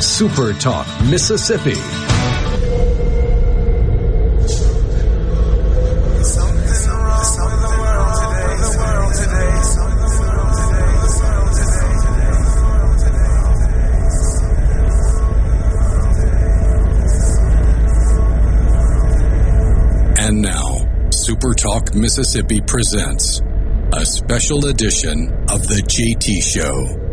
Super Talk, Mississippi. And now, Super Talk Mississippi presents a special edition of The JT Show.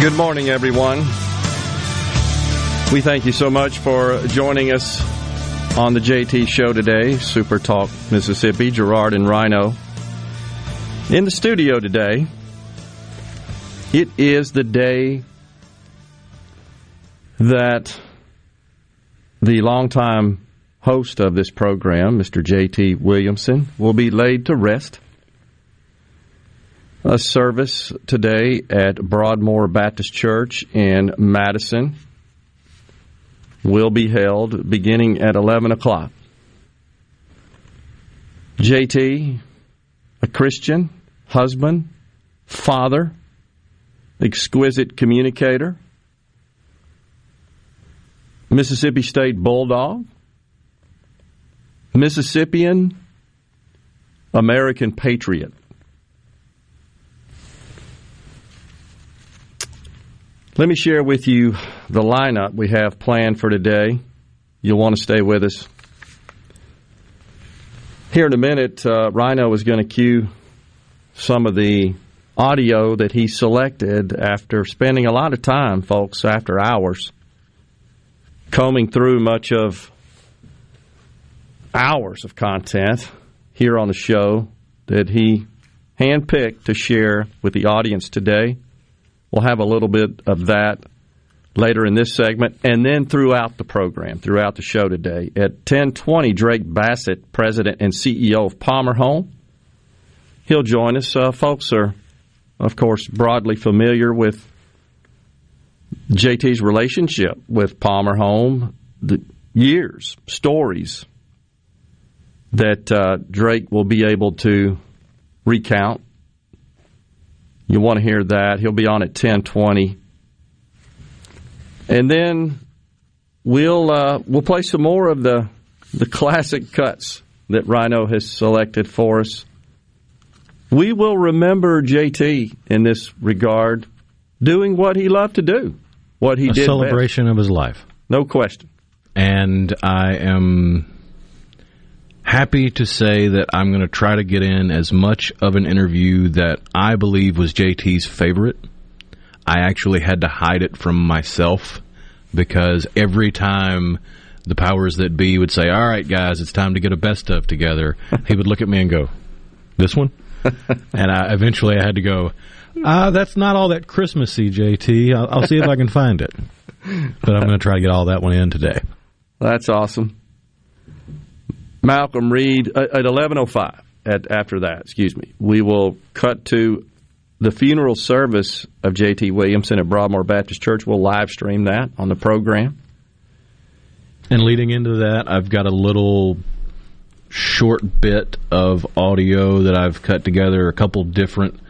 Good morning, everyone. We thank you so much for joining us on the JT show today, Super Talk Mississippi, Gerard and Ryno. In the studio today, it is the day that the longtime host of this program, Mr. JT Williamson, will be laid to rest. A service today at Broadmoor Baptist Church in Madison will be held beginning at 11 o'clock. JT, a Christian, husband, father, exquisite communicator, Mississippi State Bulldog, Mississippian American patriot. Let me share with you the lineup we have planned for today. You'll want to stay with us. Here in a minute, uh, Ryno is going to cue some of the audio that he selected after spending a lot of time, folks, after hours, combing through much of hours of content here on the show that he handpicked to share with the audience today. We'll have a little bit of that later in this segment and then throughout the program, throughout the show today. At 1020, Drake Bassett, President and CEO of Palmer Home. He'll join us. Uh, folks are, of course, broadly familiar with JT's relationship with Palmer Home, the years, stories that uh, Drake will be able to recount you want to hear that. He'll be on at 1020. And then we'll uh, we'll play some more of the the classic cuts that Ryno has selected for us. We will remember JT in this regard doing what he loved to do, what he did. A did. celebration best. of his life. No question. And I am happy to say that I'm going to try to get in as much of an interview that I believe was JT's favorite. I actually had to hide it from myself because every time the powers that be would say, All right, guys, it's time to get a best of together, he would look at me and go, This one? and I, eventually I had to go, Ah, that's not all that Christmassy, JT. I'll, I'll see if I can find it. But I'm going to try to get all that one in today. That's awesome. Malcolm Reed uh, at 11:05. At after that, excuse me, we will cut to the funeral service of J.T. Williamson at Broadmoor Baptist Church. We'll live stream that on the program. And leading into that, I've got a little short bit of audio that I've cut together, a couple different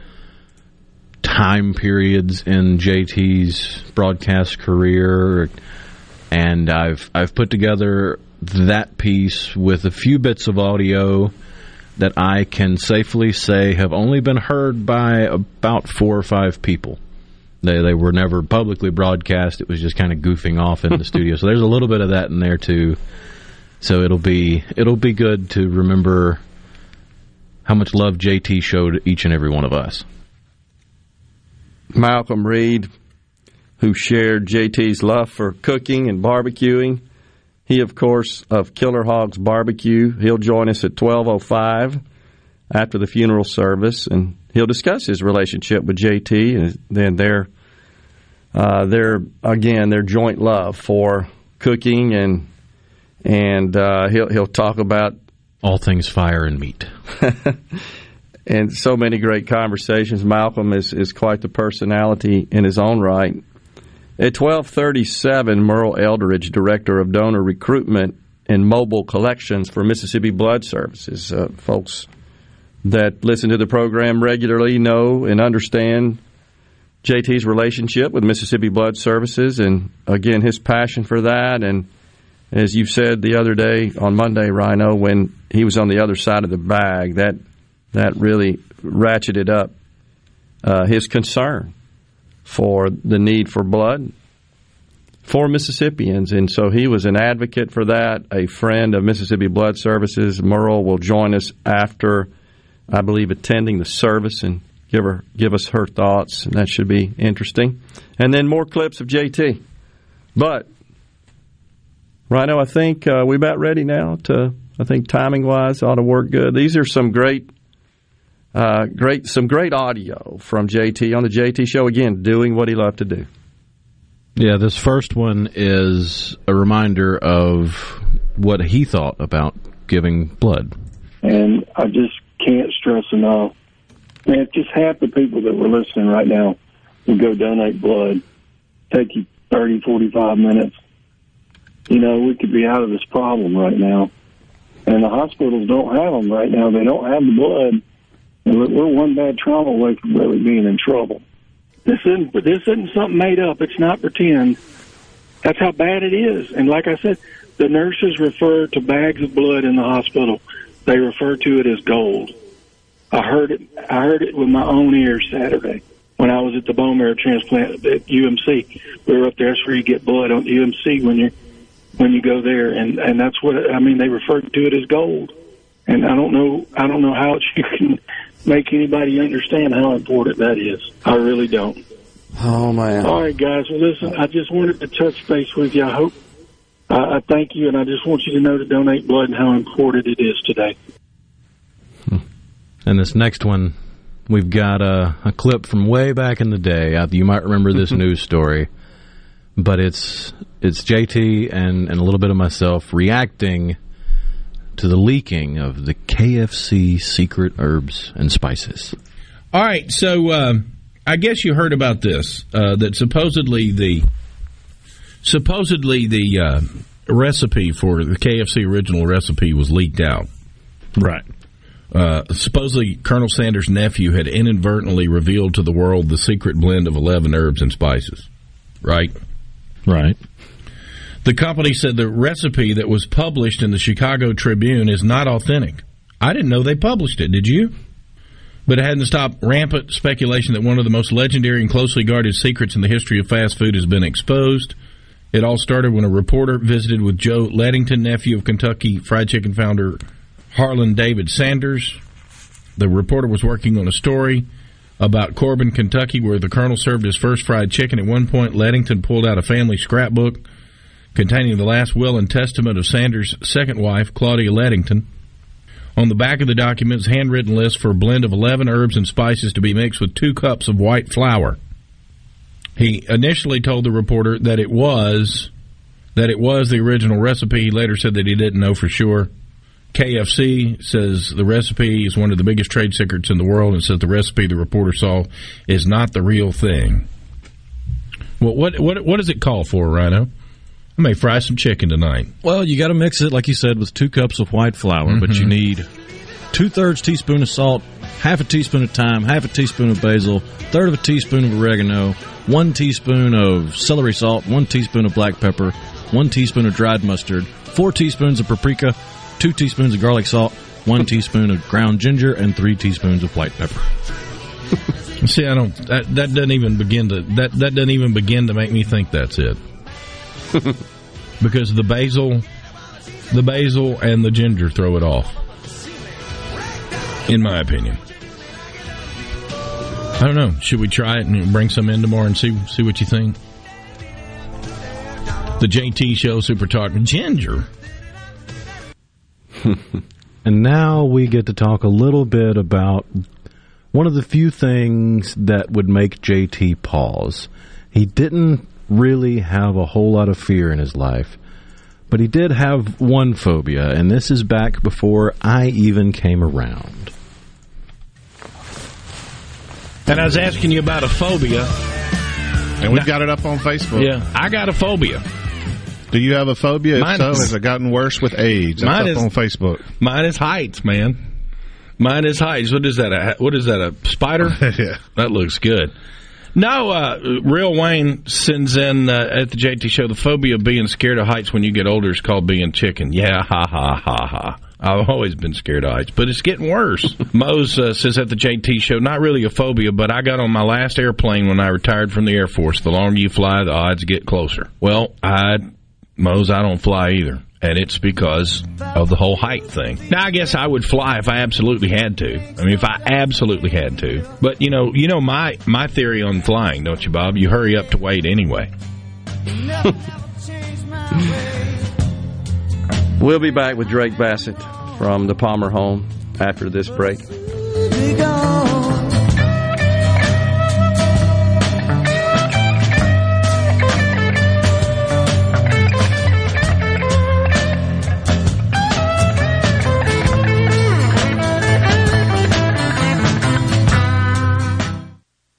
time periods in JT's broadcast career, and I've I've put together that piece with a few bits of audio that I can safely say have only been heard by about four or five people. They they were never publicly broadcast. It was just kind of goofing off in the studio. So there's a little bit of that in there too. So it'll be it'll be good to remember how much love JT showed each and every one of us. Malcolm Reed, who shared JT's love for cooking and barbecuing. He, of course, of Killer Hogs Barbecue. He'll join us at 1205 after the funeral service, and he'll discuss his relationship with JT and then their, uh, their again, their joint love for cooking and and uh, he'll he'll talk about all things fire and meat. and so many great conversations. Malcolm is, is quite the personality in his own right. At 1237, Merle Eldridge, Director of Donor Recruitment and Mobile Collections for Mississippi Blood Services. Uh, folks that listen to the program regularly know and understand JT's relationship with Mississippi Blood Services and, again, his passion for that. And as you've said the other day on Monday, Ryno, when he was on the other side of the bag, that that really ratcheted up uh, his concern for the need for blood for Mississippians. And so he was an advocate for that, a friend of Mississippi Blood Services. Merle will join us after, I believe, attending the service and give her give us her thoughts. And that should be interesting. And then more clips of JT. But Ryno, I think uh, we about ready now to. I think timing wise ought to work good. These are some great, uh, great, some great audio from JT on the JT show. Again, doing what he loved to do. Yeah, this first one is a reminder of what he thought about giving blood. And I just can't stress enough. Man, if just half the people that were listening right now would go donate blood, take you 30, 45 minutes you know, we could be out of this problem right now. And the hospitals don't have them right now. They don't have the blood. We're one bad trauma away from really being in trouble. This isn't this isn't something made up. It's not pretend. That's how bad it is. And like I said, the nurses refer to bags of blood in the hospital. They refer to it as gold. I heard it. I heard it with my own ears Saturday when I was at the bone marrow transplant at UMC. We were up there. That's where you get blood on UMC when you're when you go there, and and that's what I mean. They refer to it as gold, and I don't know I don't know how it, you can make anybody understand how important that is. I really don't. Oh man! All right, guys. Well, listen, I just wanted to touch base with you. I hope I, I thank you, and I just want you to know to donate blood and how important it is today. Hmm. And this next one, we've got a, a clip from way back in the day. Uh, you might remember this news story but it's it's JT and, and a little bit of myself reacting to the leaking of the KFC secret herbs and spices. All right, so uh, I guess you heard about this uh, that supposedly the supposedly the uh, recipe for the KFC original recipe was leaked out. Right. Uh, supposedly, Colonel Sanders' nephew had inadvertently revealed to the world the secret blend of 11 herbs and spices. Right? Right. The company said the recipe that was published in the Chicago Tribune is not authentic. I didn't know they published it. Did you? But it hadn't stopped rampant speculation that one of the most legendary and closely guarded secrets in the history of fast food has been exposed. It all started when a reporter visited with Joe Ledington, nephew of Kentucky Fried Chicken founder Harlan David Sanders. The reporter was working on a story about Corbin, Kentucky, where the colonel served his first fried chicken. At one point, Ledington pulled out a family scrapbook containing the last will and testament of Sanders' second wife, Claudia Ledington. On the back of the document's handwritten list for a blend of 11 herbs and spices to be mixed with two cups of white flour. He initially told the reporter that it was that it was the original recipe. He later said that he didn't know for sure. KFC says the recipe is one of the biggest trade secrets in the world and says the recipe the reporter saw is not the real thing. Well, what what what does it call for, Ryno? I may fry some chicken tonight. Well, you got to mix it, like you said, with two cups of white flour, mm-hmm. but you mm-hmm. need two thirds teaspoon of salt, half a teaspoon of thyme, half a teaspoon of basil, third of a teaspoon of oregano, one teaspoon of celery salt, one teaspoon of black pepper, one teaspoon of dried mustard, four teaspoons of paprika, two teaspoons of garlic salt, one teaspoon of ground ginger, and three teaspoons of white pepper. See, I don't. That, that doesn't even begin to that that doesn't even begin to make me think that's it. because the basil, the basil and the ginger throw it off. In my opinion. I don't know. Should we try it and bring some in tomorrow and see see what you think? The JT Show Super Talk Ginger. and now we get to talk a little bit about one of the few things that would make JT pause. He didn't really have a whole lot of fear in his life, but he did have one phobia, and this is back before I even came around. And I was asking you about a phobia. And we've got it up on Facebook. Yeah, I got a phobia. Do you have a phobia? If Mine so, is- has it gotten worse with age? That's Mine up is- on Facebook. Mine is heights, man. Mine is heights. What is that? A, what is that? A spider? yeah. That looks good. No, uh, Real Wayne sends in uh, at the JT show the phobia of being scared of heights when you get older is called being chicken. Yeah, ha ha ha ha. I've always been scared of heights, but it's getting worse. Mose uh, says at the JT show, not really a phobia, but I got on my last airplane when I retired from the Air Force. The longer you fly, the odds get closer. Well, I, Mose, I don't fly either. And it's because of the whole height thing. Now, I guess I would fly if I absolutely had to. I mean, if I absolutely had to. But you know, you know my my theory on flying, don't you, Bob? You hurry up to wait anyway. We'll be back with Drake Bassett from the Palmer home after this break.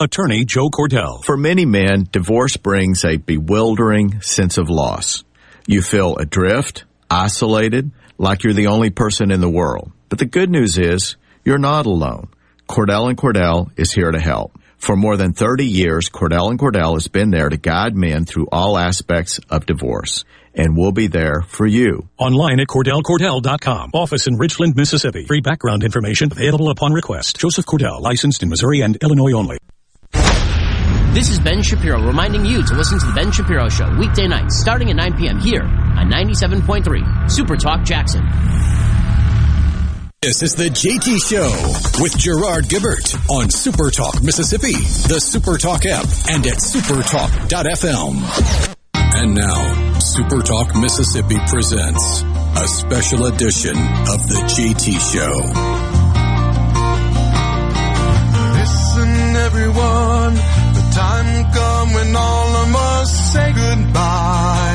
Attorney Joe Cordell. For many men, divorce brings a bewildering sense of loss. You feel adrift, isolated, like you're the only person in the world. But the good news is, you're not alone. Cordell and Cordell is here to help. For more than 30 years, Cordell and Cordell has been there to guide men through all aspects of divorce. And we'll be there for you. Online at CordellCordell.com. Office in Richland, Mississippi. Free background information available upon request. Joseph Cordell, licensed in Missouri and Illinois only. This is Ben Shapiro reminding you to listen to The Ben Shapiro Show weekday nights starting at 9 p.m. here on 97.3 Super Talk Jackson. This is the JT Show with Gerard Gibert on Super Talk Mississippi, the Super Talk app, and at supertalk.fm. And now, Super Talk Mississippi presents a special edition of the JT Show. Listen, everyone, the time will come when all of us say goodbye.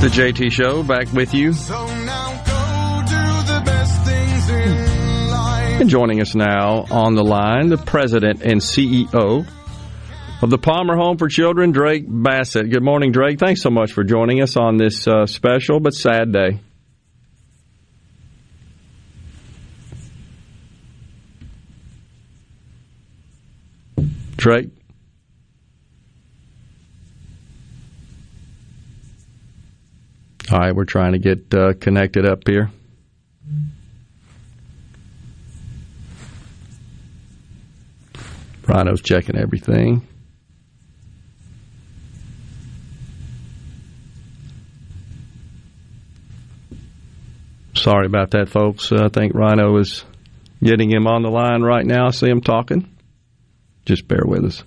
The JT Show back with you. So And joining us now on the line, the president and CEO of the Palmer Home for Children, Drake Bassett. Good morning, Drake. Thanks so much for joining us on this uh, special but sad day. Drake. All right, we're trying to get uh, connected up here. Ryno's checking everything. Sorry about that, folks. Uh, I think Ryno is getting him on the line right now. I see him talking. Just bear with us.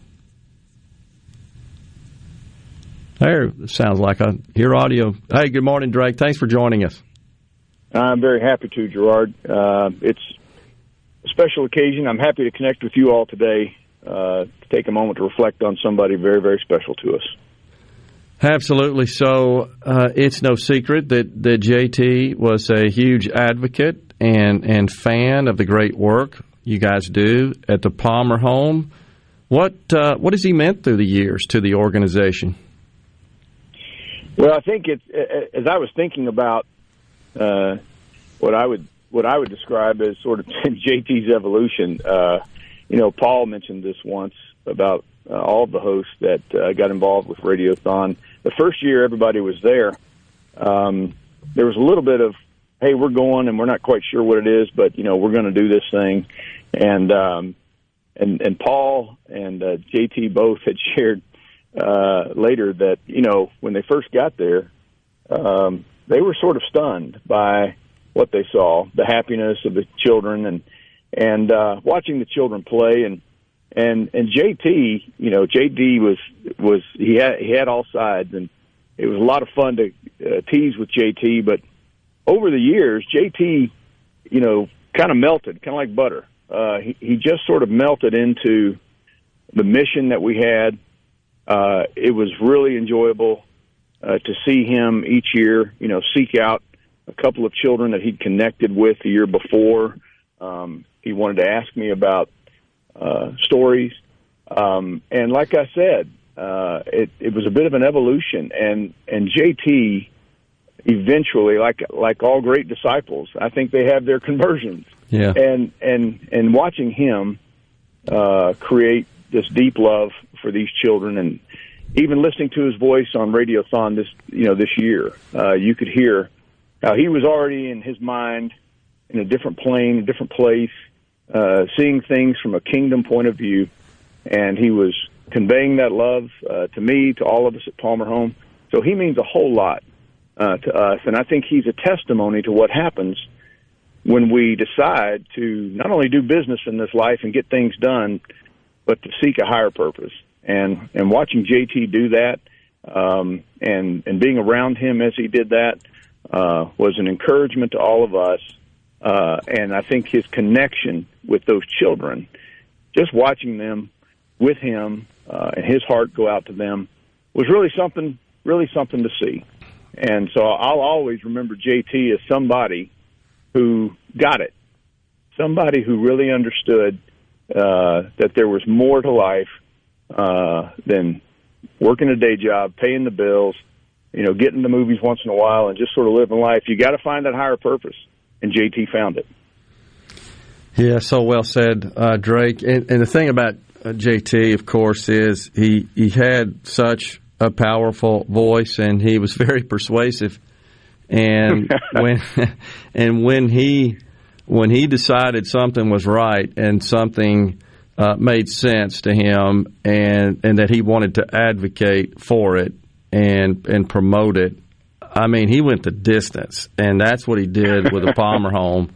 There, sounds like I hear audio. Hey, good morning, Drake. Thanks for joining us. I'm very happy to, Gerard. Uh, it's a special occasion. I'm happy to connect with you all today uh, to take a moment to reflect on somebody very, very special to us. Absolutely. So uh, it's no secret that, that JT was a huge advocate and, and fan of the great work you guys do at the Palmer home. What uh, what has he meant through the years to the organization? Well, I think it's as I was thinking about uh, what I would what I would describe as sort of JT's evolution. Uh, you know, Paul mentioned this once about uh, all of the hosts that uh, got involved with Radiothon. The first year everybody was there, um, there was a little bit of, "Hey, we're going, and we're not quite sure what it is, but you know, we're going to do this thing." And um, and and Paul and uh, JT both had shared uh, later that you know when they first got there, um, they were sort of stunned by what they saw, the happiness of the children, and and uh, watching the children play, and and and JT, you know, JT was was he had he had all sides, and it was a lot of fun to uh, tease with JT, but over the years, JT, you know, kind of melted, kind of like butter. Uh, he, he just sort of melted into the mission that we had. Uh, it was really enjoyable uh, to see him each year, you know, seek out a couple of children that he'd connected with the year before. Um, he wanted to ask me about uh, stories, um, and like I said, uh, it, it was a bit of an evolution. And and JT eventually, like like all great disciples, I think they have their conversions. Yeah. And and and watching him uh, create this deep love for these children, and even listening to his voice on Radiothon this you know this year, uh, you could hear how he was already in his mind in a different plane, a different place, uh, seeing things from a kingdom point of view, and he was conveying that love uh, to me, to all of us at Palmer Home. So he means a whole lot uh, to us, and I think he's a testimony to what happens when we decide to not only do business in this life and get things done, but to seek a higher purpose. And and watching JT do that, um, and and being around him as he did that, uh, was an encouragement to all of us. Uh, and I think his connection with those children, just watching them with him uh, and his heart go out to them, was really something, really something to see. And so I'll always remember JT as somebody who got it, somebody who really understood uh, that there was more to life uh, than working a day job, paying the bills, you know, getting the movies once in a while, and just sort of living life. You got to find that higher purpose, and JT found it. Yeah, so well said, uh, Drake. And, and the thing about uh, JT, of course, is he he had such a powerful voice, and he was very persuasive and when and when he when he decided something was right and something uh, made sense to him and and that he wanted to advocate for it and and promote it I mean he went the distance and that's what he did with the Palmer home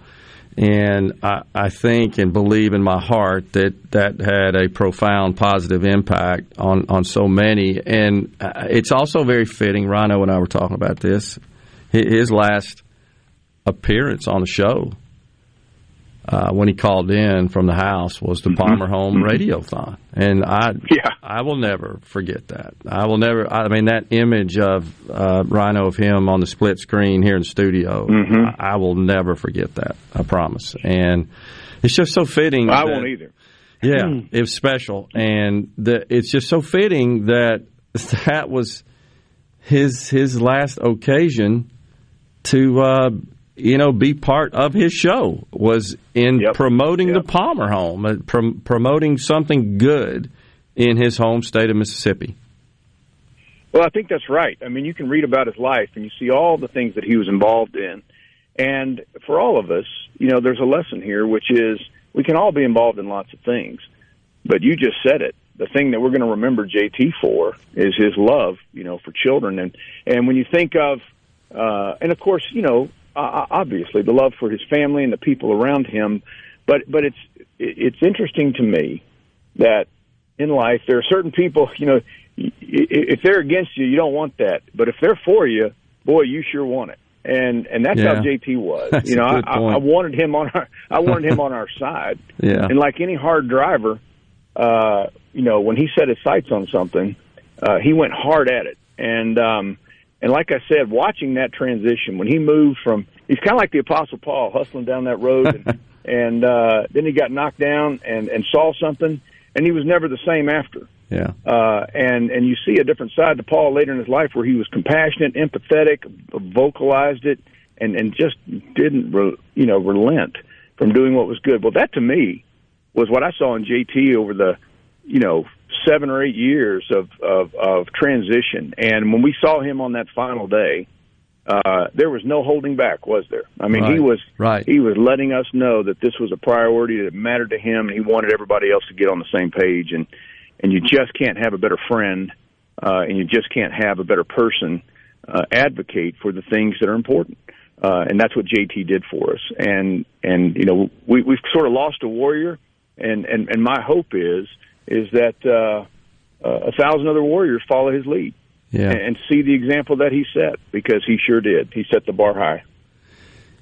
and I, I think and believe in my heart that that had a profound positive impact on, on so many. And uh, it's also very fitting. Ryno and I were talking about this. His last appearance on the show uh, when he called in from the house was the Palmer Home Radiothon, and I yeah. I will never forget that. I will never. I mean that image of uh, Ryno of him on the split screen here in the studio. Mhm. I, I will never forget that. I promise. And it's just so fitting. I that- won't either. yeah, Hmm. it was special, and the, it's just so fitting that that was his his last occasion to uh, you know be part of his show was in promoting the Palmer home, uh, prom- promoting something good in his home state of Mississippi. Well, I think that's right. I mean, you can read about his life and you see all the things that he was involved in. And for all of us, you know, there's a lesson here, which is we can all be involved in lots of things. But you just said it. The thing that we're going to remember JT for is his love, you know, for children. And, and when you think of, uh, and of course, you know, uh, obviously the love for his family and the people around him. But, but it's, it's interesting to me that in life there are certain people, you know, i- if they're against you, you don't want that. But if they're for you, boy, you sure want it. And and that's how JT was. That's you know, I. I wanted him on our I wanted him on our side. Yeah. And like any hard driver, uh, you know, when he set his sights on something, uh, he went hard at it. And um, and like I said, watching that transition when he moved from he's kind of like the Apostle Paul hustling down that road, and, and uh, then he got knocked down and and saw something, and he was never the same after. Yeah. Uh, and and you see a different side to Paul later in his life where he was compassionate, empathetic, vocalized it, and and just didn't re, you know relent from doing what was good. Well, that to me was what I saw in JT over the you know seven or eight years of of, of transition. And when we saw him on that final day, uh, there was no holding back, was there? I mean, he was Right. he was letting us know that this was a priority that mattered to him, and he wanted everybody else to get on the same page. And and you just can't have a better friend, uh, and you just can't have a better person uh, advocate for the things that are important. Uh, and that's what JT did for us. And and you know we we've sort of lost a warrior, and and and my hope is is that uh, uh, a thousand other warriors follow his lead Yeah. and, and see the example that he set because he sure did. He set the bar high.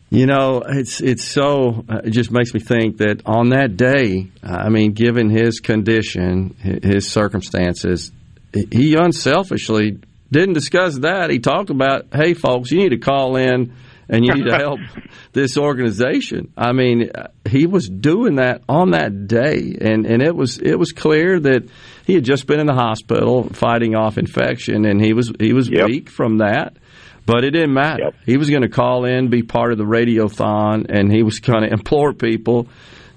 You know, it's it's so uh, it just makes me think that on that day, I mean, given his condition, his circumstances, he unselfishly didn't discuss that. He talked about, "Hey, folks, you need to call in and you need to help this organization." I mean, he was doing that on that day, and and it was it was clear that he had just been in the hospital fighting off infection, and he was he was weak from that. But it didn't matter. He was going to call in, be part of the radiothon, and he was going to implore people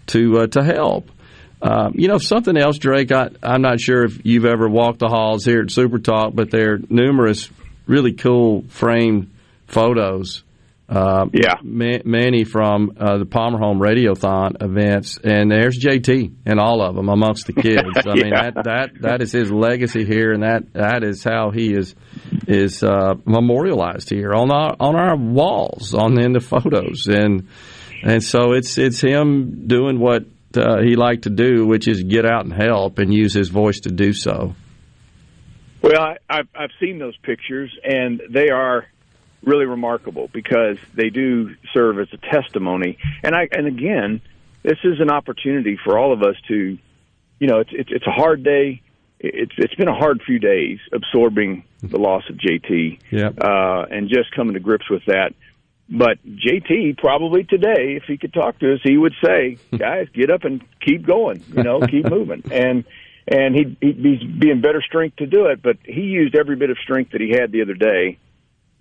to uh, to help. Um, you know, something else, Drake. I, I'm not sure if you've ever walked the halls here at Super Talk, but there are numerous really cool framed photos. Uh, yeah, ma- many from uh, the Palmer Home Radiothon events, and there's JT and all of them amongst the kids. I mean, that that that is his legacy here, and that that is how he is is uh, memorialized here on our on our walls, on in the photos, and and so it's it's him doing what uh, he liked to do, which is get out and help and use his voice to do so. Well, I, I've I've seen those pictures, and they are really remarkable because they do serve as a testimony. And I and again, this is an opportunity for all of us to, you know, it's it's, it's a hard day. It's it's been a hard few days absorbing the loss of JT, Yeah. uh, and just coming to grips with that. But JT probably today, if he could talk to us, he would say, "Guys, get up and keep going. You know, keep moving." And and he'd, he'd be be in better strength to do it. But he used every bit of strength that he had the other day.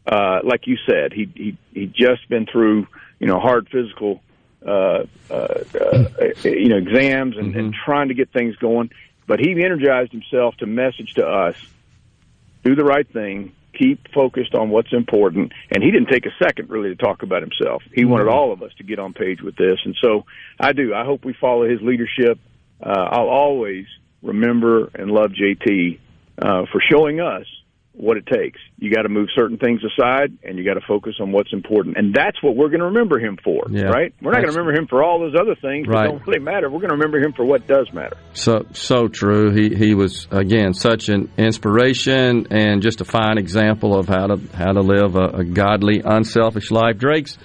Uh, like you said, he he he just been through you know hard physical uh, uh, uh, you know exams and, and trying to get things going. But he energized himself to message to us: do the right thing, keep focused on what's important. And he didn't take a second really to talk about himself. He Mm-hmm. wanted all of us to get on page with this. And so I do. I hope we follow his leadership. Uh, I'll always remember and love JT uh, for showing us what it takes. You got to move certain things aside and you got to focus on what's important. And that's what we're going to remember him for, Yeah. right? We're not going to remember him for all those other things Right. that don't really matter. We're going to remember him for what does matter. So so true. He he was again such an inspiration and just a fine example of how to how to live a, a godly, unselfish life. Drake's,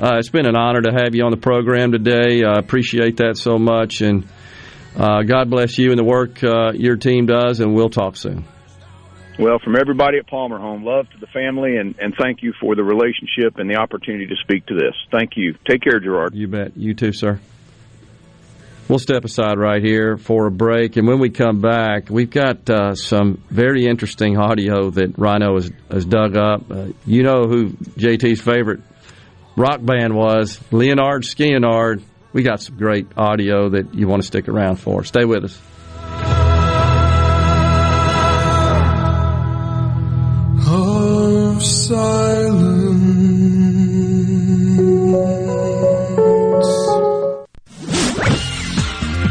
uh, it's been an honor to have you on the program today. I appreciate that so much, and uh, God bless you and the work uh, your team does. And we'll talk soon. Well, from everybody at Palmer Home, love to the family, and, and thank you for the relationship and the opportunity to speak to this. Thank you. Take care, Gerard. You bet. You too, sir. We'll step aside right here for a break, and when we come back, we've got uh, some very interesting audio that Ryno has, has dug up. Uh, you know who JT's favorite rock band was, Lynyrd Skynyrd. We got some great audio that you want to stick around for. Stay with us. Of silence.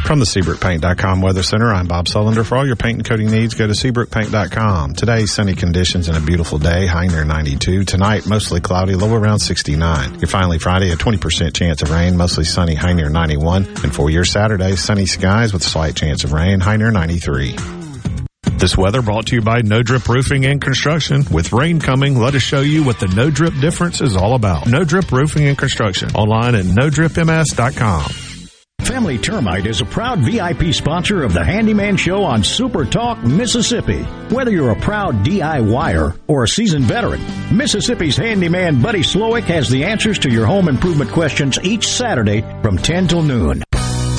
From the SeabrookPaint.com Weather Center, I'm Bob Sullender. For all your paint and coating needs, go to SeabrookPaint.com. Today, sunny conditions and a beautiful day, high near 92. Tonight, mostly cloudy, low around 69. Your finally Friday, a 20% chance of rain, mostly sunny, high near 91. And for your Saturday, sunny skies with a slight chance of rain, high near 93. This weather brought to you by No Drip Roofing and Construction. With rain coming, let us show you what the No Drip difference is all about. No Drip Roofing and Construction. Online at NoDripMS.com. Family Termite is a proud VIP sponsor of the Handyman Show on Super Talk, Mississippi. Whether you're a proud DIYer or a seasoned veteran, Mississippi's handyman Buddy Slowick has the answers to your home improvement questions each Saturday from 10 till noon.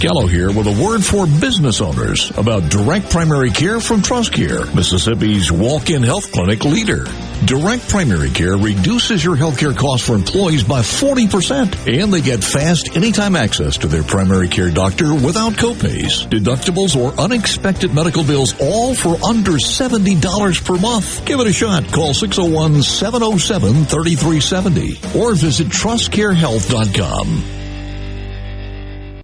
Gallo here with a word for business owners about direct primary care from TrustCare, Mississippi's walk-in health clinic leader. Direct primary care reduces your healthcare costs for employees by 40% and they get fast anytime access to their primary care doctor without copays, deductibles, or unexpected medical bills all for under $70 per month. Give it a shot. Call 601-707-3370 or visit trustcarehealth.com.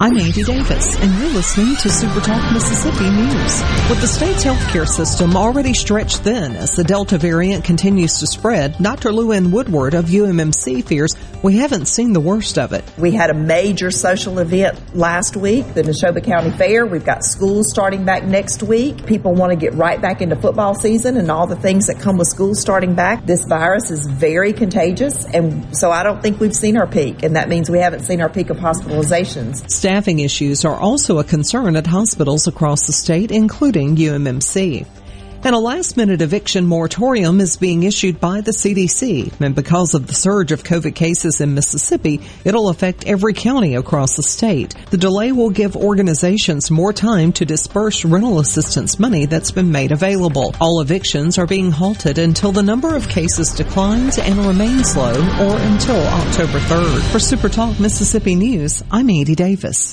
I'm Andy Davis, and you're listening to Super Talk Mississippi News. With the state's healthcare system already stretched thin as the Delta variant continues to spread, Dr. Lou Woodward of UMMC fears we haven't seen the worst of it. We had a major social event last week, the Neshoba County Fair. We've got schools starting back next week. People want to get right back into football season and all the things that come with schools starting back. This virus is very contagious, and so I don't think we've seen our peak, and that means we haven't seen our peak of hospitalizations. Staffing issues are also a concern at hospitals across the state, including UMMC. And a last minute eviction moratorium is being issued by the CDC. And because of the surge of COVID cases in Mississippi, it'll affect every county across the state. The delay will give organizations more time to disperse rental assistance money that's been made available. All evictions are being halted until the number of cases declines and remains low or until October 3rd. For Super Talk Mississippi News, I'm Andy Davis.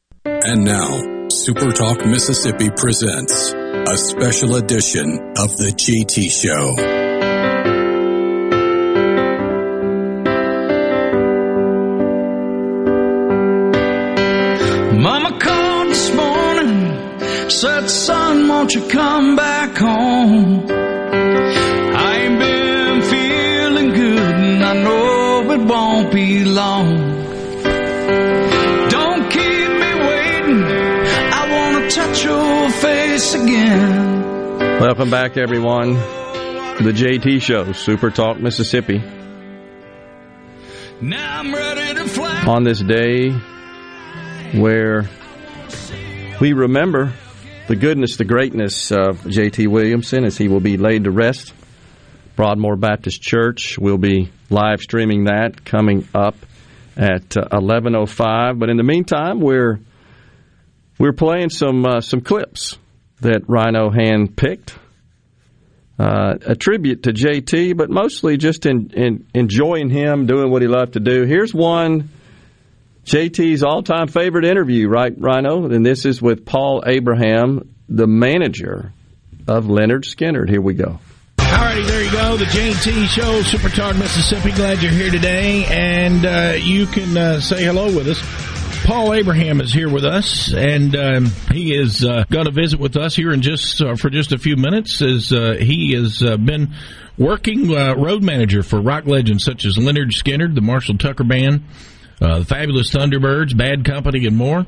And now, Supertalk Mississippi presents a special edition of the JT Show. Mama called this morning, said, son, won't you come back home? I ain't been feeling good and I know it won't be long. Again. Welcome back, everyone, to the JT Show, Super Talk Mississippi. Now I'm ready to fly. On this day where we remember the goodness, the greatness of J.T. Williamson as he will be laid to rest. Broadmoor Baptist Church will be live streaming that coming up at uh, 11:05. But in the meantime, we're we're playing some uh, some clips that Ryno hand picked. Uh, a tribute to JT, but mostly just in, in enjoying him doing what he loved to do. Here's one JT's all time favorite interview, right, Ryno? And this is with Paul Abraham, the manager of Lynyrd Skynyrd. Here we go. Alrighty, there you go. The JT Show, Super Talk, Mississippi. Glad you're here today, and uh, you can uh, say hello with us. Paul Abraham is here with us, and um, he is uh, going to visit with us here in just uh, for just a few minutes. As uh, he has uh, been working uh, road manager for rock legends such as Lynyrd Skynyrd, the Marshall Tucker Band, uh, the Fabulous Thunderbirds, Bad Company, and more.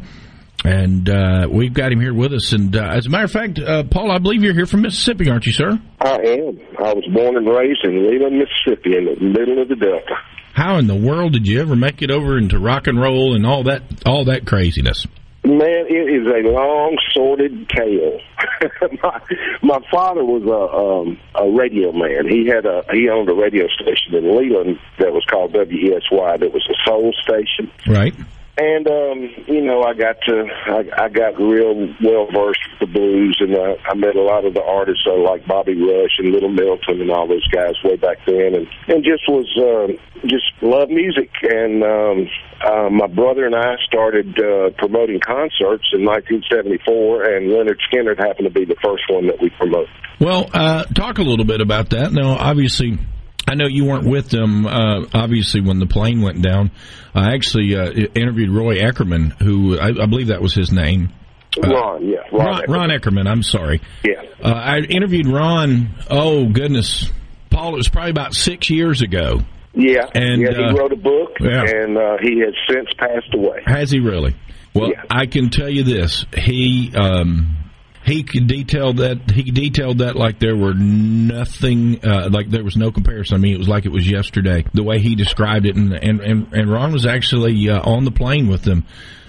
And we've got him here with us. And as a matter of fact, Paul, I believe you're here from Mississippi, aren't you, sir? I am. I was born and raised in Leland, Mississippi, in the middle of the Delta. How in the world did you ever make it over into rock and roll and all that all that craziness? Man, it is a long, sordid tale. my, my father was a um, a radio man. He had a he owned a radio station in Leland that was called WESY. That was a soul station. Right. And um, you know, I got to I, I got real well versed with the blues, and uh, I met a lot of the artists uh, like Bobby Rush and Little Milton and all those guys way back then, and and just was uh, just love music. And um, uh, my brother and I started uh, promoting concerts in 1974, and Lynyrd Skynyrd happened to be the first one that we promoted. Well, uh, talk a little bit about that. Now, obviously, I know you weren't with them, uh, obviously, when the plane went down. I actually uh, interviewed Roy Eckerman, who I, I believe that was his name. Ron, yeah, Ron, Ron, Ron Eckerman, I'm sorry. Yeah. Uh, I interviewed Ron, oh, goodness. Paul, it was probably about six years ago. Yeah, And, yeah, he uh, wrote a book, yeah. and uh, he has since passed away. Has he really? Well, I can tell you this. He, um, he could detail that he detailed that like there were nothing uh, like there was no comparison. I mean, it was like it was yesterday. The way he described it, and and and, and Ron was actually uh, on the plane with them.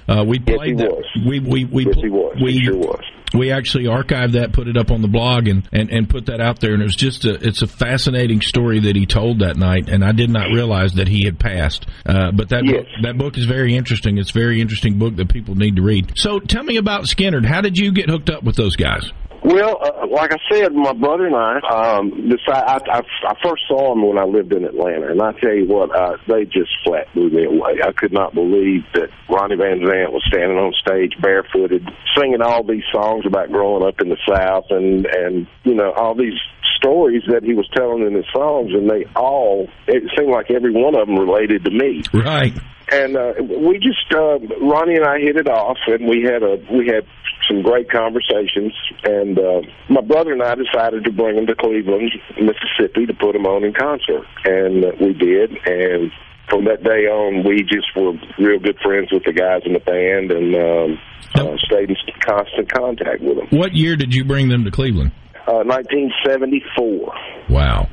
Uh, we played he that. was. We we we Yes, he was. we He sure was. We actually archived that, put it up on the blog, and, and, and put that out there. And it was just a it's a fascinating story that he told that night. And I did not realize that he had passed. Uh, but that book, that book is very interesting. It's a very interesting book that people need to read. So tell me about Skynyrd. How did you get hooked up with those guys? Well, uh, like I said, my brother and I um, decided. I, I, I first saw them when I lived in Atlanta, and I tell you what, uh, they just flat blew me away. I could not believe that Ronnie Van Zant was standing on stage barefooted, singing all these songs about growing up in the South, and and you know all these stories that he was telling in his songs, and they all it seemed like every one of them related to me. Right. And uh, we just uh, Ronnie and I hit it off, and we had a we had some great conversations. And uh, my brother and I decided to bring him to Cleveland, Mississippi, to put him on in concert, and uh, we did. And from that day on, we just were real good friends with the guys in the band, and um, uh, stayed in constant contact with them. What year did you bring them to Cleveland? Uh, 1974. Wow.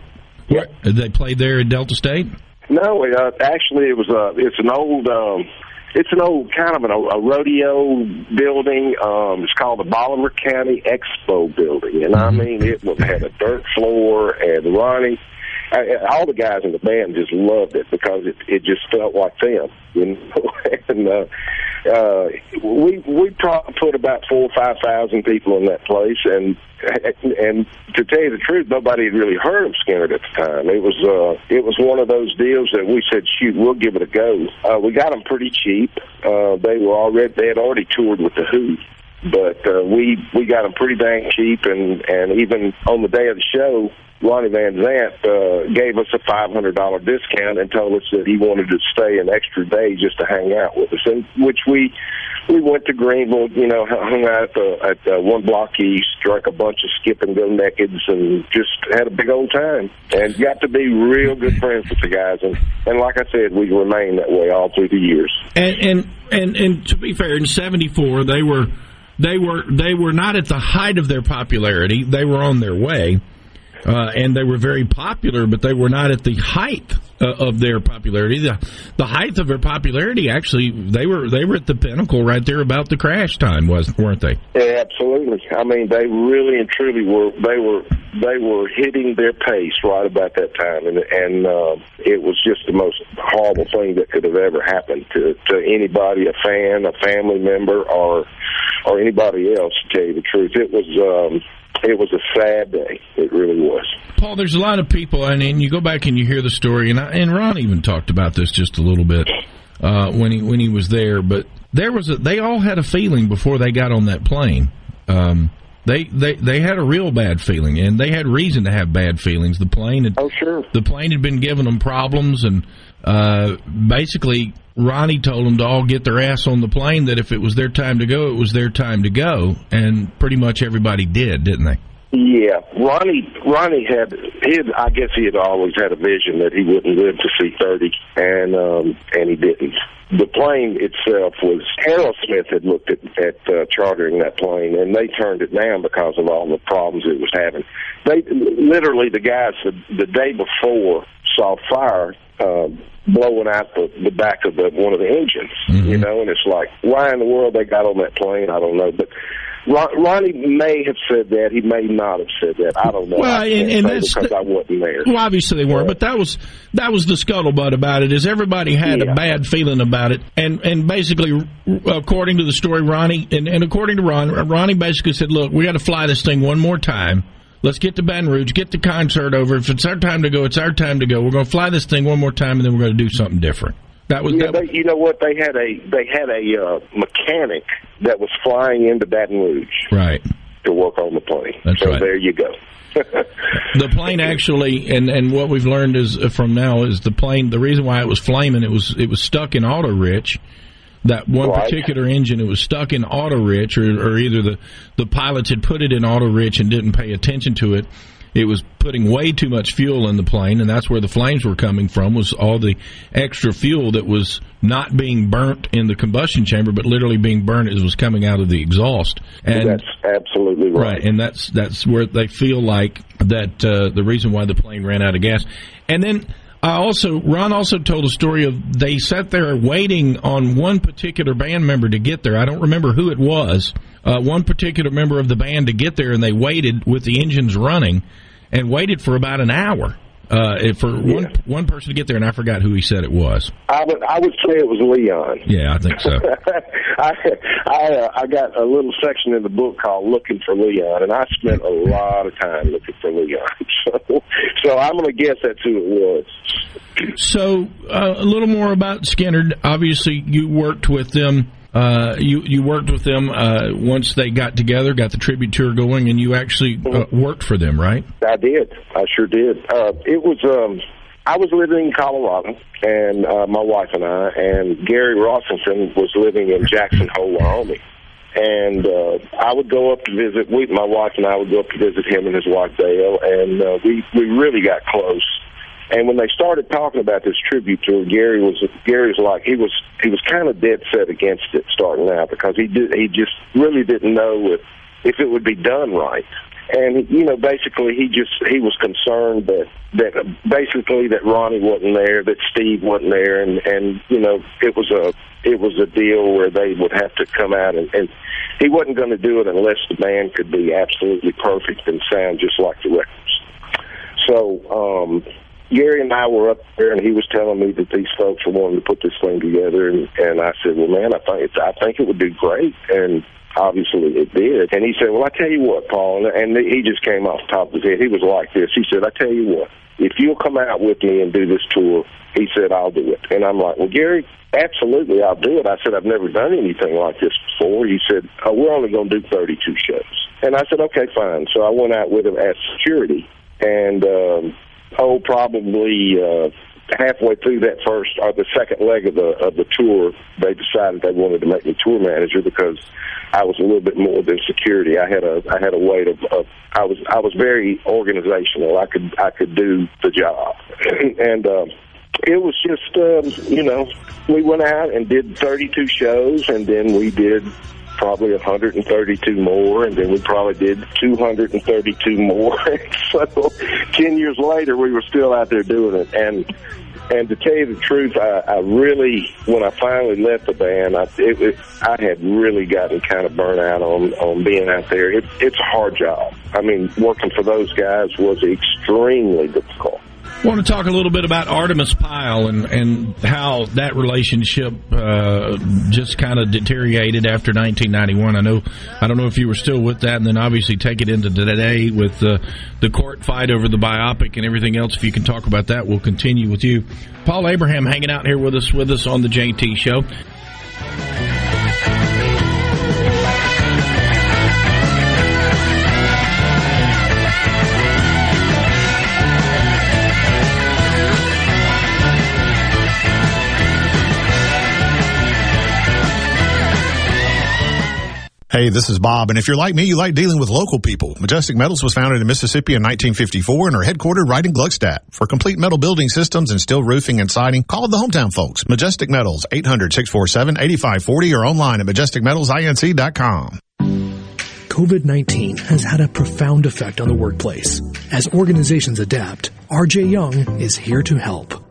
Where, they played there at Delta State. No, uh, actually, it was a. It's an old. Um, it's an old kind of an, a rodeo building. Um, it's called the Bolivar County Expo Building, and I mean, it was, had a dirt floor. And Ronnie, I, all the guys in the band just loved it because it it just felt like them, you know. and uh, uh, we we probably put about four or five thousand people in that place, and and to tell you the truth, nobody had really heard of Skynyrd at the time. It was uh, it was one of those deals that we said, shoot, we'll give it a go. Uh, we got them pretty cheap. Uh, they were already they had already toured with the Who. But uh, we we got them pretty dang cheap, and and even on the day of the show, Ronnie Van Zant uh, gave us a five hundred dollar discount and told us that he wanted to stay an extra day just to hang out with us, and which we we went to Greenville, you know, hung out at, the, at uh, one block east, drank a bunch of skip and go nakeds, and just had a big old time, and got to be real good friends with the guys, and and like I said, we remained that way all through the years. And and and, and to be fair, in '74 they were they were they were not at the height of their popularity. They were on their way, uh, and they were very popular, but they were not at the height uh, of their popularity. The the height of their popularity actually they were they were at the pinnacle right there about the crash time, was weren't they? Yeah, absolutely. I mean, they really and truly were. They were they were hitting their pace right about that time, and and uh, it was just the most horrible thing that could have ever happened to to anybody, a fan, a family member, or or anybody else. To tell you the truth, it was um, it was a sad day. It really was. Paul, there's a lot of people, and, and you go back and you hear the story, and I, and Ron even talked about this just a little bit uh, when he when he was there. But there was a, they all had a feeling before they got on that plane. Um, they, they they had a real bad feeling, and they had reason to have bad feelings. The plane had oh sure the plane had been giving them problems, and uh, basically Ronnie told them to all get their ass on the plane. That if it was their time to go, it was their time to go, and pretty much everybody did, didn't they? Yeah, Ronnie. Ronnie had. his. I guess he had always had a vision that he wouldn't live to see thirty, and um, and he didn't. The plane itself was. Aerosmith had looked at at uh, chartering that plane, and they turned it down because of all the problems it was having. They literally the guys the, the day before saw fire uh, blowing out the, the back of the one of the engines, you mm-hmm. know, and it's like, why in the world they got on that plane? I don't know, but. Ron, Ronnie may have said that. He may not have said that. I don't know. Well, I and- and that's because the- I wasn't there. Well, obviously they weren't, but that was that was the scuttlebutt about it. Is everybody had a bad feeling about it, and and basically, according to the story, Ronnie and, and according to Ron, Ronnie basically said, "Look, we got to fly this thing one more time. Let's get to Baton Rouge, get the concert over. If it's our time to go, it's our time to go. We're going to fly this thing one more time, and then we're going to do something different." That was Yeah, that. they, you know what? They had a they had a uh, mechanic that was flying into Baton Rouge Right. to work on the plane. That's so right. there you go. the plane actually, and and what we've learned is uh, from now is the plane. The reason why it was flaming, it was it was stuck in auto rich. That one Right. particular engine, it was stuck in auto rich, or, or either the the pilots had put it in auto rich and didn't pay attention to it. it was putting way too much fuel in the plane, and that's where the flames were coming from. Was all the extra fuel that was not being burnt in the combustion chamber, but literally being burnt as was coming out of the exhaust. And that's absolutely right. right, and that's that's where they feel like that uh, the reason why the plane ran out of gas, and then. I also Ron also told a story of they sat there waiting on one particular band member to get there. I don't remember who it was. Uh, one particular member of the band to get there, and they waited with the engines running, and waited for about an hour uh, for one one person to get there. And I forgot who he said it was. I would I would say it was Leon. Yeah, I think so. I I, uh, I got a little section in the book called "Looking for Leon," and I spent a lot of time looking for Leon. So so I'm going to guess that's who it was. So uh, a little more about Skynyrd. Obviously, you worked with them. Uh, you you worked with them uh, once they got together, got the tribute tour going, and you actually uh, worked for them, right? I did. I sure did. Uh, it was. Um, I was living in Colorado, and uh, my wife and I, and Gary Rossington was living in Jackson Hole, Wyoming. And uh, I would go up to visit. We, my wife and I would go up to visit him and his wife Dale, and uh, we we really got close. And when they started talking about this tribute tour, Gary was Gary's like he was he was kind of dead set against it starting out because he did he just really didn't know if if it would be done right. And you know, basically, he just he was concerned that that basically that Ronnie wasn't there, that Steve wasn't there, and and you know, it was a it was a deal where they would have to come out and, and he wasn't going to do it unless the band could be absolutely perfect and sound just like the records. So um, Gary and I were up there, and he was telling me that these folks were wanting to put this thing together, and, and I said, "Well, man, I think I think it would do great." And obviously it did. And he said, "Well, I tell you what, Paul," and he just came off the top of his head. He was like this. He said, "I tell you what, if you'll come out with me and do this tour," he said, "I'll do it." And I'm like, "Well, Gary, absolutely, I'll do it." I said, "I've never done anything like this before." He said, oh, "We're only going to do 32 shows," and I said, "Okay, fine." So I went out with him as security, and. um oh, probably uh, halfway through that first or the second leg of the of the tour, they decided they wanted to make me tour manager because I was a little bit more than security. I had a I had a weight of, of I was I was very organizational. I could I could do the job, and uh, it was just um, you know we went out and did 32 shows, and then we did probably 132 more, and then we probably did 232 more. so 10 years later, we were still out there doing it. And and to tell you the truth, I, I really, when I finally left the band, I it, it, I had really gotten kind of burnt out on on being out there. It, it's a hard job. I mean, working for those guys was extremely difficult. I want to talk a little bit about Artimus Pyle and, and how that relationship uh, just kind of deteriorated after 1991. I know, I don't know if you were still with that, and then obviously take it into today with the the court fight over the biopic and everything else. If you can talk about that, we'll continue with you. Paul Abraham hanging out here with us with us on the JT Show. Hey, this is Bob, and if you're like me, you like dealing with local people. Majestic Metals was founded in Mississippi in 1954 and are headquartered right in Gluckstadt. For complete metal building systems and steel roofing and siding, call the hometown folks. Majestic Metals, 800-647-8540 or online at majesticmetalsinc.com. COVID-19 has had a profound effect on the workplace. As organizations adapt, RJ Young is here to help.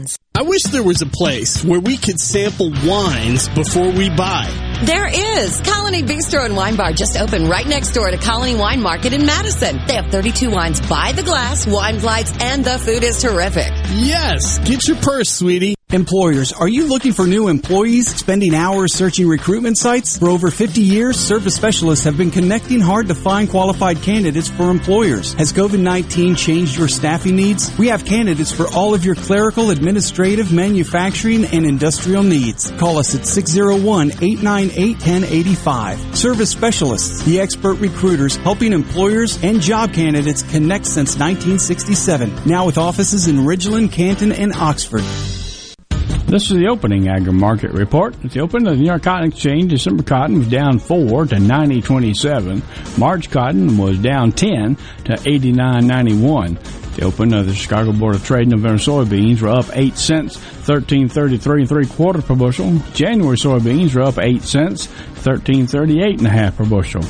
I wish there was a place where we could sample wines before we buy. There is. Colony Bistro and Wine Bar just opened right next door to Colony Wine Market in Madison. They have 32 wines by the glass, wine flights, and the food is terrific. Yes, get your purse, sweetie. Employers, are you looking for new employees, spending hours searching recruitment sites? For over 50 years, service specialists have been connecting hard to find qualified candidates for employers. Has COVID-19 changed your staffing needs? We have candidates for all of your clerical, administrative, manufacturing, and industrial needs. Call us at 601-898-1085. Service specialists, the expert recruiters helping employers and job candidates connect since 1967. Now with offices in Ridgeland, Canton, and Oxford. This is the opening agri market report. At the open of the New York Cotton Exchange, December cotton was down 4 to 90.27. March cotton was down 10 to 89.91. The open of the Chicago Board of Trade November soybeans were up 8 cents, 13.33 and 3 quarter per bushel. January soybeans were up 8 cents, 13.38 and a half per bushel.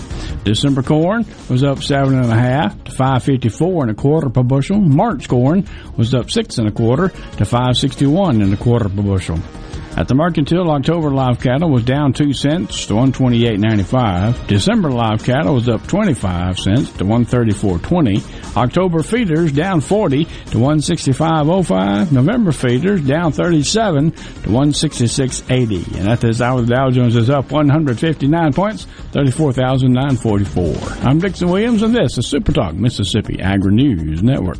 December corn was up 7 and a half to 5.54 and a quarter per bushel. March corn was up 6 and a quarter to 5.61 and a quarter per bushel. At the Mercantile, October live cattle was down 2 cents to 128.95. December live cattle was up 25 cents to 134.20. October feeders down 40 to 165.05. November feeders down 37 to 166.80. And at this hour, the Dow Jones is up 159 points, 34,944. I'm Dixon Williams, and this is Super Talk Mississippi Agri News Network.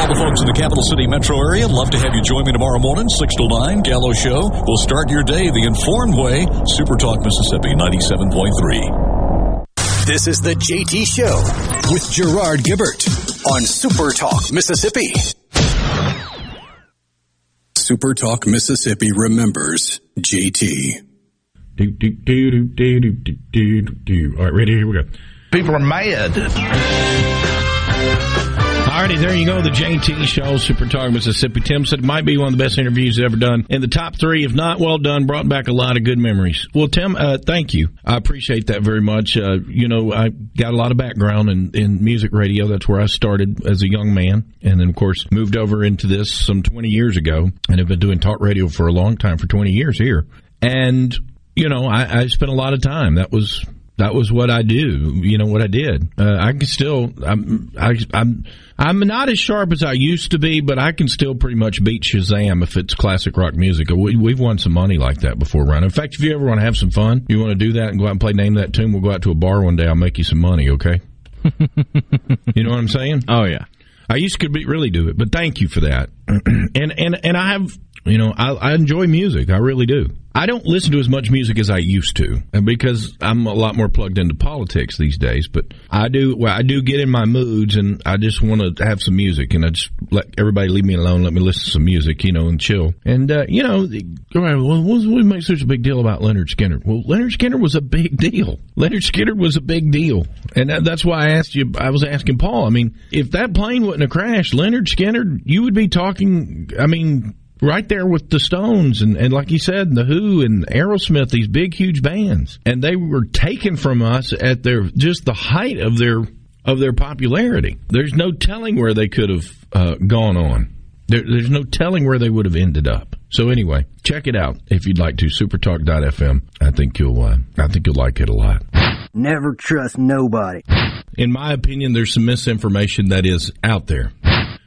all the folks in the capital city metro area. Love to have you join me tomorrow morning, 6 to 9, Gallo Show. We'll start your day the informed way. Super Talk Mississippi 97.3. This is the JT Show with Gerard Gibert on Super Talk Mississippi. Super Talk Mississippi remembers JT. Do, do, do, do, do, do, do, do. All right, ready? Here we go. People are mad. Alrighty, there you go. The JT Show, Super Talk Mississippi. Tim said it might be one of the best interviews ever done. In the top three, if not well done, brought back a lot of good memories. Well, Tim, uh, thank you. I appreciate that very much. Uh, you know, I got a lot of background in, in music radio. That's where I started as a young man. And then, of course, moved over into this some 20 years ago and have been doing talk radio for a long time, for 20 years here. And, you know, I, I spent a lot of time. That was that was what I do. You know what I did. Uh, I can still. I'm. I, I'm. I'm not as sharp as I used to be, but I can still pretty much beat Shazam if it's classic rock music. We, we've won some money like that before, Ryan. In fact, if you ever want to have some fun, you want to do that and go out and play Name That Tune, we'll go out to a bar one day. I'll make you some money, okay? you know what I'm saying? Oh yeah. I used to be, really do it, but thank you for that. and and and I have, you know, I, I enjoy music. I really do. I don't listen to as much music as I used to, because I'm a lot more plugged into politics these days. But I do, well, I do get in my moods, and I just want to have some music, and I just let everybody leave me alone, let me listen to some music, you know, and chill. And uh, you know, around. Well, what what makes such a big deal about Lynyrd Skynyrd? Well, Lynyrd Skynyrd was a big deal. Lynyrd Skynyrd was a big deal, and that, that's why I asked you. I was asking Paul. I mean, if that plane wouldn't have crashed, Lynyrd Skynyrd, you would be talking. I mean right there with the Stones and, and like you said, the Who and Aerosmith, these big, huge bands, and they were taken from us at their just the height of their of their popularity. There's no telling where they could have uh, gone on. There, there's no telling where they would have ended up. So anyway, check it out if you'd like to. Supertalk.fm. I think you'll uh, I think you'll like it a lot. Never trust nobody. In my opinion, there's some misinformation that is out there.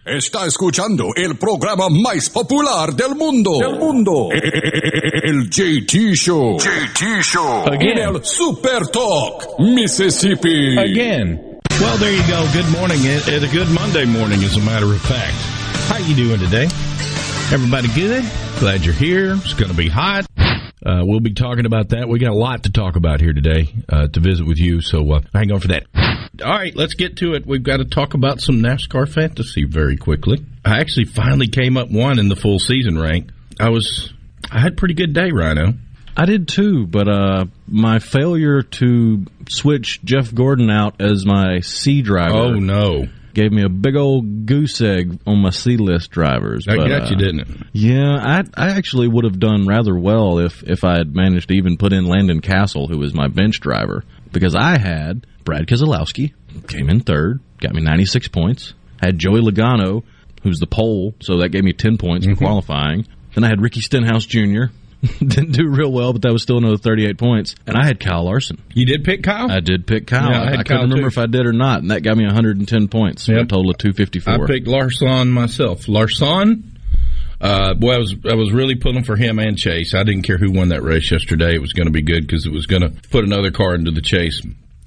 Está escuchando el programa más popular del mundo. Del mundo. El JT Show. JT Show. Again. En el Super Talk, Mississippi. Again. Well, there you go. Good morning. It, it- a good Monday morning, as a matter of fact. How you doing today? Everybody good? Glad you're here. It's going to be hot. Uh, we'll be talking about that. We got a lot to talk about here today uh, to visit with you, so uh, hang on for that. All right, let's get to it. We've got to talk about some NASCAR fantasy very quickly. I actually finally came up one in the full season rank. I was, I had a pretty good day, Ryno. I did too, but uh, my failure to switch Jeff Gordon out as my C driver. Oh, no. Gave me a big old goose egg on my C list drivers. That but, got you, uh, didn't it? Yeah, I I actually would have done rather well if if I had managed to even put in Landon Cassill, who was my bench driver, because I had Brad Keselowski came in third, got me 96 points. I had Joey Logano, who's the pole, so that gave me 10 points Mm-hmm. for qualifying. Then I had Ricky Stenhouse Jr. Didn't do real well, but that was still another 38 points. And I had Kyle Larson. You did pick Kyle? I did pick Kyle. Yeah, I I, Kyle, couldn't remember too. if I did or not, and that got me 110 points. for A Yep. total of 254. I picked Larson myself. Larson, uh, boy, I was I was really pulling for him and Chase. I didn't care who won that race yesterday. It was going to be good because it was going to put another car into the chase.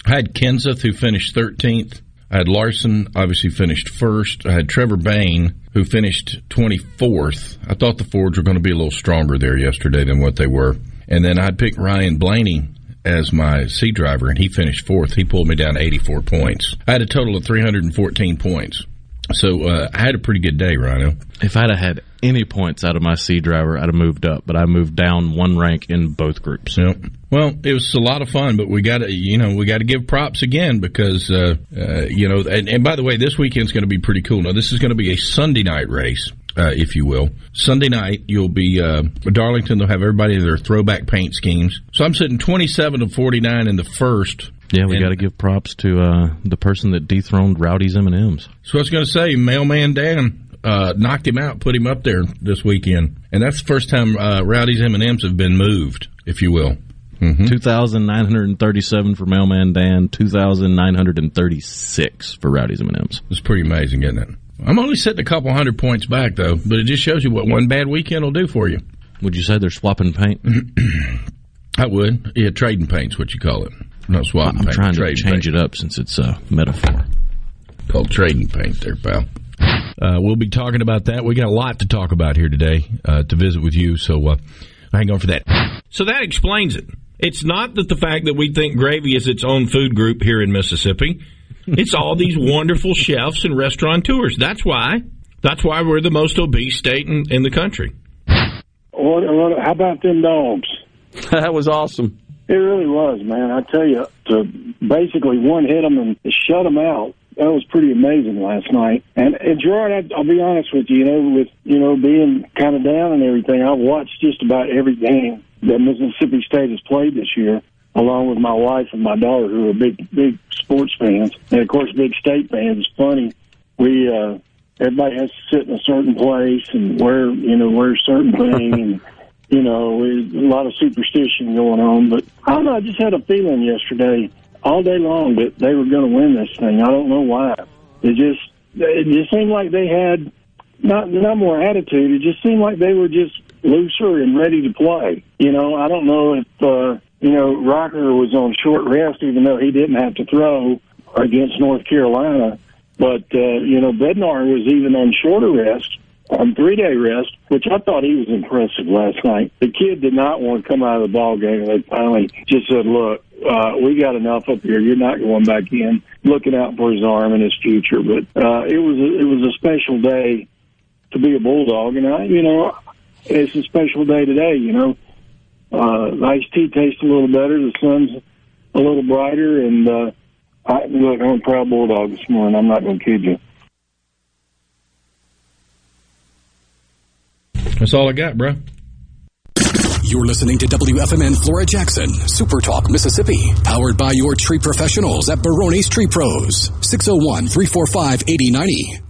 I had Kenseth who finished thirteenth. I had Larson obviously finished first. I had Trevor Bayne who finished twenty fourth. I thought the Fords were going to be a little stronger there yesterday than what they were. And then I'd picked Ryan Blaney as my C driver, and he finished fourth. He pulled me down 84 points. I had a total of 314 points. So uh, I had a pretty good day, Ryno. If I'd have had any points out of my C driver, I'd have moved up, but I moved down one rank in both groups. Yep. Well, it was a lot of fun, but we got to, you know, we got to give props again because, uh, uh, you know, and, and by the way, this weekend's going to be pretty cool. Now, this is going to be a Sunday night race, uh, if you will. Sunday night, you'll be uh, Darlington. They'll have everybody in their throwback paint schemes. So I'm sitting 27 to 49 in the first. Yeah, we got to give props to uh, the person that dethroned Rowdy's M and M's. So I was going to say, Mailman Dan uh, knocked him out, put him up there this weekend, and that's the first time uh, Rowdy's M and M's have been moved, if you will. Mm-hmm. Two thousand nine hundred thirty-seven for Mailman Dan. Two thousand nine hundred thirty-six for Rowdy's M and M's. It's pretty amazing, isn't it? I'm only sitting a couple hundred points back, though, but it just shows you what one bad weekend will do for you. Would you say they're swapping paint? I would. Yeah, trading paint's what you call it. Not swapping I'm paint. trying to change paint. it up since it's a metaphor. Called trading paint there, pal. Uh, we'll be talking about that. We got a lot to talk about here today uh, to visit with you, so uh, hang on for that. So that explains it. It's not that the fact that we think gravy is its own food group here in Mississippi. It's all these wonderful chefs and restaurateurs. That's why. That's why we're the most obese state in, in the country. What, what, how about them dogs? that was awesome. It really was, man. I tell you, to basically one hit them and shut them out. That was pretty amazing last night. And, and Gerard, I, I'll be honest with you, you know, with you know being kind of down and everything, I've watched just about every game that Mississippi State has played this year, along with my wife and my daughter, who are big big sports fans, and of course big state fans. It's funny, we uh, everybody has to sit in a certain place and wear you know wear a certain thing and. you know, a lot of superstition going on. But I don't know. I just had a feeling yesterday, all day long, that they were going to win this thing. I don't know why. It just, it just seemed like they had not not more attitude. It just seemed like they were just looser and ready to play. You know, I don't know if uh, you know Rocker was on short rest, even though he didn't have to throw against North Carolina. But uh, you know, Bednar was even on shorter rest on three day rest, which I thought he was impressive last night. The kid did not want to come out of the ball game, and they finally just said, "Look, uh, we got enough up here. You're not going back in." Looking out for his arm and his future, but uh, it was a, it was a special day to be a bulldog, and I, you know, it's a special day today. You know, uh, the iced tea tastes a little better. The sun's a little brighter, and uh, I, look, I'm a proud bulldog this morning. I'm not going to kid you. That's all I got, bro. You're listening to WFMN Flora Jackson, Super Talk, Mississippi, powered by your tree professionals at Barone's Tree Pros, 601 345 8090.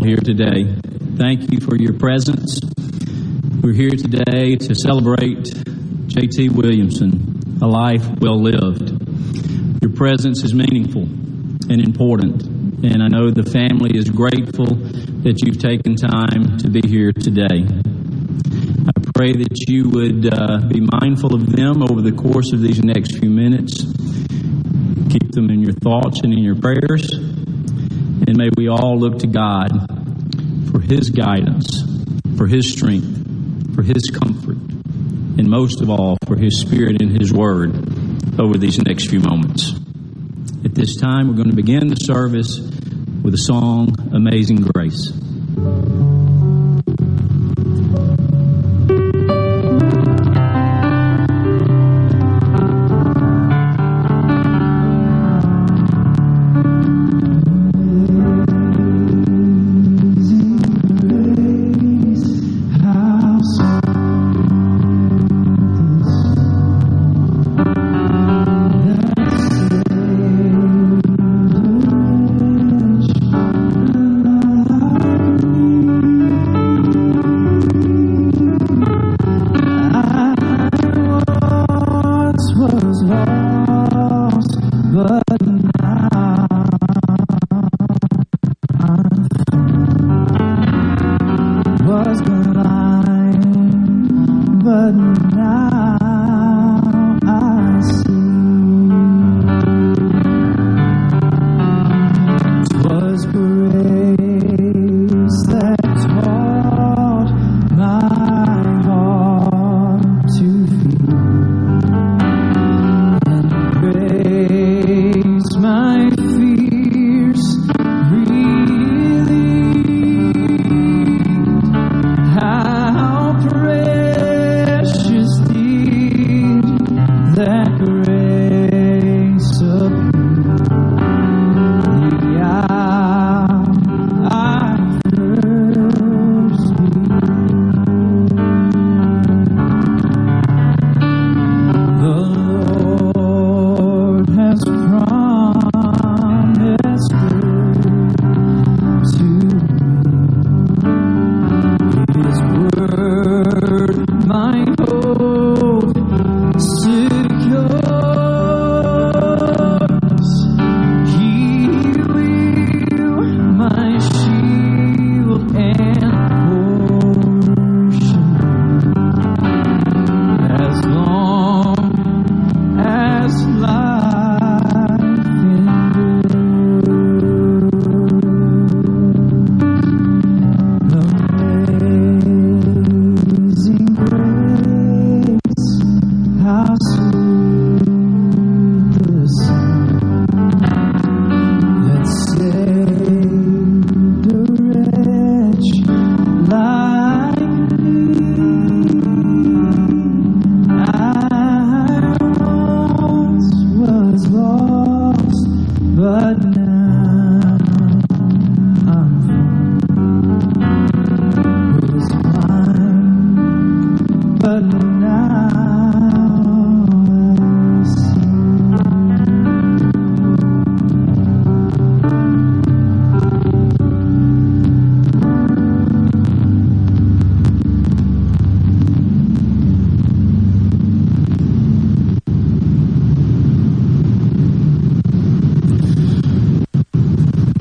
All here today. Thank you for your presence. We're here today to celebrate JT Williamson, a life well lived. Your presence is meaningful and important, and I know the family is grateful that you've taken time to be here today. I pray that you would uh, be mindful of them over the course of these next few minutes. Keep them in your thoughts and in your prayers. And may we all look to God His guidance, for His strength, for His comfort, and most of all, for His Spirit and His Word over these next few moments. At this time, we're going to begin the service with a song, Amazing Grace.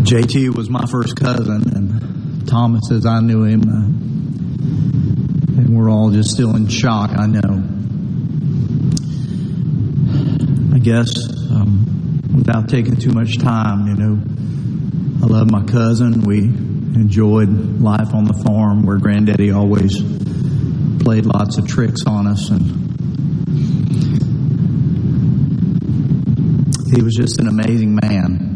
JT was my first cousin, and Thomas, as I knew him, uh, and we're all just still in shock. I know. I guess um, without taking too much time, you know, I love my cousin. We enjoyed life on the farm where Granddaddy always played lots of tricks on us, and he was just an amazing man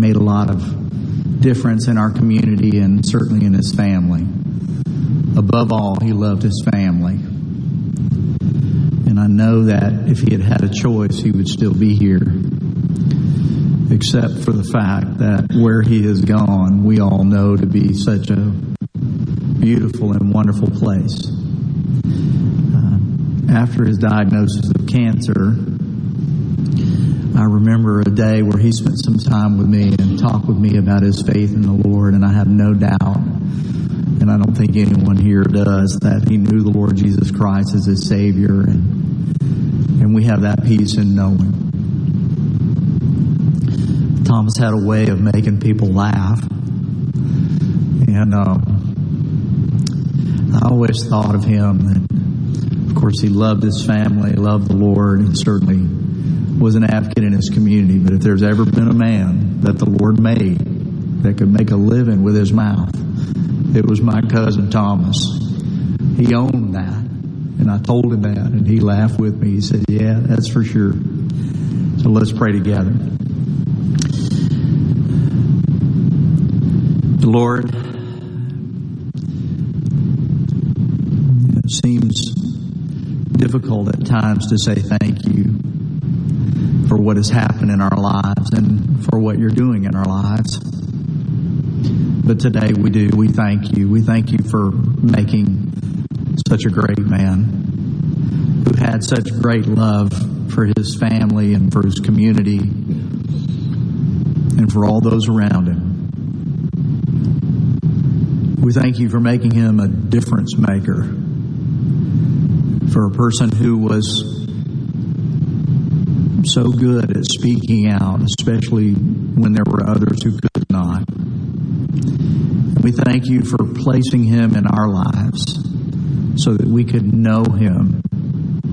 made a lot of difference in our community and certainly in his family. Above all, he loved his family. And I know that if he had had a choice, he would still be here. Except for the fact that where he has gone, we all know to be such a beautiful and wonderful place. Uh, after his diagnosis of cancer, I remember a day where he spent some time with me and talked with me about his faith in the Lord, and I have no doubt, and I don't think anyone here does, that he knew the Lord Jesus Christ as his Savior, and, and we have that peace in knowing. Thomas had a way of making people laugh, and uh, I always thought of him that, of course, he loved his family, loved the Lord, and certainly was an advocate in his community. But if there's ever been a man that the Lord made that could make a living with his mouth, it was my cousin Thomas. He owned that. And I told him that, and he laughed with me. He said, Yeah, that's for sure. So let's pray together. The Lord, it seems difficult at times to say thank you for what has happened in our lives and for what you're doing in our lives. But today we do. We thank you. We thank you for making such a great man who had such great love for his family and for his community and for all those around him. We thank you for making him a difference maker, for a person who was so good at speaking out, especially when there were others who could not. We thank you for placing him in our lives so that we could know him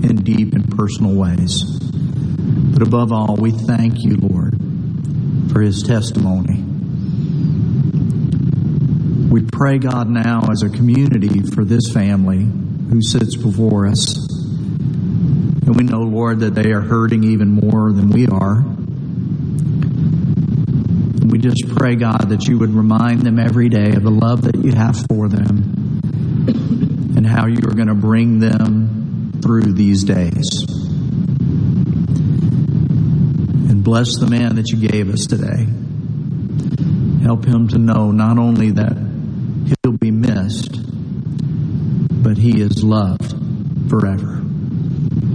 in deep and personal ways. But above all, we thank you, Lord, for his testimony. We pray, God, now as a community for this family who sits before us. And we know, Lord, that they are hurting even more than we are. And we just pray, God, that you would remind them every day of the love that you have for them and how you are going to bring them through these days. And bless the man that you gave us today. Help him to know not only that he'll be missed, but he is loved forever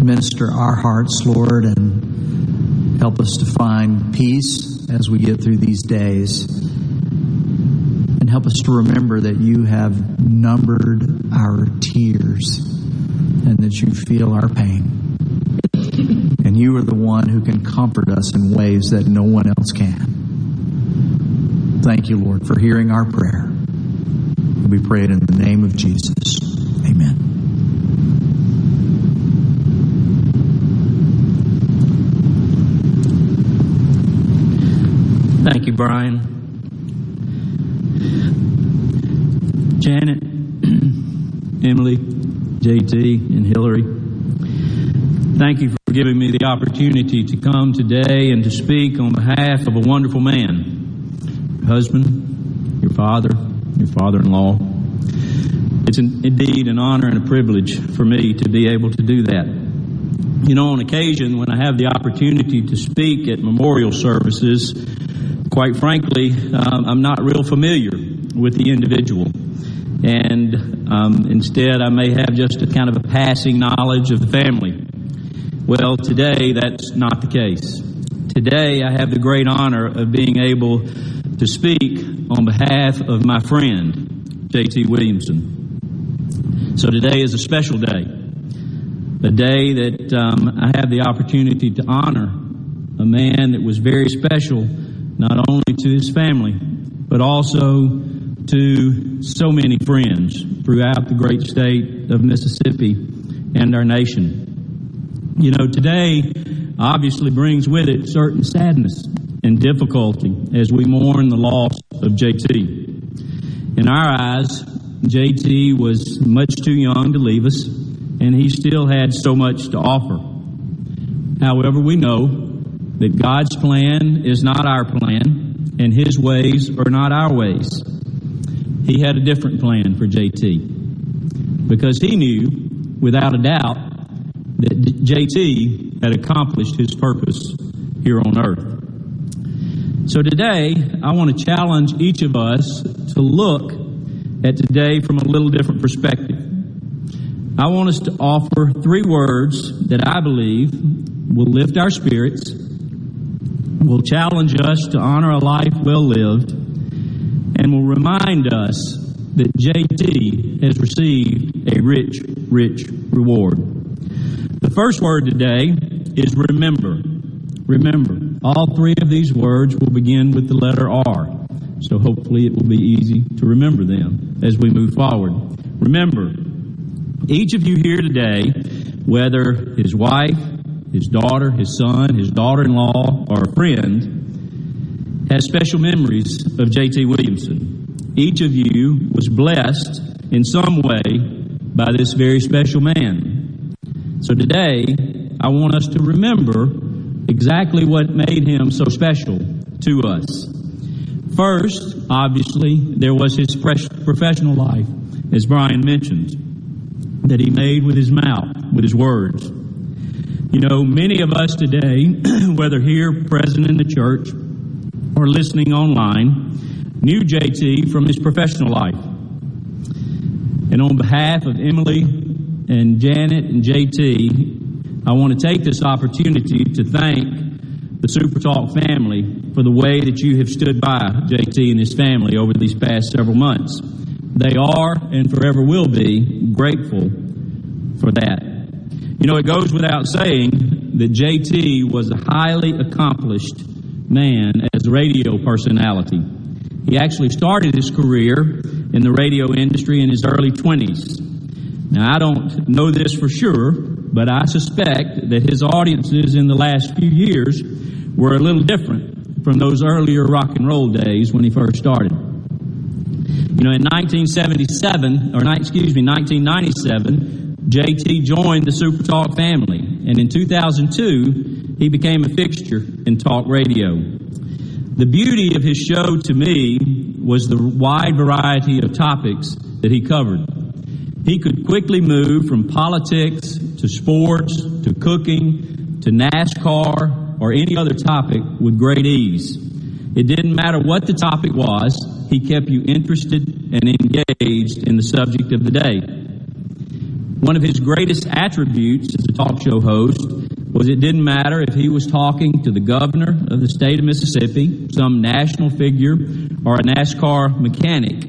minister our hearts, Lord, and help us to find peace as we get through these days. And help us to remember that you have numbered our tears and that you feel our pain. And you are the one who can comfort us in ways that no one else can. Thank you, Lord, for hearing our prayer. We pray it in the name of Jesus. Amen. Thank you, Brian. Janet, Emily, JT, and Hillary, thank you for giving me the opportunity to come today and to speak on behalf of a wonderful man, your husband, your father, your father in law. It's an, indeed an honor and a privilege for me to be able to do that. You know, on occasion when I have the opportunity to speak at memorial services, quite frankly, um, I'm not real familiar with the individual. And um, instead, I may have just a kind of a passing knowledge of the family. Well, today, that's not the case. Today, I have the great honor of being able to speak on behalf of my friend, J.T. Williamson. So today is a special day, a day that um, I have the opportunity to honor a man that was very special not only to his family, but also to so many friends throughout the great state of Mississippi and our nation. You know, today obviously brings with it certain sadness and difficulty as we mourn the loss of JT. In our eyes, JT was much too young to leave us, and he still had so much to offer. However, we know that God's plan is not our plan and His ways are not our ways. He had a different plan for JT because he knew without a doubt that JT had accomplished his purpose here on earth. So today, I want to challenge each of us to look at today from a little different perspective. I want us to offer three words that I believe will lift our spirits will challenge us to honor a life well lived and will remind us that JT has received a rich, rich reward. The first word today is remember. Remember. All three of these words will begin with the letter R, so hopefully it will be easy to remember them as we move forward. Remember, each of you here today, whether his wife, his daughter, his son, his daughter in law, or a friend, has special memories of J.T. Williamson. Each of you was blessed in some way by this very special man. So today, I want us to remember exactly what made him so special to us. First, obviously, there was his professional life, as Brian mentioned, that he made with his mouth, with his words. You know, many of us today, whether here present in the church or listening online, knew JT from his professional life. And on behalf of Emily and Janet and JT, I want to take this opportunity to thank the Super Talk family for the way that you have stood by JT and his family over these past several months. They are and forever will be grateful for that. You know, it goes without saying that JT was a highly accomplished man as a radio personality. He actually started his career in the radio industry in his early 20s. Now, I don't know this for sure, but I suspect that his audiences in the last few years were a little different from those earlier rock and roll days when he first started. You know, in 1977, or excuse me, 1997, JT joined the Super Talk family, and in 2002, he became a fixture in talk radio. The beauty of his show to me was the wide variety of topics that he covered. He could quickly move from politics to sports to cooking to NASCAR or any other topic with great ease. It didn't matter what the topic was, he kept you interested and engaged in the subject of the day. One of his greatest attributes as a talk show host was it didn't matter if he was talking to the governor of the state of Mississippi, some national figure, or a NASCAR mechanic.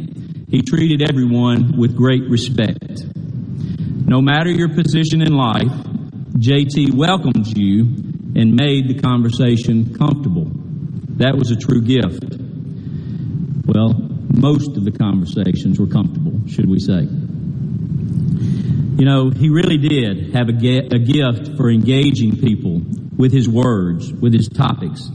He treated everyone with great respect. No matter your position in life, JT welcomed you and made the conversation comfortable. That was a true gift. Well, most of the conversations were comfortable, should we say. You know, he really did have a, gift for engaging people with his words, with his topics.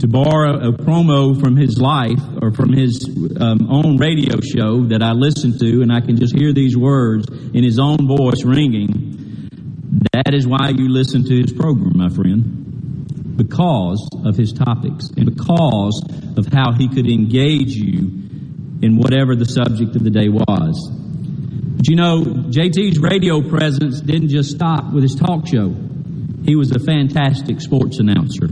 To borrow a promo from his life or from his um, own radio show that I listened to, and I can just hear these words in his own voice ringing, that is why you listen to his program, my friend. Because of his topics and because of how he could engage you in whatever the subject of the day was. But you know, JT's radio presence didn't just stop with his talk show. He was a fantastic sports announcer.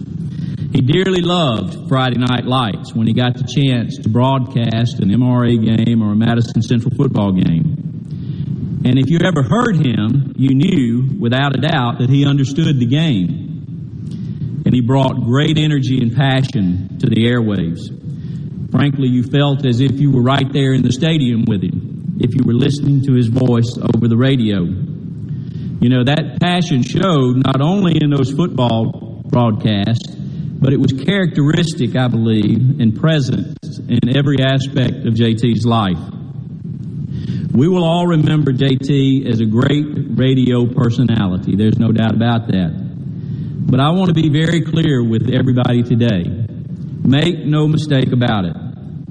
He dearly loved Friday Night Lights when he got the chance to broadcast an MRA game or a Madison Central football game. And if you ever heard him, you knew without a doubt that he understood the game. And he brought great energy and passion to the airwaves. Frankly, you felt as if you were right there in the stadium with him if you were listening to his voice over the radio. You know, that passion showed not only in those football broadcasts, but it was characteristic, I believe, and present in every aspect of JT's life. We will all remember JT as a great radio personality. There's no doubt about that. But I want to be very clear with everybody today. Make no mistake about it.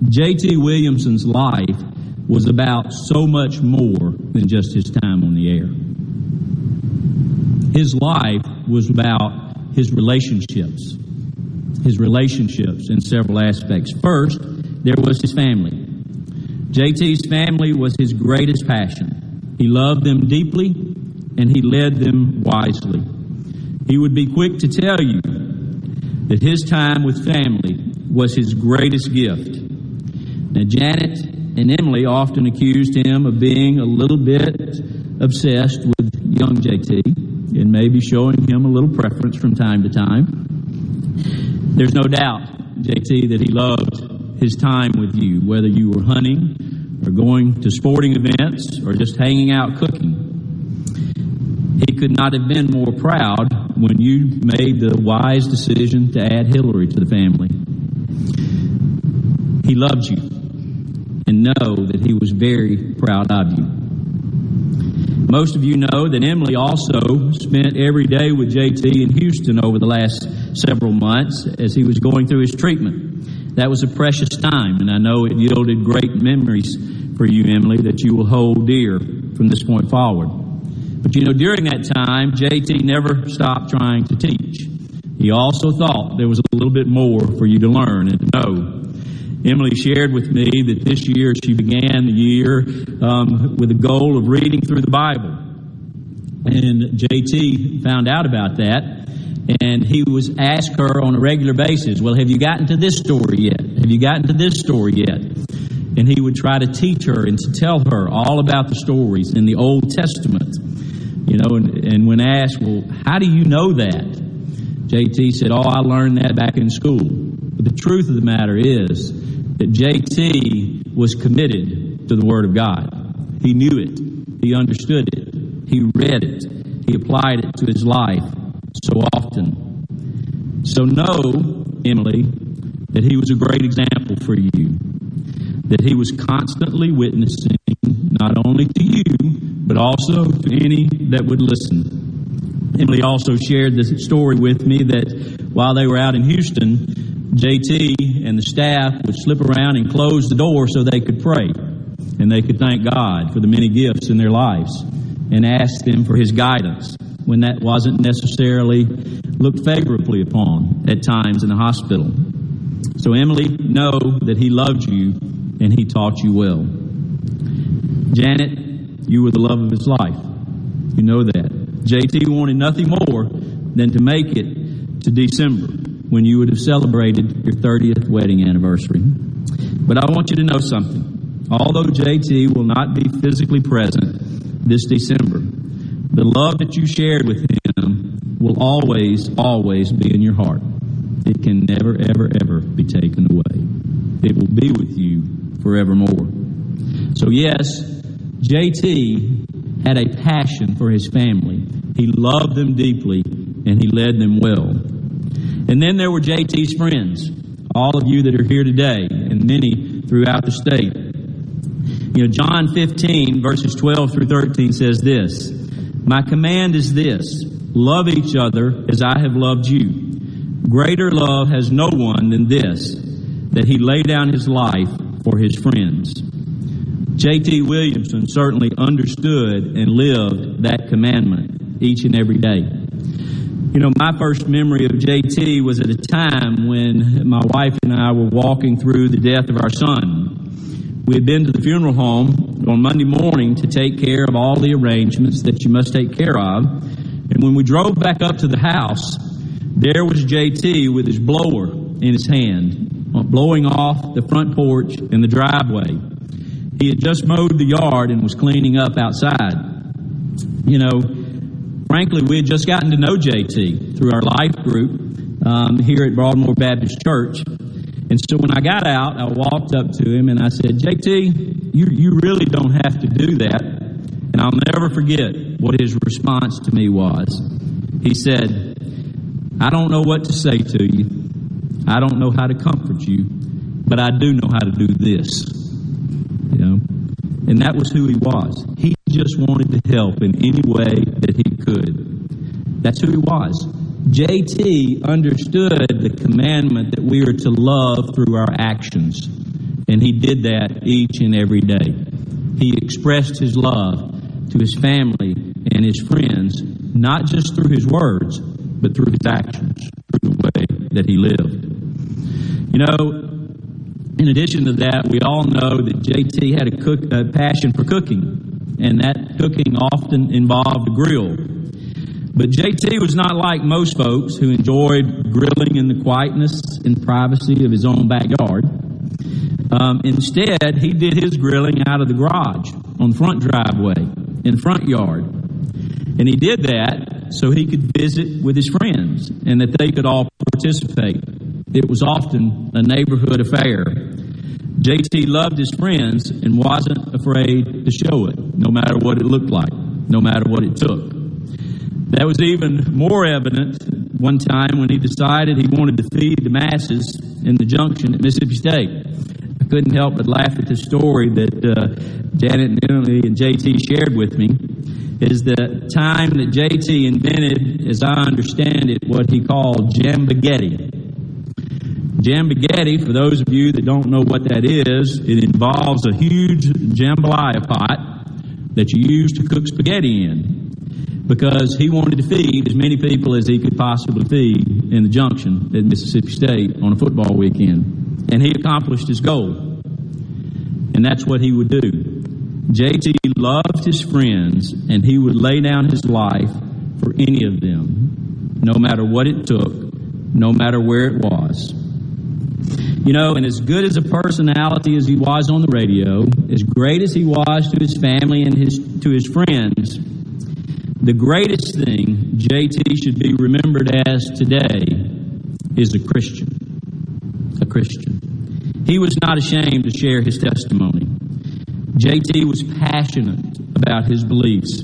JT Williamson's life was about so much more than just his time on the air. His life was about his relationships, his relationships in several aspects. First, there was his family. JT's family was his greatest passion. He loved them deeply and he led them wisely. He would be quick to tell you that his time with family was his greatest gift. Now, Janet and Emily often accused him of being a little bit obsessed with young JT and maybe showing him a little preference from time to time. There's no doubt, JT, that he loved his time with you, whether you were hunting or going to sporting events or just hanging out cooking. He could not have been more proud when you made the wise decision to add Hillary to the family. He loved you and know that he was very proud of you. Most of you know that Emily also spent every day with JT in Houston over the last several months as he was going through his treatment. That was a precious time, and I know it yielded great memories for you, Emily, that you will hold dear from this point forward. But you know, during that time, JT never stopped trying to teach. He also thought there was a little bit more for you to learn and to know. Emily shared with me that this year she began the year um, with a goal of reading through the Bible. And JT found out about that, and he was asked her on a regular basis, Well, have you gotten to this story yet? Have you gotten to this story yet? And he would try to teach her and to tell her all about the stories in the Old Testament. You know, and, and when asked, Well, how do you know that? JT said, Oh, I learned that back in school. But the truth of the matter is, that JT was committed to the Word of God. He knew it, he understood it, he read it, he applied it to his life so often. So know, Emily, that he was a great example for you, that he was constantly witnessing not only to you, but also to any that would listen. Emily also shared this story with me that while they were out in Houston, JT and the staff would slip around and close the door so they could pray and they could thank God for the many gifts in their lives and ask them for His guidance when that wasn't necessarily looked favorably upon at times in the hospital. So, Emily, know that He loved you and He taught you well. Janet, you were the love of His life. You know that. JT wanted nothing more than to make it to December when you would have celebrated your 30th wedding anniversary. But I want you to know something. Although JT will not be physically present this December, the love that you shared with him will always, always be in your heart. It can never, ever, ever be taken away. It will be with you forevermore. So, yes, JT had a passion for his family. He loved them deeply and he led them well. And then there were JT's friends, all of you that are here today, and many throughout the state. You know, John 15, verses 12 through 13 says this My command is this love each other as I have loved you. Greater love has no one than this, that he lay down his life for his friends. J.T. Williamson certainly understood and lived that commandment each and every day. You know, my first memory of JT was at a time when my wife and I were walking through the death of our son. We had been to the funeral home on Monday morning to take care of all the arrangements that you must take care of. And when we drove back up to the house, there was JT with his blower in his hand, blowing off the front porch and the driveway. He had just mowed the yard and was cleaning up outside. You know, frankly, we had just gotten to know JT through our life group um, here at Broadmoor Baptist Church. And so when I got out, I walked up to him and I said, JT, you, you really don't have to do that. And I'll never forget what his response to me was. He said, I don't know what to say to you. I don't know how to comfort you, but I do know how to do this. You know? And that was who he was. He just wanted to help in any way that he could. That's who he was. JT understood the commandment that we are to love through our actions, and he did that each and every day. He expressed his love to his family and his friends, not just through his words, but through his actions, through the way that he lived. You know, in addition to that, we all know that JT had a, cook, a passion for cooking and that cooking often involved a grill. But JT was not like most folks who enjoyed grilling in the quietness and privacy of his own backyard. Um, instead, he did his grilling out of the garage, on the front driveway, in front yard. And he did that so he could visit with his friends and that they could all participate. It was often a neighborhood affair. JT loved his friends and wasn't afraid to show it, no matter what it looked like, no matter what it took. That was even more evident one time when he decided he wanted to feed the masses in the junction at Mississippi State. I couldn't help but laugh at the story that uh, Janet and Emily and JT shared with me. Is the time that JT invented, as I understand it, what he called jambagetti. Jambagetti, for those of you that don't know what that is, it involves a huge jambalaya pot that you use to cook spaghetti in because he wanted to feed as many people as he could possibly feed in the junction at Mississippi State on a football weekend. And he accomplished his goal. And that's what he would do. JT loved his friends, and he would lay down his life for any of them, no matter what it took, no matter where it was. You know, and as good as a personality as he was on the radio, as great as he was to his family and his to his friends, the greatest thing JT should be remembered as today is a Christian. A Christian. He was not ashamed to share his testimony. JT was passionate about his beliefs.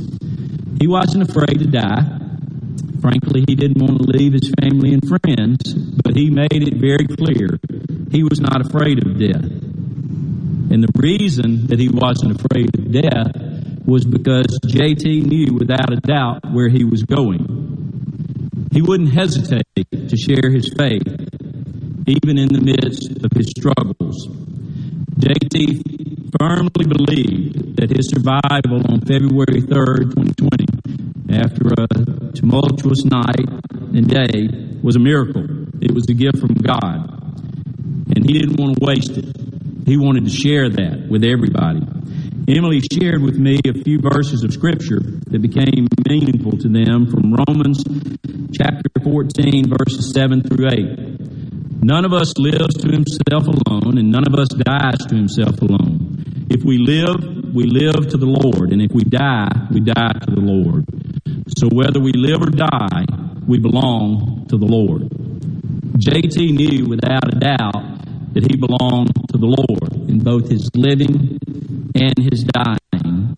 He wasn't afraid to die. Frankly, he didn't want to leave his family and friends, but he made it very clear he was not afraid of death. And the reason that he wasn't afraid of death was because JT knew without a doubt where he was going. He wouldn't hesitate to share his faith, even in the midst of his struggles. JT firmly believed that his survival on February 3rd, 2020, after a tumultuous night and day, was a miracle. It was a gift from God and he didn't want to waste it. He wanted to share that with everybody. Emily shared with me a few verses of Scripture that became meaningful to them from Romans chapter 14, verses 7 through 8. None of us lives to himself alone, and none of us dies to himself alone. If we live, we live to the Lord, and if we die, we die to the Lord. So whether we live or die, we belong to the Lord. JT knew without a doubt that he belonged to the Lord in both his living and his dying.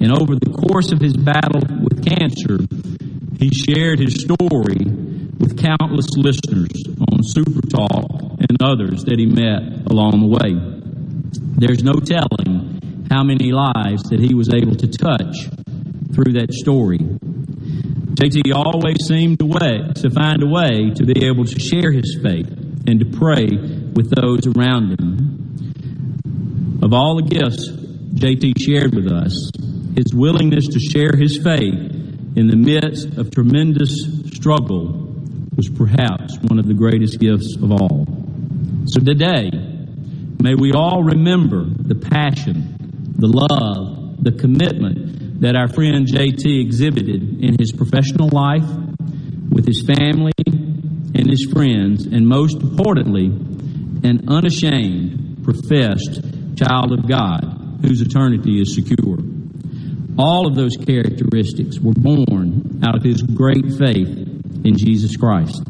And over the course of his battle with cancer, he shared his story with countless listeners on Super Talk and others that he met along the way. There's no telling how many lives that he was able to touch through that story. JT always seemed to, way, to find a way to be able to share his faith and to pray with those around him. Of all the gifts JT shared with us, his willingness to share his faith in the midst of tremendous struggle was perhaps one of the greatest gifts of all. So today, may we all remember the passion, the love, the commitment that our friend JT exhibited in his professional life, with his family and his friends, and most importantly, an unashamed, professed child of God whose eternity is secure. All of those characteristics were born out of his great faith in Jesus Christ.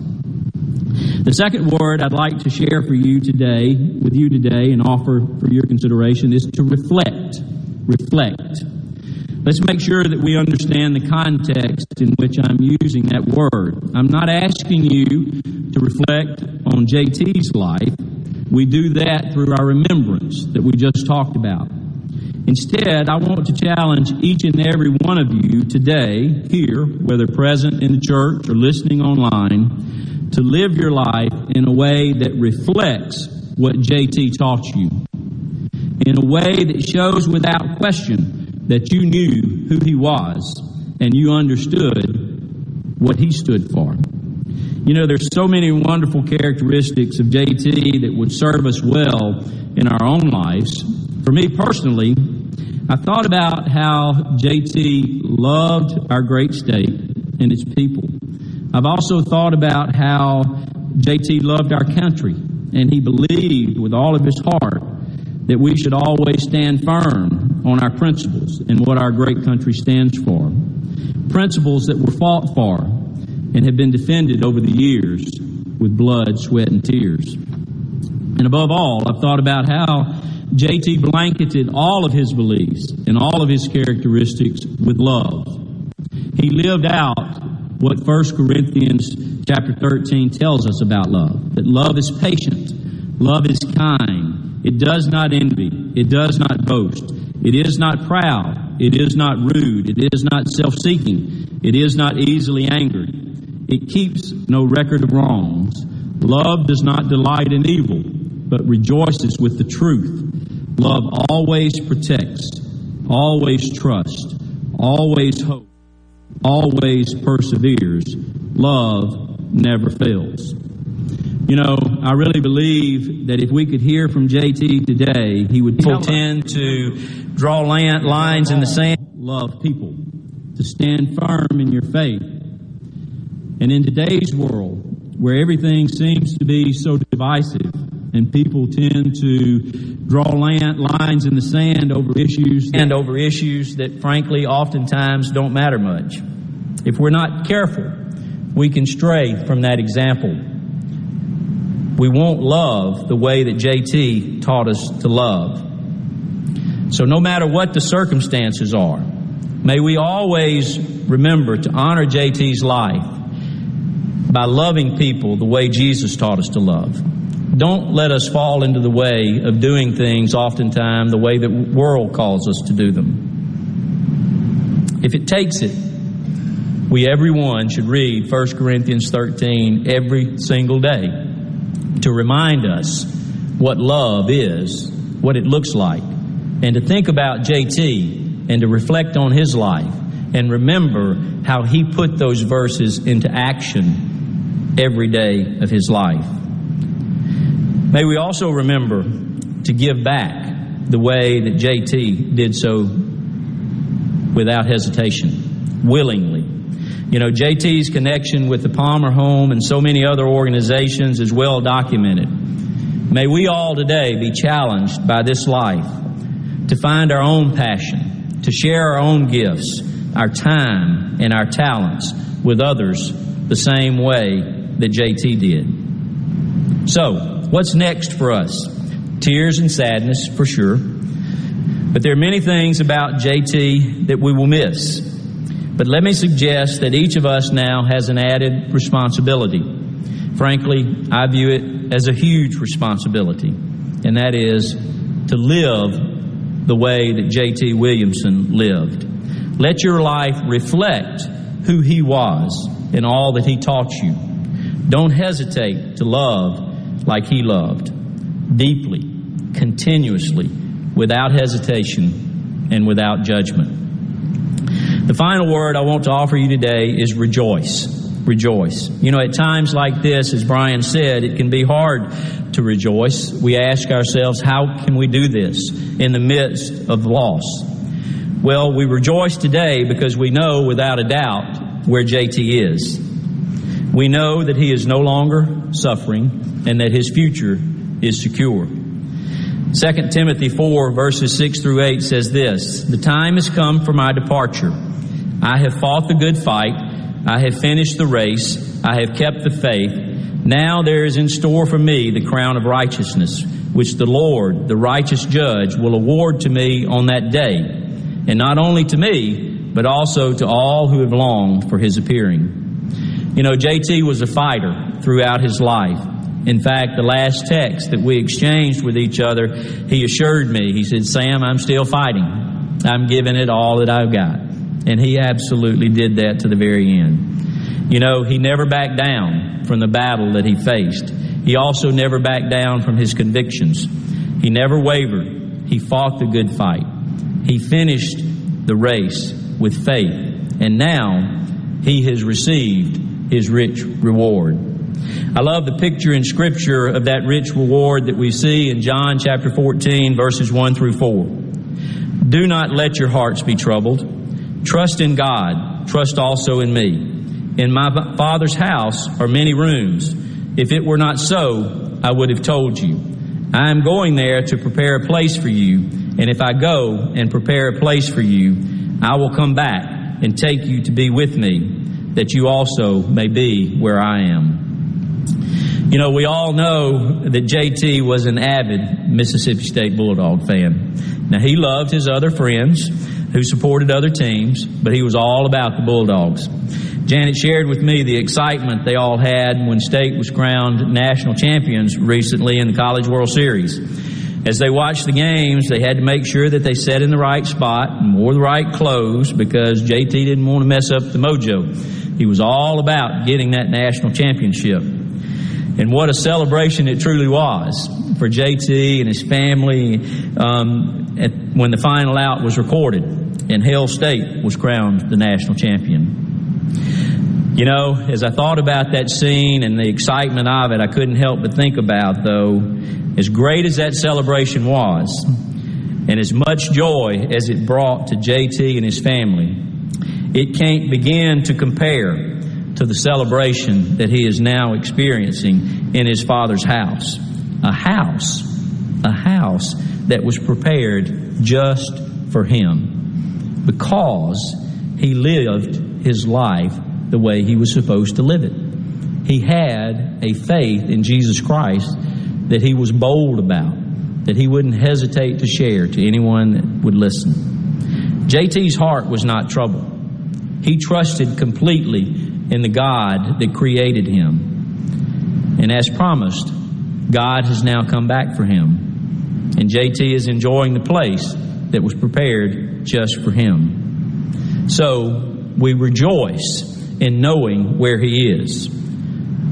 The second word I'd like to share for you today, with you today, and offer for your consideration is to reflect. Reflect. Let's make sure that we understand the context in which I'm using that word. I'm not asking you to reflect on JT's life. We do that through our remembrance that we just talked about. Instead, I want to challenge each and every one of you today, here, whether present in the church or listening online, to live your life in a way that reflects what JT taught you. In a way that shows without question that you knew who he was and you understood what he stood for. You know, there's so many wonderful characteristics of JT that would serve us well in our own lives. For me personally, I thought about how JT loved our great state and its people. I've also thought about how JT loved our country and he believed with all of his heart that we should always stand firm on our principles and what our great country stands for. Principles that were fought for and have been defended over the years with blood, sweat, and tears. And above all, I've thought about how JT blanketed all of his beliefs and all of his characteristics with love. He lived out what 1 Corinthians chapter 13 tells us about love that love is patient, love is kind, it does not envy, it does not boast, it is not proud, it is not rude, it is not self seeking, it is not easily angered, it keeps no record of wrongs. Love does not delight in evil, but rejoices with the truth. Love always protects, always trusts, always hopes, always perseveres. Love never fails. You know, I really believe that if we could hear from JT today, he would tend to draw lines in the sand, love people, to stand firm in your faith. And in today's world, where everything seems to be so divisive, and people tend to draw land, lines in the sand over issues and over issues that frankly oftentimes don't matter much. If we're not careful, we can stray from that example. We won't love the way that JT taught us to love. So no matter what the circumstances are, may we always remember to honor JT's life by loving people the way Jesus taught us to love don't let us fall into the way of doing things oftentimes the way the world calls us to do them. If it takes it, we everyone should read 1 Corinthians 13 every single day to remind us what love is, what it looks like, and to think about JT and to reflect on his life and remember how he put those verses into action every day of his life. May we also remember to give back the way that JT did so without hesitation, willingly. You know, JT's connection with the Palmer Home and so many other organizations is well documented. May we all today be challenged by this life to find our own passion, to share our own gifts, our time, and our talents with others the same way that JT did. So, What's next for us? Tears and sadness, for sure. But there are many things about JT that we will miss. But let me suggest that each of us now has an added responsibility. Frankly, I view it as a huge responsibility, and that is to live the way that JT Williamson lived. Let your life reflect who he was and all that he taught you. Don't hesitate to love like he loved, deeply, continuously, without hesitation, and without judgment. The final word I want to offer you today is rejoice. Rejoice. You know, at times like this, as Brian said, it can be hard to rejoice. We ask ourselves, how can we do this in the midst of loss? Well, we rejoice today because we know without a doubt where JT is. We know that he is no longer suffering and that his future is secure. 2 Timothy 4 verses 6 through 8 says this, The time has come for my departure. I have fought the good fight. I have finished the race. I have kept the faith. Now there is in store for me the crown of righteousness, which the Lord, the righteous judge, will award to me on that day. And not only to me, but also to all who have longed for his appearing. You know, JT was a fighter throughout his life. In fact, the last text that we exchanged with each other, he assured me, he said, Sam, I'm still fighting. I'm giving it all that I've got. And he absolutely did that to the very end. You know, he never backed down from the battle that he faced. He also never backed down from his convictions. He never wavered. He fought the good fight. He finished the race with faith. And now he has received his rich reward. I love the picture in Scripture of that rich reward that we see in John chapter 14, verses 1 through 4. Do not let your hearts be troubled. Trust in God. Trust also in me. In my Father's house are many rooms. If it were not so, I would have told you. I am going there to prepare a place for you. And if I go and prepare a place for you, I will come back and take you to be with me, that you also may be where I am. You know, we all know that JT was an avid Mississippi State Bulldog fan. Now, he loved his other friends who supported other teams, but he was all about the Bulldogs. Janet shared with me the excitement they all had when State was crowned national champions recently in the College World Series. As they watched the games, they had to make sure that they sat in the right spot and wore the right clothes because JT didn't want to mess up the mojo. He was all about getting that national championship. And what a celebration it truly was for JT and his family um, at, when the final out was recorded and Hail State was crowned the national champion. You know, as I thought about that scene and the excitement of it, I couldn't help but think about, though, as great as that celebration was, and as much joy as it brought to JT and his family, it can't begin to compare to the celebration that he is now experiencing in his father's house. A house, a house that was prepared just for him because he lived his life the way he was supposed to live it. He had a faith in Jesus Christ that he was bold about, that he wouldn't hesitate to share to anyone that would listen. JT's heart was not troubled. He trusted completely in the God that created him. And as promised, God has now come back for him. And JT is enjoying the place that was prepared just for him. So we rejoice in knowing where he is,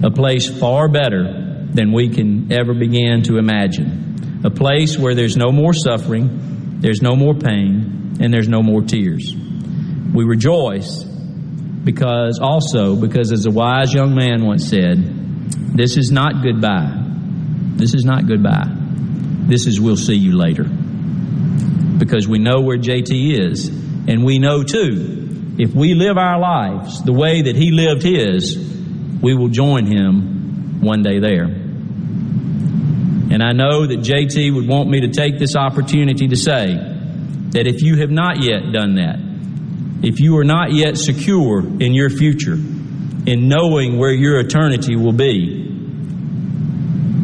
a place far better than we can ever begin to imagine, a place where there's no more suffering, there's no more pain, and there's no more tears. We rejoice because also, because as a wise young man once said, this is not goodbye. This is not goodbye. This is we'll see you later. Because we know where JT is. And we know too, if we live our lives the way that he lived his, we will join him one day there. And I know that JT would want me to take this opportunity to say that if you have not yet done that, if you are not yet secure in your future, in knowing where your eternity will be,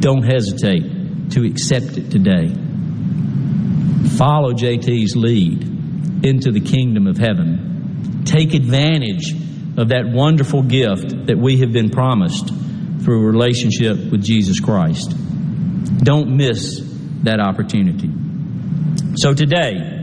don't hesitate to accept it today. Follow JT's lead into the kingdom of heaven. Take advantage of that wonderful gift that we have been promised through a relationship with Jesus Christ. Don't miss that opportunity. So today,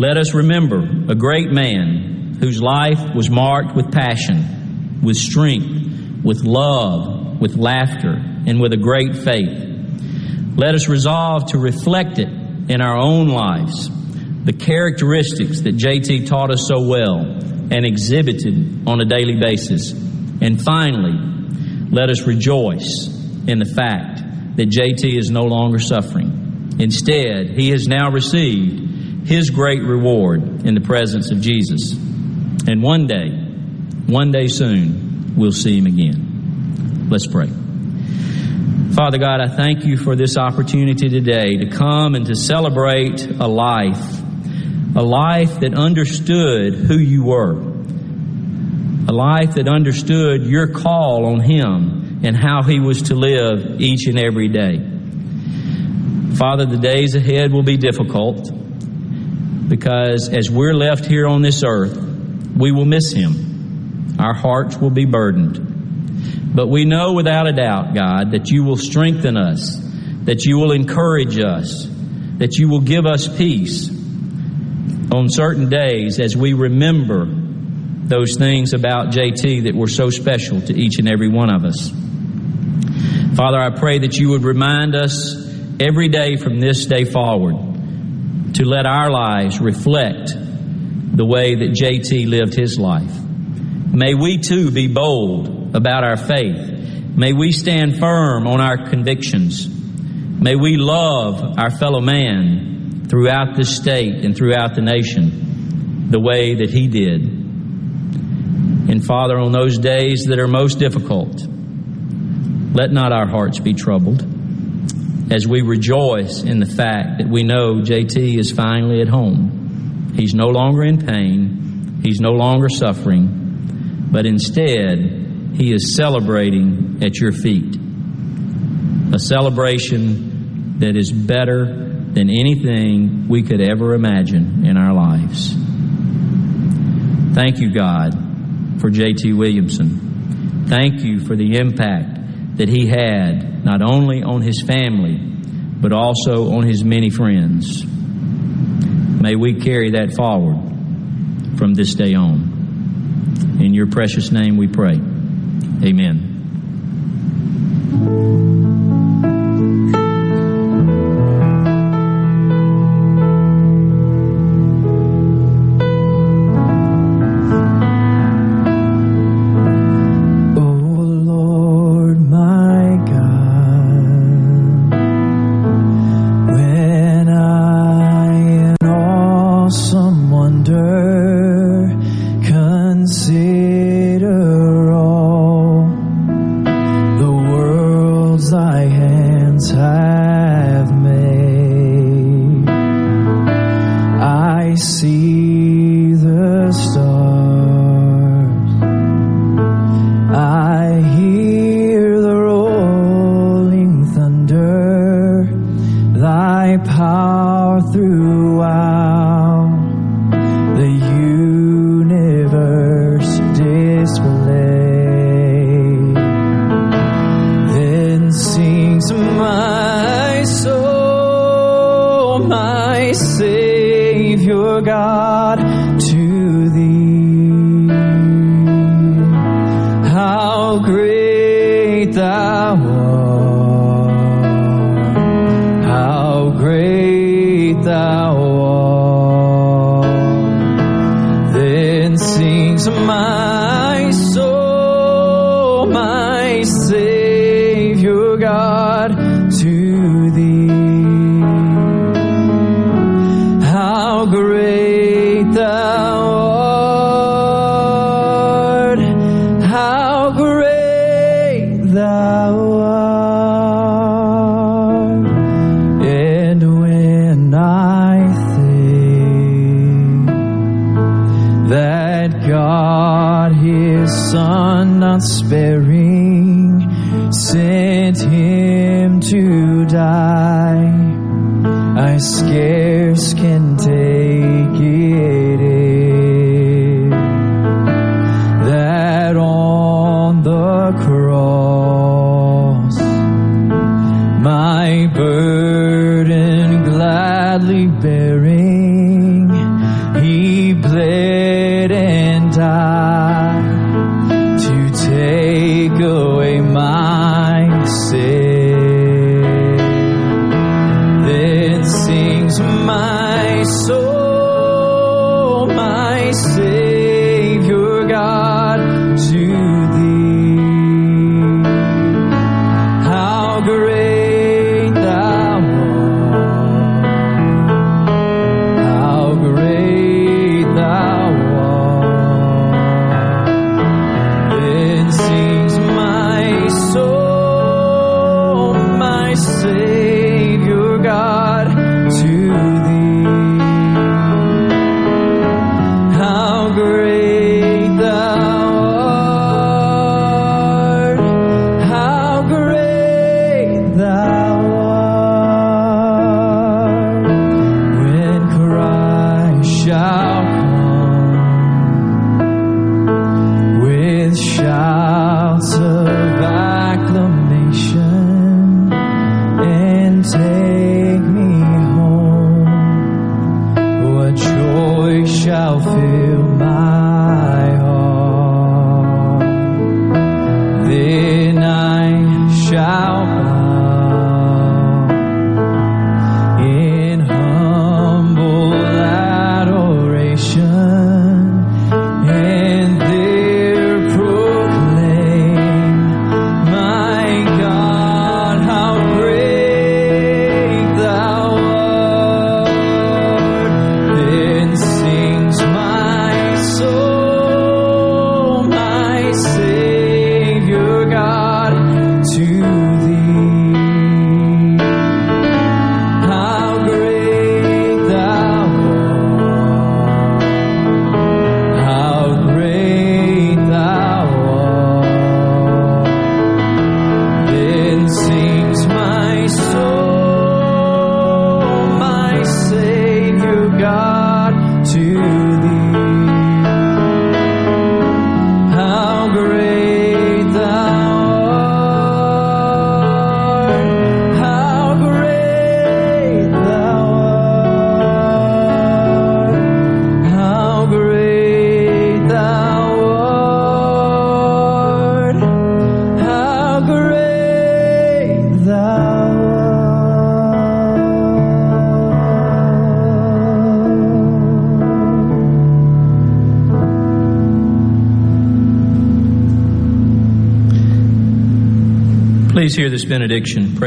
let us remember a great man whose life was marked with passion, with strength, with love, with laughter, and with a great faith. Let us resolve to reflect it in our own lives, the characteristics that JT taught us so well and exhibited on a daily basis. And finally, let us rejoice in the fact that JT is no longer suffering. Instead, he has now received his great reward in the presence of Jesus. And one day, one day soon, we'll see him again. Let's pray. Father God, I thank you for this opportunity today to come and to celebrate a life, a life that understood who you were, a life that understood your call on him and how he was to live each and every day. Father, the days ahead will be difficult because as we're left here on this earth, we will miss him. Our hearts will be burdened. But we know without a doubt, God, that you will strengthen us, that you will encourage us, that you will give us peace on certain days as we remember those things about JT that were so special to each and every one of us. Father, I pray that you would remind us every day from this day forward to let our lives reflect the way that JT lived his life. May we too be bold about our faith. May we stand firm on our convictions. May we love our fellow man throughout the state and throughout the nation the way that he did. And Father, on those days that are most difficult, let not our hearts be troubled as we rejoice in the fact that we know JT is finally at home. He's no longer in pain, he's no longer suffering, but instead, he is celebrating at your feet. A celebration that is better than anything we could ever imagine in our lives. Thank you, God, for JT Williamson. Thank you for the impact that he had, not only on his family, but also on his many friends. May we carry that forward from this day on. In your precious name we pray. Amen.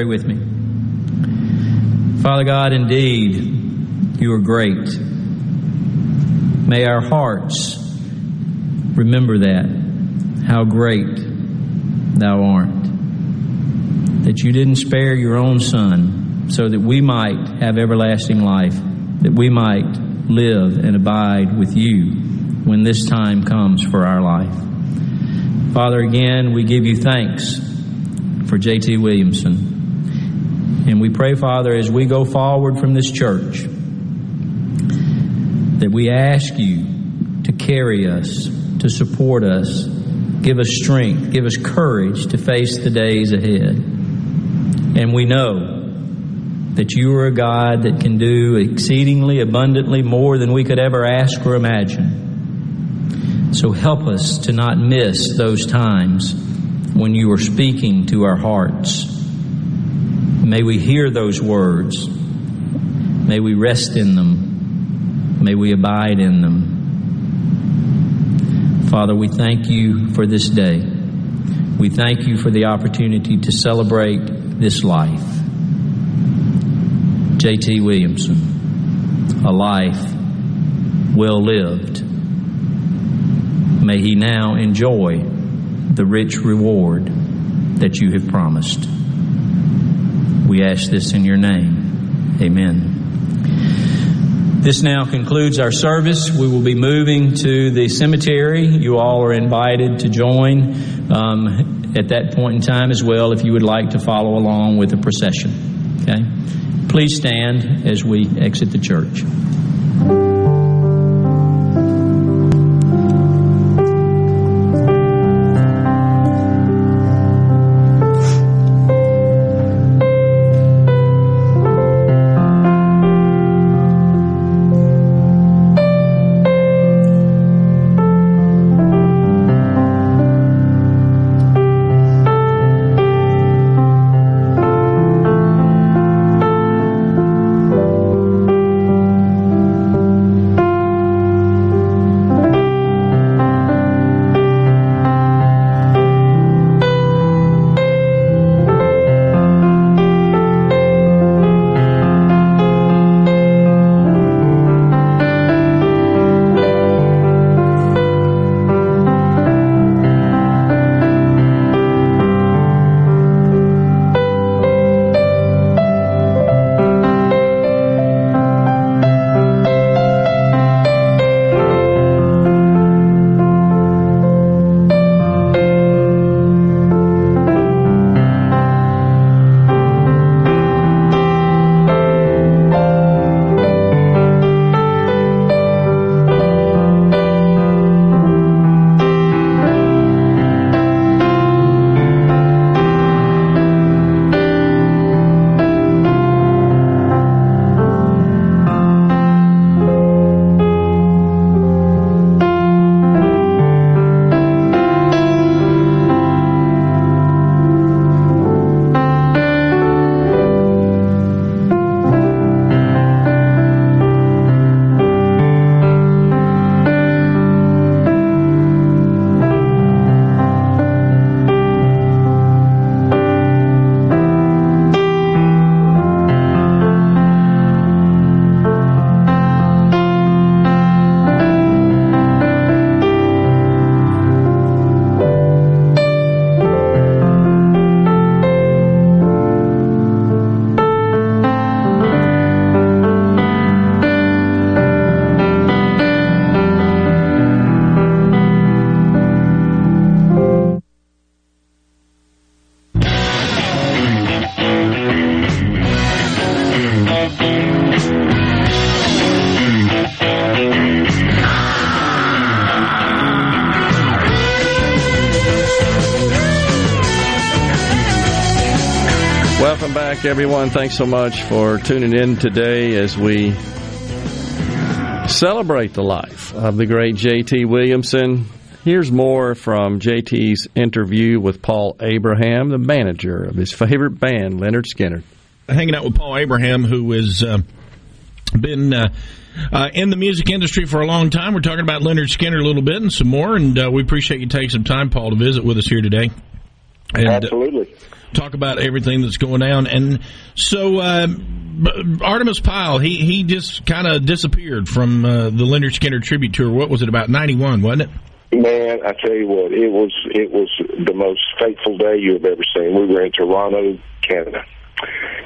Pray with me. Father God, indeed, you are great. May our hearts remember that, how great thou art. That you didn't spare your own Son so that we might have everlasting life, that we might live and abide with you when this time comes for our life. Father, again, we give you thanks for J.T. Williamson. And we pray, Father, as we go forward from this church, that we ask you to carry us, to support us, give us strength, give us courage to face the days ahead. And we know that you are a God that can do exceedingly abundantly more than we could ever ask or imagine. So help us to not miss those times when you are speaking to our hearts. May we hear those words. May we rest in them. May we abide in them. Father, we thank you for this day. We thank you for the opportunity to celebrate this life. J.T. Williamson, a life well lived. May he now enjoy the rich reward that you have promised. We ask this in your name. Amen. This now concludes our service. We will be moving to the cemetery. You all are invited to join um, at that point in time as well if you would like to follow along with the procession. Okay? Please stand as we exit the church. Everyone. Thanks so much for tuning in today as we celebrate the life of the great J.T. Williamson. Here's more from JT's interview with Paul Abraham, the manager of his favorite band, Lynyrd Skynyrd. Hanging out with Paul Abraham, who has uh, been uh, uh, in the music industry for a long time. We're talking about Lynyrd Skynyrd a little bit and some more, and uh, we appreciate you taking some time, Paul, to visit with us here today. And, uh, Absolutely. talk about everything that's going down. And so uh, Artimus Pyle, he he just kind of disappeared from uh, the Lynyrd Skynyrd tribute tour. What was it about ninety one, wasn't it? Man, I tell you what, it was it was the most fateful day you have ever seen. We were in Toronto, Canada,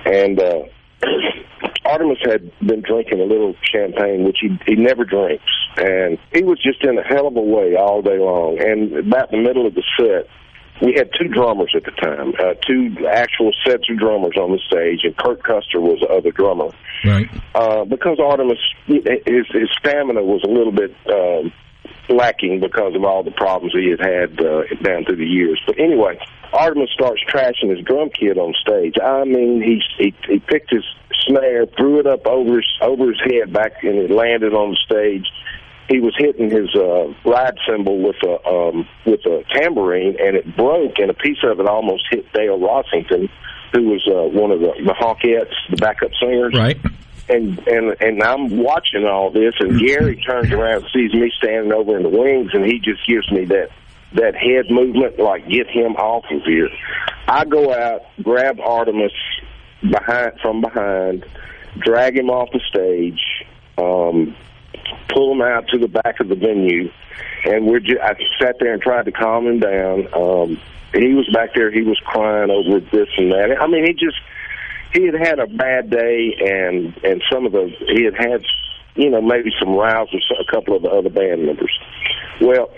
and uh, Artimus had been drinking a little champagne, which he he never drinks, and he was just in a hell of a way all day long. And about the middle of the set, we had two drummers at the time, uh, two actual sets of drummers on the stage, and Kurt Custer was the other drummer. Right. Uh, because Artimus, his, his stamina was a little bit um, lacking because of all the problems he had had uh, down through the years. But anyway, Artimus starts trashing his drum kit on stage. I mean, he he, he picked his snare, threw it up over his over his head back, and it landed on the stage. He was hitting his uh, ride cymbal with a um, with a tambourine, and it broke, and a piece of it almost hit Dale Rossington, who was uh, one of the, the Honkettes, the backup singers. Right. And and and I'm watching all this, and Gary turns around, sees me standing over in the wings, and he just gives me that that head movement, like get him off of here. I go out, grab Artimus behind from behind, drag him off the stage, um, pull him out to the back of the venue, and we're just, I sat there and tried to calm him down. Um, he was back there, he was crying over this and that. I mean, he just he had had a bad day, and and some of the he had had, you know, maybe some rows with a couple of the other band members. Well,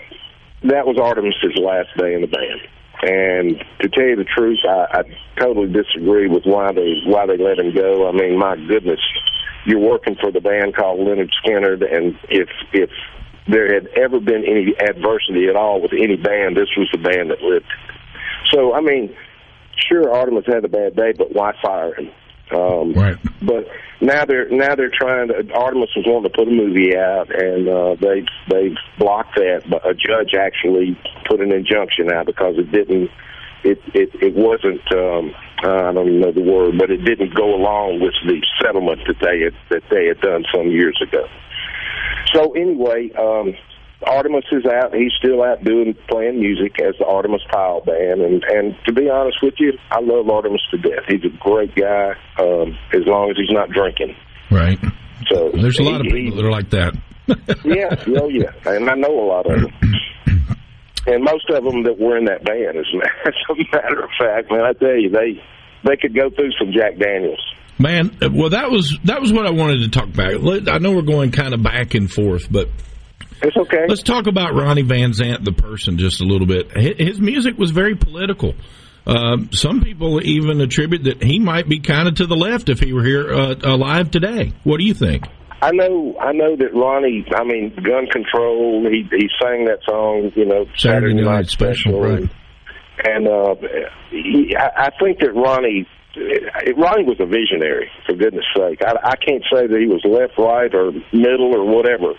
that was Artimus's last day in the band. And to tell you the truth, I, I totally disagree with why they why they let him go. I mean, my goodness, you're working for the band called Lynyrd Skynyrd, and if if there had ever been any adversity at all with any band, this was the band that lived. So, I mean, sure, Artimus had a bad day, but why fire him? Um, right. But now they're now they're trying to. Artimus was wanting to put a movie out, and uh, they they blocked that. But a judge actually put an injunction out because it didn't. It it it wasn't. Um, I don't even know the word, but it didn't go along with the settlement that they had that they had done some years ago. So anyway, um, Artimus is out. He's still out doing playing music as the Artimus Pyle Band, and and to be honest with you, I love Artimus to death. He's a great guy, um, as long as he's not drinking. Right. So There's a lot of he- people that are like that. yeah, oh yeah, and I know a lot of them. And most of them that were in that band, as a as a matter of fact, man, I tell you, they they could go through some Jack Daniels. Man, uh, well, that was that was what I wanted to talk about. I know we're going kind of back and forth, but it's okay. Let's talk about Ronnie Van Zant, the person, just a little bit. His music was very political. Um, some people even attribute that he might be kind of to the left if he were here uh, alive today. What do you think? I know, I know that Ronnie. I mean, Gun Control. He he sang that song, you know, Saturday Night Special, right. And uh, he, I, I think that Ronnie, eh, Ronnie was a visionary. For goodness' sake, I, I can't say that he was left, right, or middle, or whatever.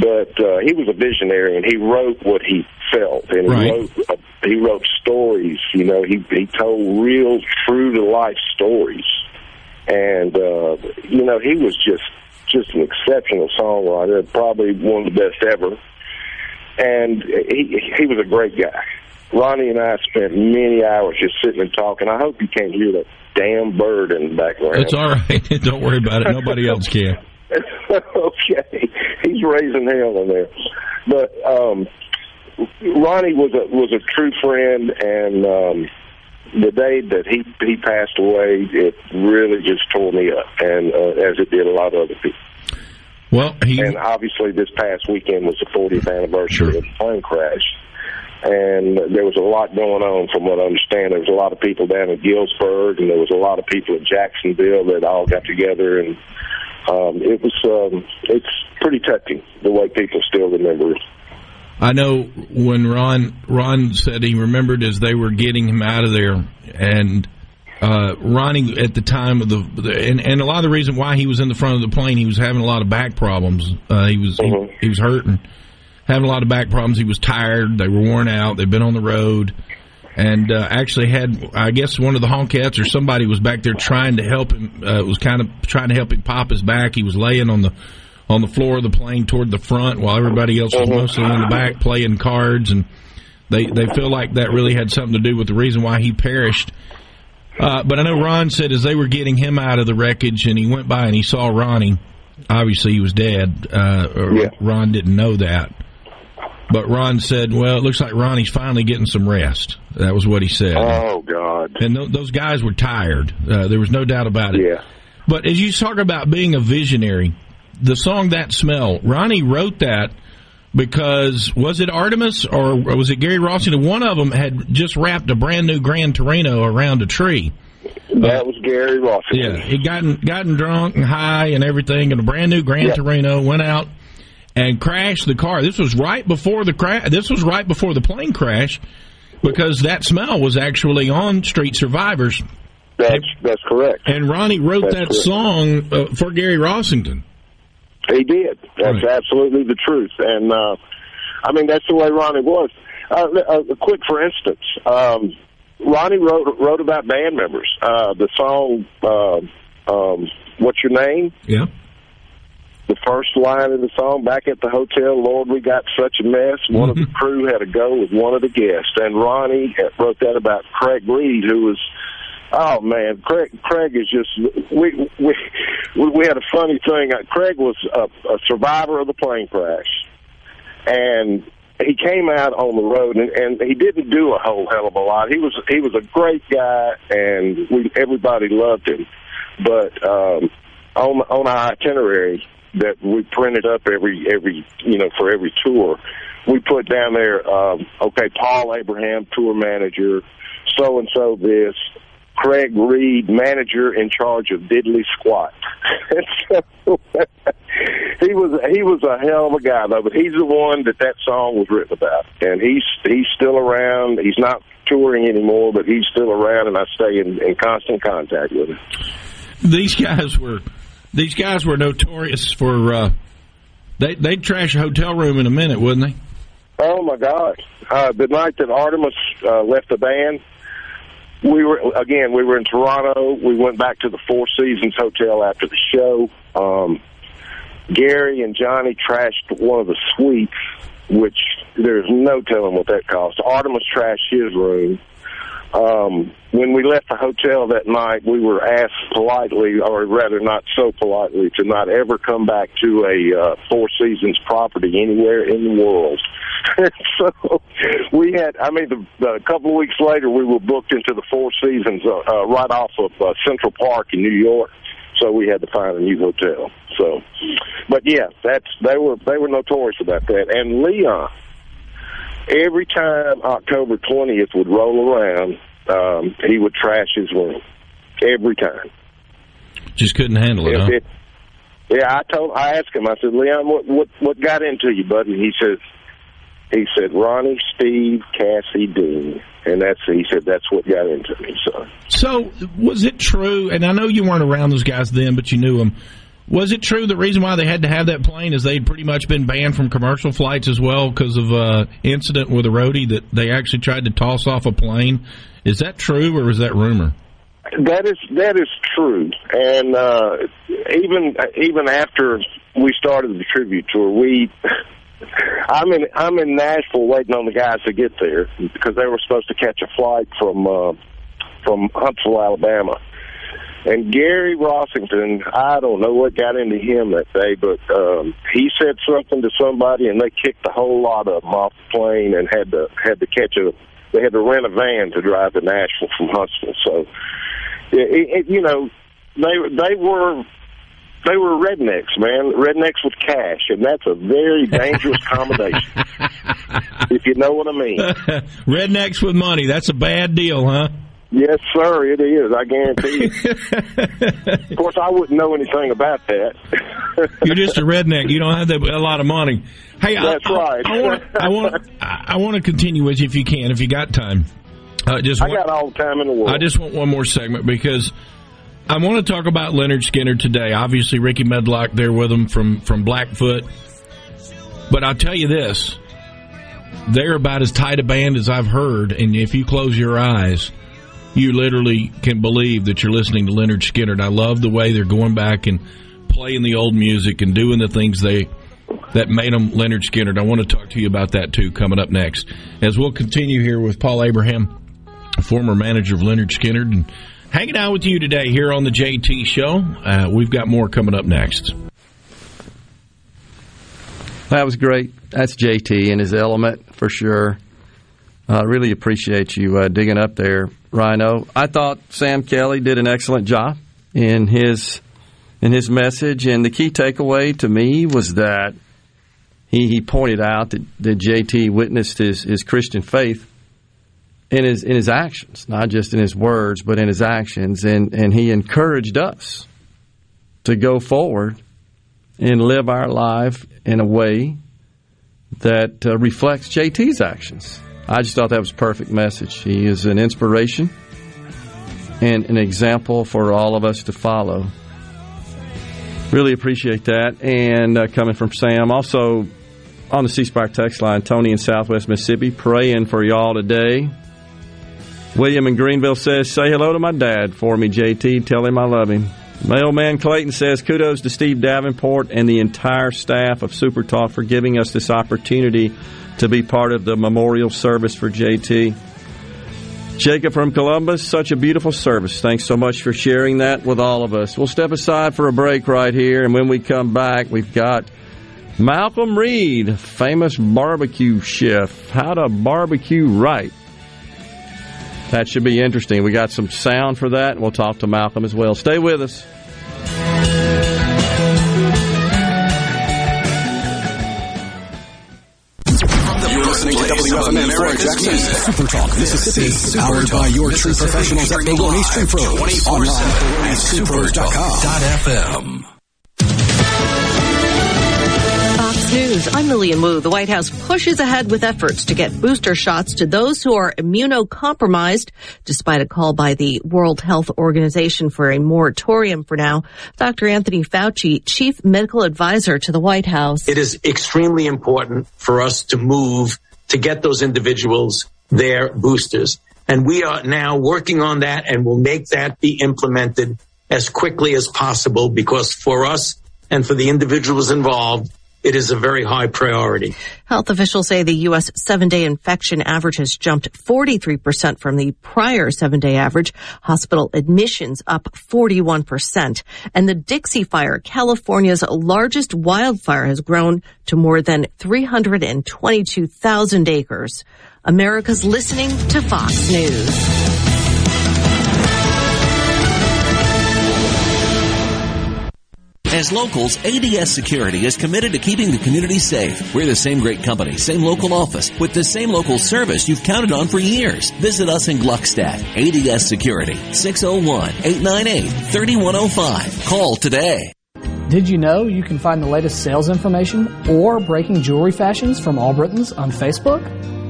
But uh, he was a visionary, and he wrote what he felt, and he Right. wrote uh, he wrote stories. You know, he he told real, true to life stories, and uh, you know, he was just just an exceptional songwriter, probably one of the best ever. And he he was a great guy. Ronnie and I spent many hours just sitting and talking. I hope you can't hear that damn bird in the background. It's all right. Don't worry about it. Nobody else can. okay, he's raising hell in there. But um, Ronnie was a was a true friend, and um, the day that he he passed away, it really just tore me up, and uh, as it did a lot of other people. Well, he and obviously this past weekend was the 40th anniversary of the plane crash. And there was a lot going on, from what I understand. There was a lot of people down in Gillsburg, and there was a lot of people in Jacksonville that all got together, and um, it was um, it's pretty touching the way people still remember it. I know when Ron Ron said he remembered as they were getting him out of there, and uh, Ronnie at the time of the, and, and a lot of the reason why he was in the front of the plane, he was having a lot of back problems. Uh, he was he, he was hurting, having a lot of back problems. He was tired. They were worn out. They'd been on the road, and uh, actually had I guess one of the honkettes or somebody was back there trying to help him. Uh, was kind of trying to help him pop his back. He was laying on the on the floor of the plane toward the front while everybody else was mostly in the back playing cards and They they feel like that really had something to do with the reason why he perished. Uh, but I know Ron said as they were getting him out of the wreckage, and he went by and he saw Ronnie. Obviously, he was dead. Uh, or Ron didn't know that. But Ron said, "Well, it looks like Ronnie's finally getting some rest." That was what he said. Oh God! And th- those guys were tired. Uh, there was no doubt about it. Yeah. But as you talk about being a visionary, the song "That Smell," Ronnie wrote that because was it Artimus or was it Gary Rossington? One of them had just wrapped a brand new Gran Torino around a tree. That was Gary Ross. Yeah, he gotten gotten drunk and high and everything, and a brand new Grand. Torino went out and crashed the car. This was right before the crash. This was right before the plane crash because that smell was actually on Street Survivors. That's that's correct. And Ronnie wrote That's that correct. song uh, for Gary Rossington. He did. That's absolutely the truth, and uh, I mean that's the way Ronnie was. Uh, a, a quick, for instance, um, Ronnie wrote wrote about band members. Uh, the song uh, um, "What's Your Name?" Yeah. The first line of the song, back at the hotel, Lord, we got such a mess. One of the crew had to go with one of the guests, and Ronnie wrote that about Craig Reed, who was Oh man, Craig Craig is just we we we had a funny thing. Uh, Craig was a, a survivor of the plane crash, and he came out on the road and, and he didn't do a whole hell of a lot. He was he was a great guy, and we everybody loved him. But um, on on our itinerary that we printed up every every you know for every tour, we put down there. Um, okay, Paul Abraham, tour manager, so and so this. Craig Reed, manager in charge of Diddley Squat. So, he was he was a hell of a guy though, but he's the one that that song was written about, and he's he's still around. He's not touring anymore, but he's still around, and I stay in, in constant contact with him. These guys were these guys were notorious for uh, they they'd trash a hotel room in a minute, wouldn't they? Oh my God! Uh, the night that Artimus uh, left the band, we were again. We were in Toronto. We went back to the Four Seasons Hotel after the show. Um, Gary and Johnny trashed one of the suites, which there's no telling what that cost. Artimus trashed his room. Um, when we left the hotel that night, we were asked politely, or rather not so politely, to not ever come back to a uh, Four Seasons property anywhere in the world. so we had, I mean, the, the, a couple of weeks later, we were booked into the Four Seasons uh, uh, right off of uh, Central Park in New York. So we had to find a new hotel. So, but yeah, that's they were they were notorious about that. And Leon, every time October twentieth would roll around, um, he would trash his room every time. Just couldn't handle it. If Huh? it- yeah, I told, I asked him. I said, Leon, what what what got into you, buddy? He says, he said, Ronnie, Steve, Cassie, Dean, and that's he said that's what got into me. So So was it true? And I know you weren't around those guys then, but you knew them. Was it true the reason why they had to have that plane is they'd pretty much been banned from commercial flights as well because of uh, incident with a roadie that they actually tried to toss off a plane? Is that true or is that rumor? That is that is true, and uh, even even after we started the tribute tour, we I'm in I'm in Nashville waiting on the guys to get there because they were supposed to catch a flight from uh, from Huntsville, Alabama. And Gary Rossington, I don't know what got into him that day, but um, he said something to somebody, and they kicked a whole lot of them off the plane and had to had to catch a they had to rent a van to drive to Nashville from Huntsville. So, it, it, you know, they they were they were rednecks, man, rednecks with cash, and that's a very dangerous combination, if you know what I mean. Rednecks with money. That's a bad deal, huh? Yes, sir, it is. I guarantee you. of course, I wouldn't know anything about that. You're just a redneck. You don't have that, a lot of money. Hey, I- That's I, right. I want I want I I want to continue with you if you can, if you got time. Uh, just I got all the time in the world. I just want one more segment because I want to talk about Lynyrd Skynyrd today. Obviously, Rickey Medlocke there with him from from Blackfoot. But I'll tell you this: they're about as tight a band as I've heard, and if you close your eyes, you literally can believe that you're listening to Lynyrd Skynyrd. I love the way they're going back and playing the old music and doing the things they that made them Lynyrd Skynyrd. I want to talk to you about that too coming up next. As we'll continue here with Paul Abraham, former manager of Lynyrd Skynyrd, and hanging out with you today here on the JT Show. Uh, we've got more coming up next. That was great. That's JT in his element for sure. I uh, really appreciate you uh, digging up there, Ryno. I thought Sam Kelly did an excellent job in his in his message, and the key takeaway to me was that he, he pointed out that, that JT witnessed his, his Christian faith in his in his actions, not just in his words, but in his actions, and and he encouraged us to go forward and live our life in a way that uh, reflects JT's actions. I just thought that was a perfect message. He is an inspiration and an example for all of us to follow. Really appreciate that. And uh, coming from Sam, also on the C Spire text line, Tony in Southwest Mississippi, praying for y'all today. William in Greenville says, Say hello to my dad for me, JT. Tell him I love him. Mailman Clayton says, Kudos to Steve Davenport and the entire staff of Super Talk for giving us this opportunity to be part of the memorial service for JT. Jacob from Columbus, such a beautiful service. Thanks so much for sharing that with all of us. We'll step aside for a break right here, and when we come back, we've got Malcolm Reed, famous barbecue chef, how to barbecue right. That should be interesting. We got some sound for that, and we'll talk to Malcolm as well. Stay with us. Listening to WFMN Flora Jackson. Super Talk Mississippi. Powered by your true professionals at Bologna Street Pros. Online at supertalk.fm. Fox News. I'm Lillian Wu. The White House pushes ahead with efforts to get booster shots to those who are immunocompromised, despite a call by the World Health Organization for a moratorium for now. Dr. Anthony Fauci, chief medical advisor to the White House. It is extremely important for us to move to get those individuals their boosters. And we are now working on that and will make that be implemented as quickly as possible because for us and for the individuals involved, it is a very high priority. Health officials say the U.S. seven day infection average has jumped 43% from the prior seven day average. Hospital admissions up 41%. And the Dixie Fire, California's largest wildfire, has grown to more than 322,000 acres. America's listening to Fox News. As locals, ADS Security is committed to keeping the community safe. We're the same great company, same local office, with the same local service you've counted on for years. Visit us in Gluckstadt. ADS Security, 601-898-3105. Call today. Did you know you can find the latest sales information or breaking jewelry fashions from Allbritton's on Facebook?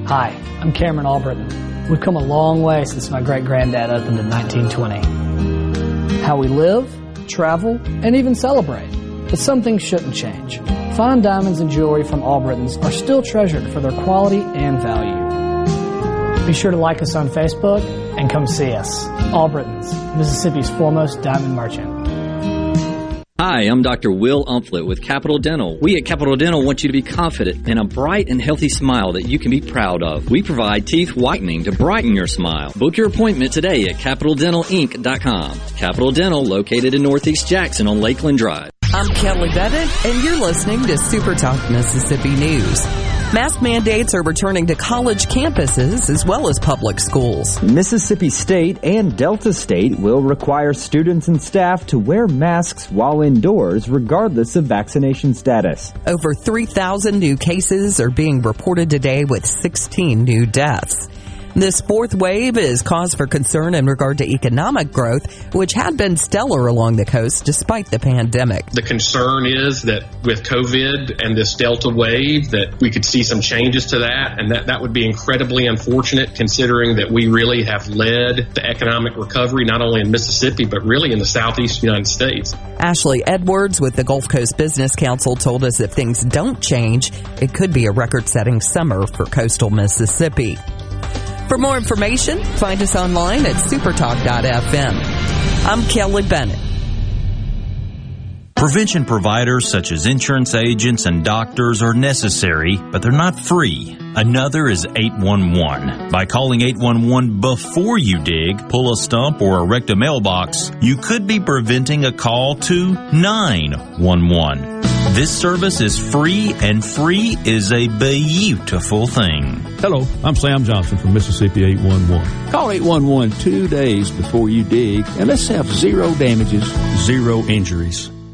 Hi, I'm Cameron Allbritton. We've come a long way since my great granddad opened in 1920. How we live, travel, and even celebrate. But some things shouldn't change. Fine diamonds and jewelry from all Allbritton's are still treasured for their quality and value. Be sure to like us on Facebook and come see us. All Allbritton's, Mississippi's foremost diamond merchant. Hi, I'm Dr. Will Umflett with Capital Dental. We at Capital Dental want you to be confident in a bright and healthy smile that you can be proud of. We provide teeth whitening to brighten your smile. Book your appointment today at CapitalDentalInc.com. Capital Dental located in Northeast Jackson on Lakeland Drive. I'm Kelly Bennett, and you're listening to Super Talk Mississippi News. Mask mandates are returning to college campuses as well as public schools. Mississippi State and Delta State will require students and staff to wear masks while indoors, regardless of vaccination status. Over 3,000 new cases are being reported today with 16 new deaths. This fourth wave is cause for concern in regard to economic growth, which had been stellar along the coast despite the pandemic. The concern is that with COVID and this Delta wave, that we could see some changes to that, and that, that would be incredibly unfortunate considering that we really have led the economic recovery, not only in Mississippi, but really in the southeast United States. Ashley Edwards with the Gulf Coast Business Council told us if things don't change, it could be a record setting summer for coastal Mississippi. For more information, find us online at supertalk.fm. I'm Kelly Bennett. Prevention providers such as insurance agents and doctors are necessary, but they're not free. Another is 811. By calling 811 before you dig, pull a stump, or erect a mailbox, you could be preventing a call to 911. This service is free, and free is a beautiful thing. Hello, I'm Sam Johnson from Mississippi 811. Call 811 two days before you dig, and let's have zero damages, zero injuries.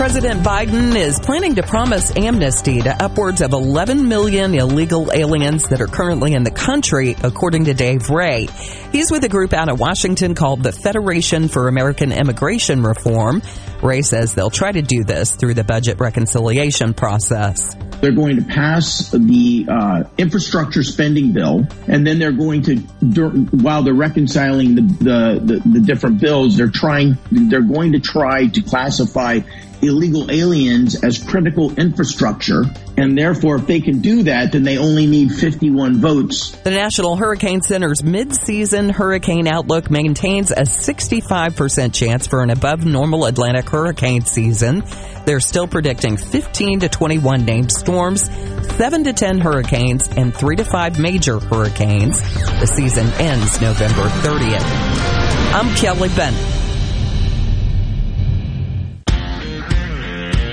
President Biden is planning to promise amnesty to upwards of 11 million illegal aliens that are currently in the country, according to Dave Ray. He's with a group out of Washington called the Federation for American Immigration Reform. Ray says they'll try to do this through the budget reconciliation process. They're going to pass the uh, infrastructure spending bill, and then they're going to, while they're reconciling the, the, the, the different bills, they're trying, they're going to try to classify illegal aliens as critical infrastructure. And therefore, if they can do that, then they only need 51 votes. The National Hurricane Center's mid-season hurricane outlook maintains a 65% chance for an above normal Atlantic hurricane season. They're still predicting 15 to 21 named storms, 7 to 10 hurricanes, and 3 to 5 major hurricanes. The season ends November 30th. I'm Kelly Bennett.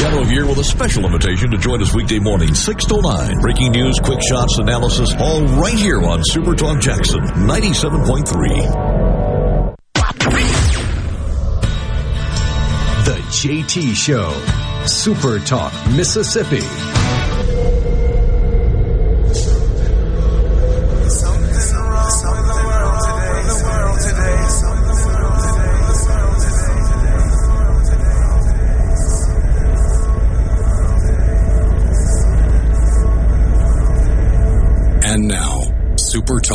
Gallo here with a special invitation to join us weekday morning, 6 to 9. Breaking news, quick shots, analysis, all right here on Super Talk Jackson 97.3. The JT Show. Super Talk, Mississippi.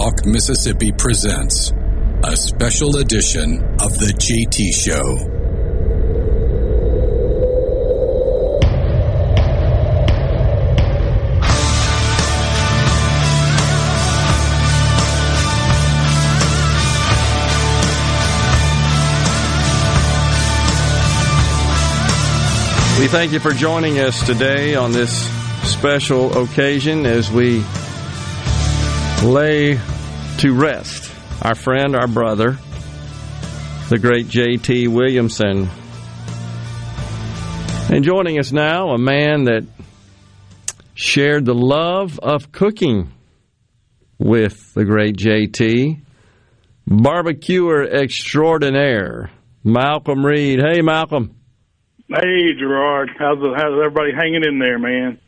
Talk Mississippi presents a special edition of The JT Show. We thank you for joining us today on this special occasion as we lay to rest our friend, our brother, the great J.T. Williamson. And joining us now, a man that shared the love of cooking with the great J.T., barbecuer extraordinaire, Malcolm Reed. Hey, Malcolm. Hey, Gerard. How's, how's everybody hanging in there, man?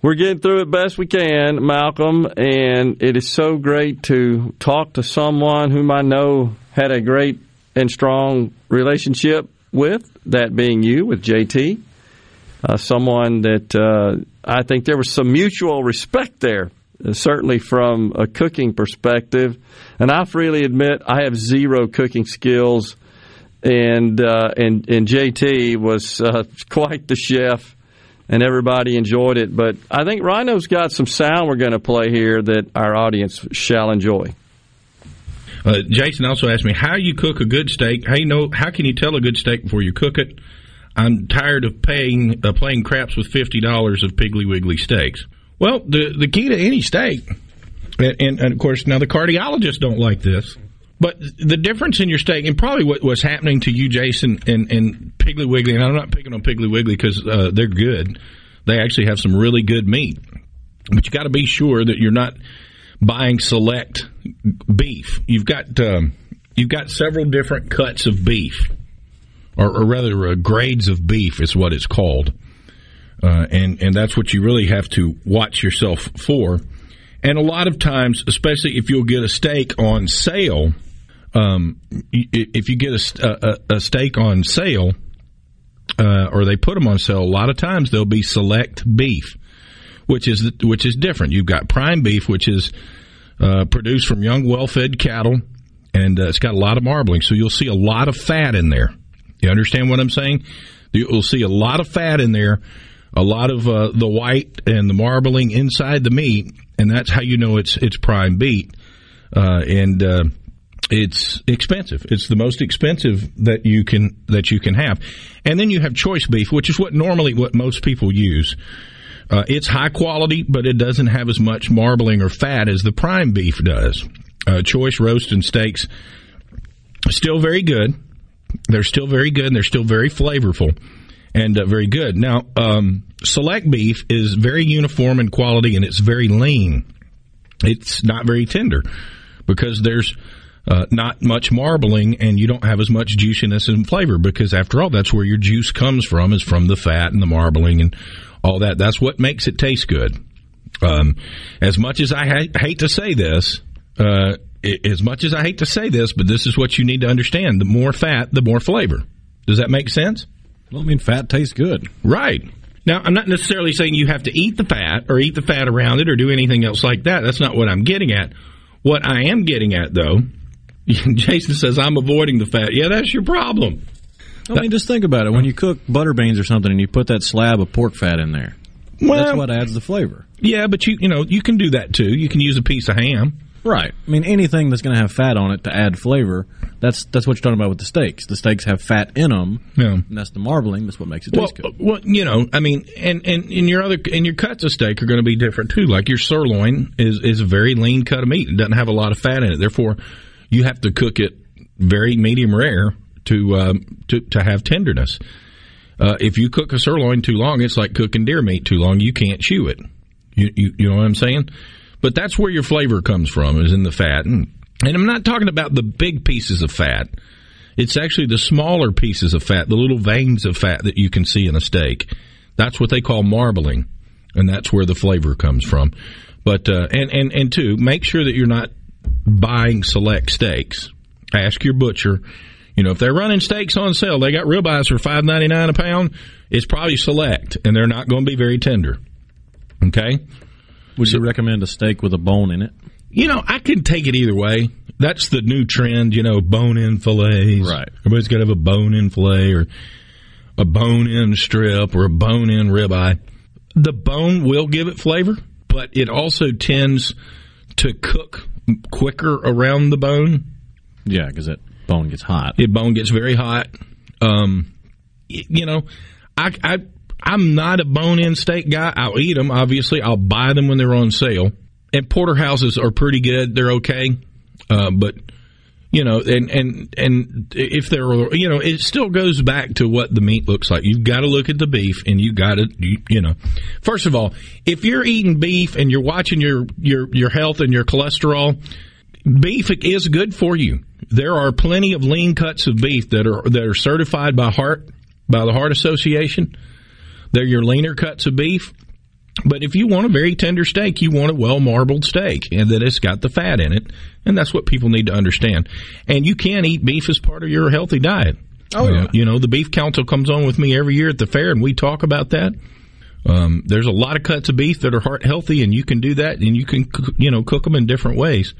We're getting through it best we can, Malcolm, and it is so great to talk to someone whom I know had a great and strong relationship with, that being you, with JT. Uh, someone that uh, I think there was some mutual respect there, uh, certainly from a cooking perspective. And I freely admit I have zero cooking skills and uh, and and JT was uh, quite the chef, and everybody enjoyed it. But I think Ryno's got some sound we're going to play here that our audience shall enjoy. Uh, Jason also asked me how you cook a good steak. How you know? How can you tell a good steak before you cook it? I'm tired of paying uh, playing craps with fifty dollars of Piggly Wiggly steaks. Well, the the key to any steak, and, and, and, of course now the cardiologists don't like this, but the difference in your steak and probably what was happening to you, Jason, and, and Piggly Wiggly, and I'm not picking on Piggly Wiggly because uh, they're good. They actually have some really good meat, but you got to be sure that you're not buying select beef. You've got um, you've got several different cuts of beef, or, or rather, uh, grades of beef is what it's called, uh, and and that's what you really have to watch yourself for. And a lot of times, especially if you'll get a steak on sale, um, if you get a, a, a steak on sale, uh, or they put them on sale, a lot of times they'll be select beef which is which is different. You've got prime beef, which is uh, produced from young, well-fed cattle, and uh, it's got a lot of marbling. So you'll see a lot of fat in there. You understand what I'm saying? You'll see a lot of fat in there, a lot of uh, the white and the marbling inside the meat, and that's how you know it's it's prime beef. Uh, and uh, it's expensive. It's the most expensive that you can that you can have. And then you have choice beef, which is what normally what most people use. Uh, it's high quality, but it doesn't have as much marbling or fat as the prime beef does. Uh, choice roast and steaks still very good. They're still very good, and they're still very flavorful and uh, very good. Now, um, select beef is very uniform in quality, and it's very lean. It's not very tender because there's uh, not much marbling and you don't have as much juiciness and flavor because after all that's where your juice comes from is from the fat and the marbling and all that. That's what makes it taste good. Um, as much as I ha- hate to say this, uh, as much as I hate to say this, but this is what you need to understand: the more fat, the more flavor. Does that make sense? Well, I mean, fat tastes good, right? Now, I'm not necessarily saying you have to eat the fat or eat the fat around it or do anything else like that. That's not what I'm getting at. What I am getting at, though, Jason says I'm avoiding the fat. Yeah, that's your problem. I mean, just think about it. When you cook butter beans or something, and you put that slab of pork fat in there, well, that's what adds the flavor. Yeah, but you you know you can do that too. You can use a piece of ham. Right. I mean, anything that's going to have fat on it to add flavor. That's that's what you're talking about with the steaks. The steaks have fat in them. Yeah. And that's the marbling. That's what makes it well, taste good. Well, you know, I mean, and and in your other and your cuts of steak are going to be different too. Like your sirloin is is a very lean cut of meat. It doesn't have a lot of fat in it. Therefore, you have to cook it very medium rare to um, to to have tenderness. Uh, if you cook a sirloin too long, it's like cooking deer meat too long. You can't chew it. You, you, you know what I'm saying? But that's where your flavor comes from, is in the fat. And, and I'm not talking about the big pieces of fat. It's actually the smaller pieces of fat, the little veins of fat that you can see in a steak. That's what they call marbling, and that's where the flavor comes from. But uh, and and and two, make sure that you're not buying select steaks. Ask your butcher you know, if they're running steaks on sale, they got ribeyes for five ninety nine a pound. It's probably select, and they're not going to be very tender. Okay. Would so, you recommend a steak with a bone in it? You know, I can take it either way. That's the new trend. You know, bone in fillets. Right. Everybody's got to have a bone in fillet or a bone in strip or a bone in ribeye. The bone will give it flavor, but it also tends to cook quicker around the bone. Yeah, because that bone gets hot. The bone gets very hot. Um, you know, I, I I'm not a bone in steak guy. I'll eat them. Obviously, I'll buy them when they're on sale. And porterhouses are pretty good. They're okay, uh, but you know, and and and if there are, you know, it still goes back to what the meat looks like. You've got to look at the beef, and you got to you, you know, first of all, if you're eating beef and you're watching your your your health and your cholesterol, beef is good for you there are plenty of lean cuts of beef that are that are certified by heart by the Heart Association. They're your leaner cuts of beef. But if you want a very tender steak, you want a well marbled steak and that it's got the fat in it. And that's what people need to understand. And you can eat beef as part of your healthy diet. Oh, yeah. Uh, you know, the Beef Council comes on with me every year at the fair and we talk about that. Um, there's a lot of cuts of beef that are heart healthy and you can do that and you can, you know, cook them in different ways.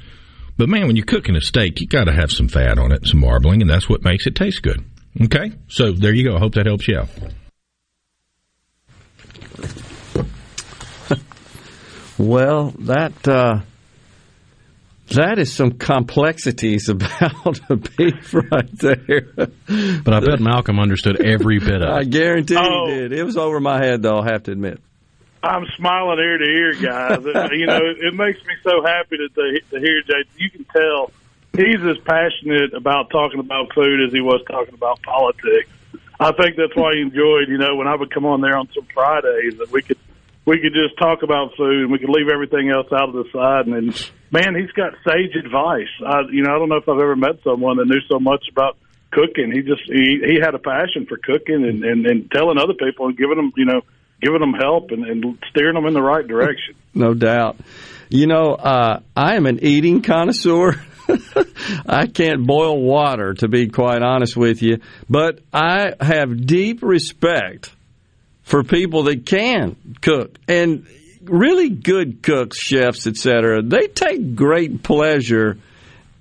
But man, when you're cooking a steak, you got to have some fat on it, some marbling, and that's what makes it taste good. Okay, so there you go. I hope that helps you out. Well, that uh, that is some complexities about a beef right there. But I bet Malcolm understood every bit of it. I guarantee Oh. he did. It was over my head, though. I have to admit. I'm smiling ear to ear, guys. you know, it, it makes me so happy to, to, to hear Jay. You can tell he's as passionate about talking about food as he was talking about politics. I think that's why he enjoyed. You know, when I would come on there on some Fridays, that we could we could just talk about food and we could leave everything else out of the side. And, and man, he's got sage advice. I, you know, I don't know if I've ever met someone that knew so much about cooking. He just he he had a passion for cooking and and, and telling other people and giving them you know giving them help and, and steering them in the right direction. No doubt. You know, uh, I am an eating connoisseur. I can't boil water, to be quite honest with you, but I have deep respect for people that can cook and really good cooks, chefs, etc. They take great pleasure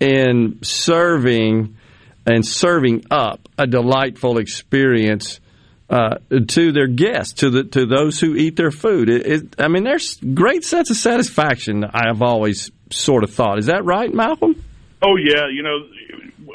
in serving and serving up a delightful experience uh, to their guests, to the to those who eat their food. It, it, I mean, there's great sense of satisfaction. I've always sort of thought. Is that right, Malcolm? Oh yeah, you know,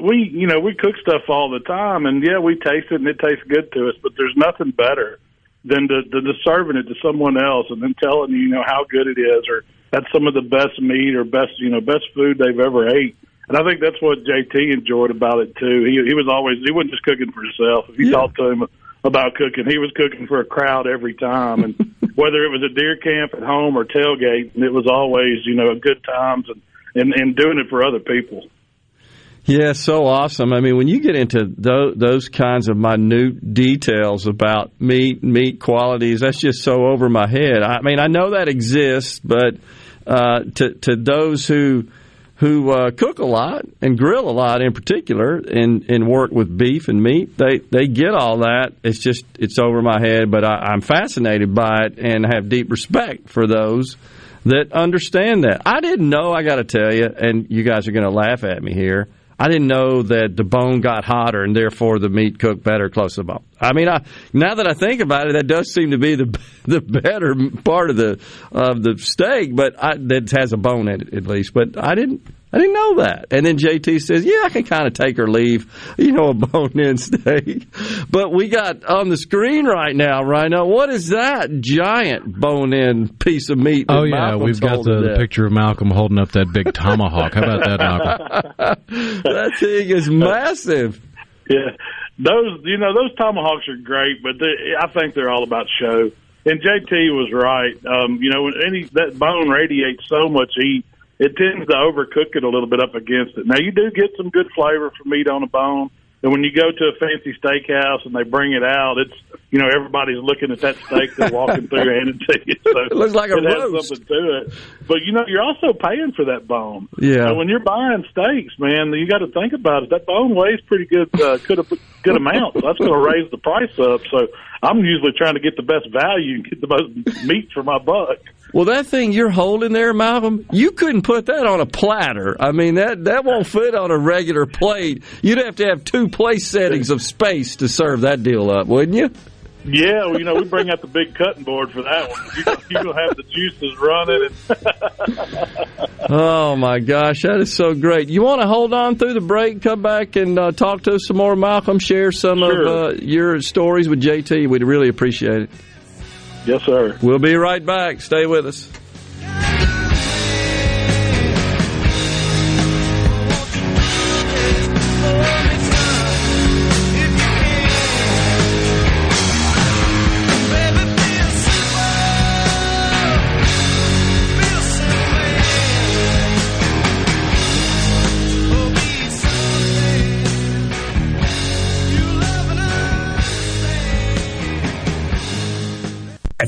we you know we cook stuff all the time, and yeah, we taste it and it tastes good to us. But there's nothing better than to, to, to serving it to someone else and then telling you, you know how good it is, or that's some of the best meat or best you know best food they've ever ate. And I think that's what JT enjoyed about it too. He he was always he wasn't just cooking for himself. If you talked to him about cooking, he was cooking for a crowd every time, and whether it was a deer camp at home or tailgate, it was always you know good times and and, and doing it for other people. Yeah, so awesome. I mean, when you get into those, those kinds of minute details about meat, meat qualities, that's just so over my head. I mean, I know that exists, but uh, to to those who who uh, cook a lot and grill a lot in particular, and, and work with beef and meat, they they get all that. It's just it's over my head, but I, I'm fascinated by it and have deep respect for those that understand that. I didn't know. I got to tell you, and you guys are going to laugh at me here. I didn't know that the bone got hotter and therefore the meat cooked better close to the bone. I mean, I, now that I think about it, that does seem to be the the better part of the of the steak, but I, that has a bone in it at least. But I didn't. I didn't know that. And then JT says, "Yeah, I can kind of take or leave, you know, a bone-in steak." But we got on the screen right now, Ryno. What is that giant bone-in piece of meat? Oh yeah, Malcolm's we've got the, the picture of Malcolm holding up that big tomahawk. How about that, Malcolm? that thing is massive. Yeah, those you know those tomahawks are great, but they, I think they're all about show. And JT was right. Um, you know, any that bone radiates so much heat, it tends to overcook it a little bit up against it. Now you do get some good flavor from meat on a bone. And when you go to a fancy steakhouse and they bring it out, it's you know everybody's looking at that steak they're walking through handing to you. So It looks like a it has roast. something to it. But you know you're also paying for that bone. Yeah. So when you're buying steaks, man, you got to think about it. That bone weighs pretty good, uh, good, good amount. So that's going to raise the price up. So I'm usually trying to get the best value and get the most meat for my buck. Well, that thing you're holding there, Malcolm, you couldn't put that on a platter. I mean, that that won't fit on a regular plate. You'd have to have two place settings of space to serve that deal up, wouldn't you? Yeah, well, you know, we bring out the big cutting board for that one. You, you'll have the juices running. And Oh my gosh, that is so great! You want to hold on through the break, come back and uh, talk to us some more, Malcolm. Share some Sure. of uh, your stories with JT. We'd really appreciate it. Yes, sir. We'll be right back. Stay with us.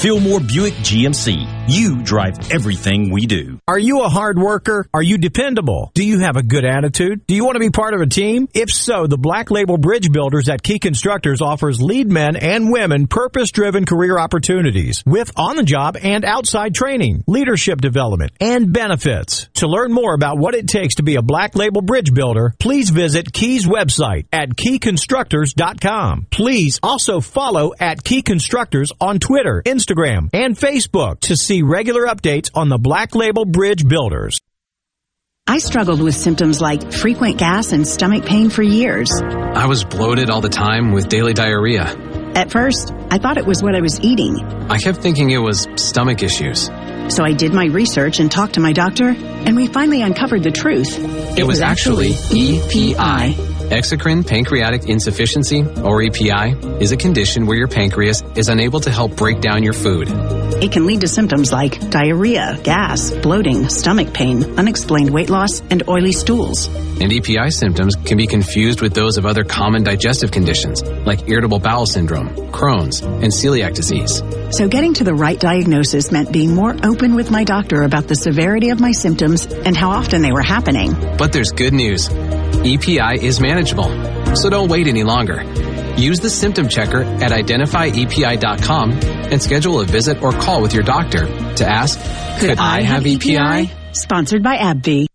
Fillmore Buick GMC. You drive everything we do. Are you a hard worker? Are you dependable? Do you have a good attitude? Do you want to be part of a team? If so, the Black Label Bridge Builders at Key Constructors offers lead men and women purpose-driven career opportunities with on-the-job and outside training, leadership development, and benefits. To learn more about what it takes to be a Black Label Bridge Builder, please visit Key's website at keyconstructors.com. Please also follow at Key Constructors on Twitter, Instagram, and Facebook to see regular updates on the Black Label Bridge Builders. I struggled with symptoms like frequent gas and stomach pain for years. I was bloated all the time with daily diarrhea. At first, I thought it was what I was eating. I kept thinking it was stomach issues. So I did my research and talked to my doctor, and we finally uncovered the truth. It, it was, was, actually EPI. Exocrine pancreatic insufficiency, or EPI, is a condition where your pancreas is unable to help break down your food. It can lead to symptoms like diarrhea, gas, bloating, stomach pain, unexplained weight loss, and oily stools. And EPI symptoms can be confused with those of other common digestive conditions like irritable bowel syndrome, Crohn's, and celiac disease. So getting to the right diagnosis meant being more open with my doctor about the severity of my symptoms and how often they were happening. But there's good news. EPI is manageable, so don't wait any longer. Use the symptom checker at identifyepi.com and schedule a visit or call with your doctor to ask, Could, Could I, I, have EPI? EPI? Sponsored by AbbVie.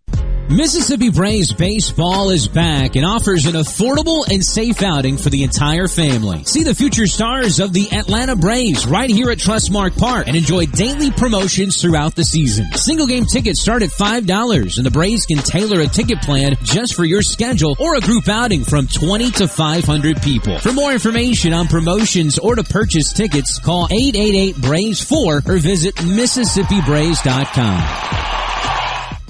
Mississippi Braves baseball is back and offers an affordable and safe outing for the entire family. See the future stars of the Atlanta Braves right here at Trustmark Park and enjoy daily promotions throughout the season. Single game tickets start at $5 and the Braves can tailor a ticket plan just for your schedule or a group outing from 20 to 500 people. For more information on promotions or to purchase tickets, call 888 Braves 4 or visit MississippiBraves.com.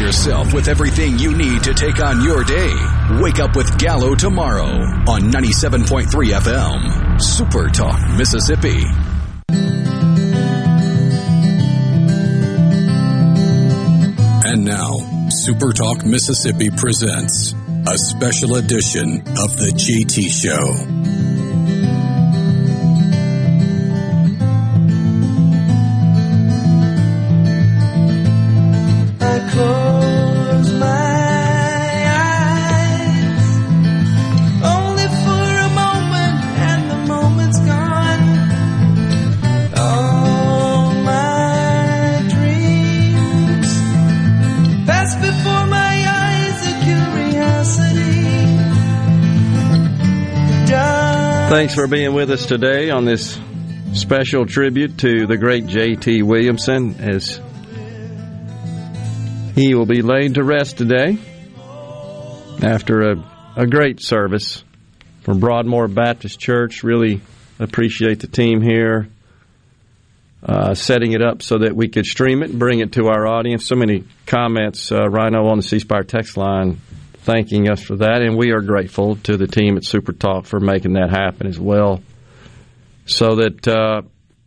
yourself with everything you need to take on your day. Wake up with Gallo tomorrow on 97.3 FM. Super Talk, Mississippi. And now, Super Talk Mississippi presents a special edition of The JT Show. Thanks for being with us today on this special tribute to the great J.T. Williamson as he will be laid to rest today after a, a great service from Broadmoor Baptist Church. Really appreciate the team here uh, setting it up so that we could stream it and bring it to our audience. So many comments, uh, Ryno on the C Spire text line thanking us for that, and we are grateful to the team at Super Talk for making that happen as well, so that uh,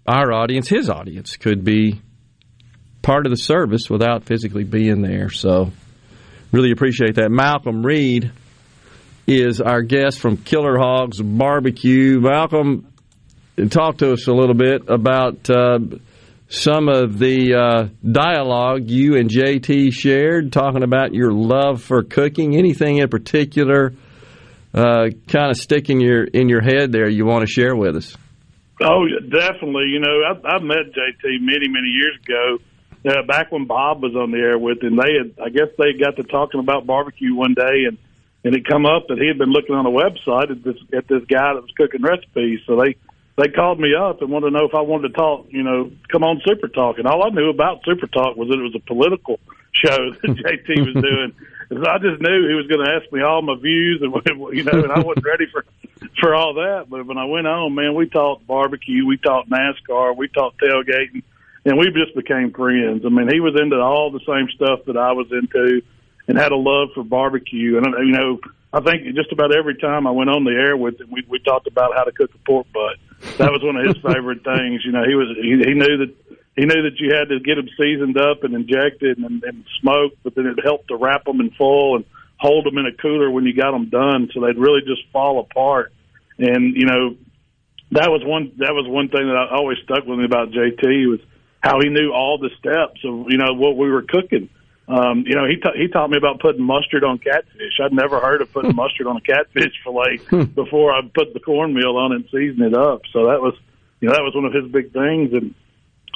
our audience, his audience, could be part of the service without physically being there. So, really appreciate that. Malcolm Reed is our guest from Killer Hogs Barbecue. Malcolm, talk to us a little bit about. Uh, some of the uh, dialogue you and JT shared, talking about your love for cooking. Anything in particular, uh, kind of sticking your in your head there, you want to share with us? Oh, definitely. You know, I, I met JT many, many years ago uh, back when Bob was on the air with him, they had, I guess they got to talking about barbecue one day and, and it come up that he had been looking on a website at this, at this guy that was cooking recipes. So they, they called me up and wanted to know if I wanted to talk, you know, come on Super Talk. And all I knew about Super Talk was that it was a political show that JT was doing. And I just knew he was going to ask me all my views and, you know, and I wasn't ready for, for all that. But when I went on, man, we talked barbecue, we talked NASCAR, we talked tailgating, and we just became friends. I mean, he was into all the same stuff that I was into and had a love for barbecue. And, you know, I think just about every time I went on the air with him, we, we talked about how to cook a pork butt that was one of his favorite things. You know, he was he, he knew that he knew that you had to get them seasoned up and injected and, and smoked, but then it helped to wrap them in full and hold them in a cooler when you got them done, so they'd really just fall apart. And you know, that was one that was one thing that I always stuck with me about JT was how he knew all the steps of you know what we were cooking. Um, you know, he ta- he taught me about putting mustard on catfish. I'd never heard of putting mustard on a catfish fillet Hmm. before I put the cornmeal on and season it up. So that was, you know, that was one of his big things. And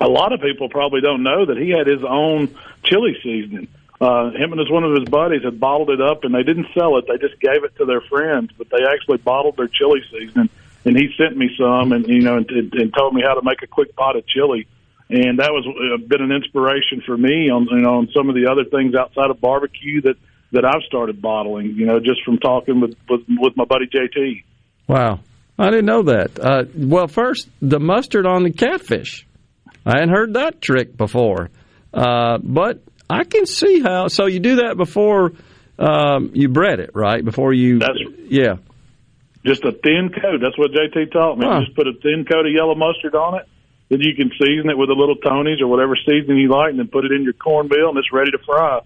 a lot of people probably don't know that he had his own chili seasoning. Uh, him and his one of his buddies had bottled it up, and they didn't sell it. They just gave it to their friends, but they actually bottled their chili seasoning. And he sent me some, and you know, and, and told me how to make a quick pot of chili and that was uh, been an inspiration for me on you know on some of the other things outside of barbecue that that I've started bottling. You know, just from talking with with, with my buddy JT. Wow, I didn't know that. Uh, well, first the mustard on the catfish. I hadn't heard that trick before, uh, but I can see how. So you do that before um, you bread it, right? Before you, That's yeah. just a thin coat. That's what JT taught me. Huh. Just put a thin coat of yellow mustard on it. Then you can season it with a little Tony's or whatever seasoning you like, and then put it in your cornmeal, and it's ready to fry.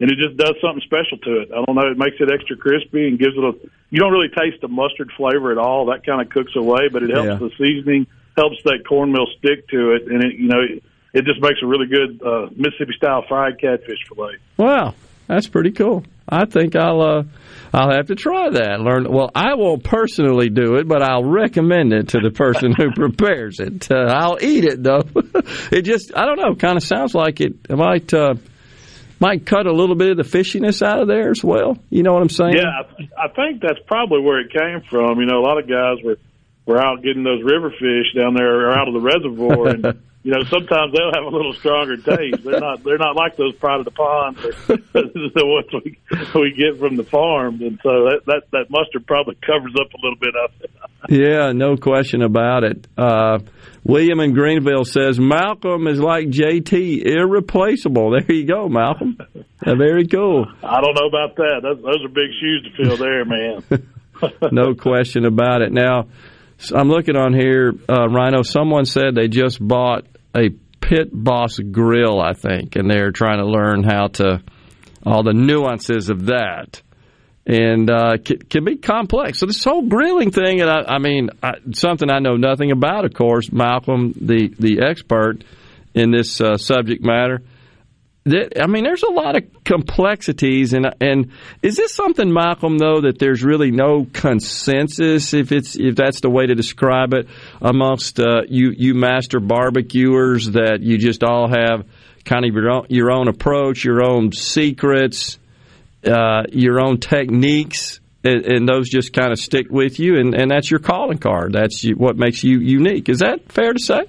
And it just does something special to it. I don't know. It makes it extra crispy and gives it a. You don't really taste the mustard flavor at all. That kind of cooks away, but it helps Yeah. the seasoning, helps that cornmeal stick to it, and it you know it, it just makes a really good uh, Mississippi style fried catfish fillet. Wow, that's pretty cool. I think I'll uh, I'll have to try that. Learn. Well, I won't personally do it, but I'll recommend it to the person who prepares it. Uh, I'll eat it though. it just I don't know. Kind of sounds like it, it might uh, might cut a little bit of the fishiness out of there as well. You know what I'm saying? Yeah, I, I think that's probably where it came from. You know, a lot of guys were were out getting those river fish down there or out of the reservoir, and you know sometimes they'll have a little stronger taste. They're not they're not like those pride of the pond, the ones we we get from the farms, and so that that that mustard probably covers up a little bit of it. Yeah, no question about it. Uh, William in Greenville says Malcolm is like JT, irreplaceable. There you go, Malcolm. Uh, very cool. I don't know about that. Those, those are big shoes to fill there, man. no question about it. Now, I'm looking on here, uh, Ryno. Someone said they just bought a Pit Boss grill, I think, and they're trying to learn how to all the nuances of that. And uh, can, can be complex. So this whole grilling thing, and I, I mean, I, something I know nothing about. Of course, Malcolm, the the expert in this uh, subject matter. That, I mean, there's a lot of complexities, and and is this something, Malcolm, though, that there's really no consensus, if it's if that's the way to describe it, amongst uh, you you master barbecuers that you just all have kind of your own your own approach, your own secrets, uh, your own techniques, and, and those just kind of stick with you, and, and that's your calling card. That's what makes you unique. Is that fair to say?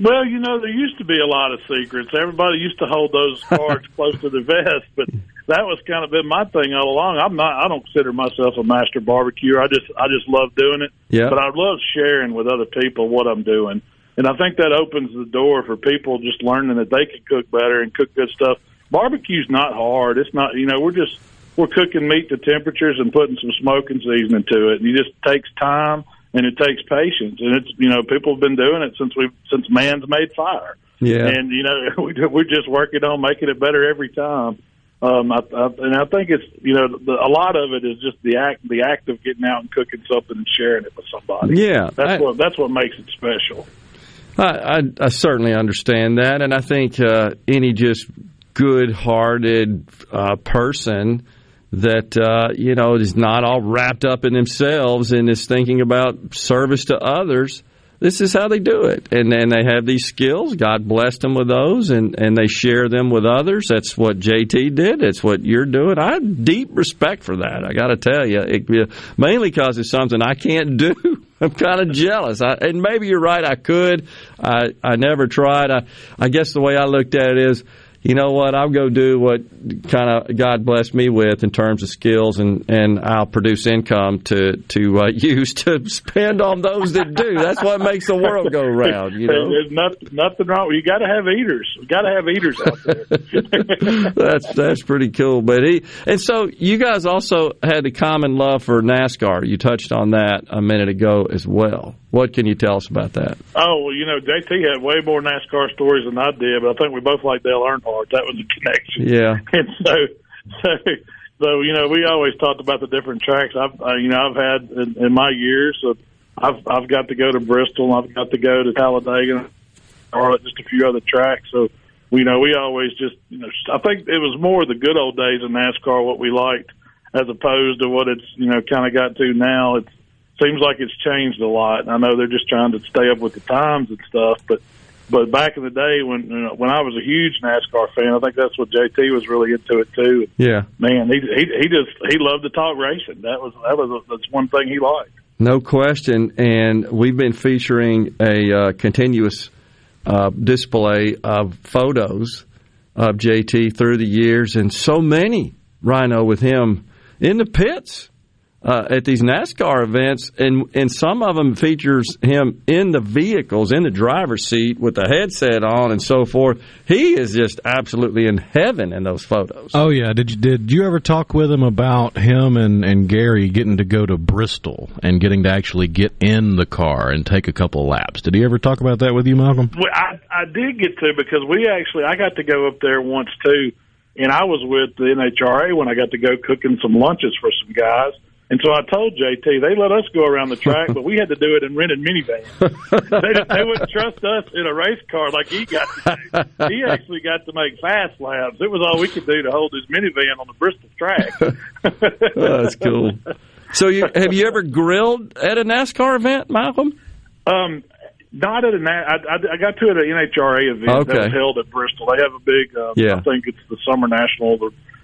Well, you know, there used to be a lot of secrets. Everybody used to hold those cards close to the vest, but that was kind of been my thing all along. I'm not. I don't consider myself a master barbecuer. I just, I just love doing it. Yeah. But I love sharing with other people what I'm doing, and I think that opens the door for people just learning that they can cook better and cook good stuff. Barbecue's not hard. It's not. You know, we're just we're cooking meat to temperatures and putting some smoke and seasoning to it. And it just takes time and it takes patience. And it's you know people have been doing it since we since man's made fire. Yeah. And you know we- we're just working on making it better every time. Um, I, I, and I think it's you know the, a lot of it is just the act the act of getting out and cooking something and sharing it with somebody. Yeah, that's I- what that's what makes it special. I, I, I certainly understand that, and I think uh, any just good-hearted uh, person that uh, you know is not all wrapped up in themselves and is thinking about service to others this is how they do it. And then they have these skills. God blessed them with those, and, and they share them with others. That's what JT did. That's what you're doing. I have deep respect for that. I got to tell you, it, mainly because it's something I can't do. I'm kind of jealous. I, and maybe you're right. I could. I I never tried. I I guess the way I looked at it is you know what, I'll go do what kind of God blessed me with in terms of skills, and, and I'll produce income to to uh, use to spend on those that do. That's what makes the world go round. You know, there's nothing, nothing wrong. You got to have eaters. You got to have eaters out there. that's that's pretty cool. But he and so you guys also had a common love for NASCAR. You touched on that a minute ago as well. What can you tell us about that? Oh, well, you know, JT had way more NASCAR stories than I did, but I think we both like Dale Earnhardt. That was a connection. Yeah. And so, so, so you know, we always talked about the different tracks. I've, uh, you know, I've had in, in my years. So I've I've got to go to Bristol. I've got to go to Talladega, or just a few other tracks. So, you know, we always just, you know, I think it was more the good old days of NASCAR what we liked, as opposed to what it's, you know, kind of got to now. It's seems like it's changed a lot. And I know they're just trying to stay up with the times and stuff, but but back in the day when you know, when I was a huge NASCAR fan, I think that's what JT was really into it too. Yeah, man, he he he just he loved to talk racing. That was that was a, that's one thing he liked. No question, and we've been featuring a uh, continuous uh, display of photos of JT through the years, and so many Ryno with him in the pits uh, at these NASCAR events, and and some of them features him in the vehicles, in the driver's seat with the headset on and so forth. He is just absolutely in heaven in those photos. Oh yeah, did you did you ever talk with him about him and and Gary getting to go to Bristol and getting to actually get in the car and take a couple laps? Did he ever talk about that with you, Malcolm? Well, I I did get to because we actually I got to go up there once too, and I was with the NHRA when I got to go cooking some lunches for some guys and so I told JT they let us go around the track, but we had to do it in rented minivan. they, they wouldn't trust us in a race car like he got to do. He actually got to make fast laps. It was all we could do to hold his minivan on the Bristol track. oh, that's cool. So, you, have you ever grilled at a NASCAR event, Malcolm? Um, not at a. I, I, I got to at an NHRA event okay. that was held at Bristol. They have a big. Um, yeah. I think it's the Summer National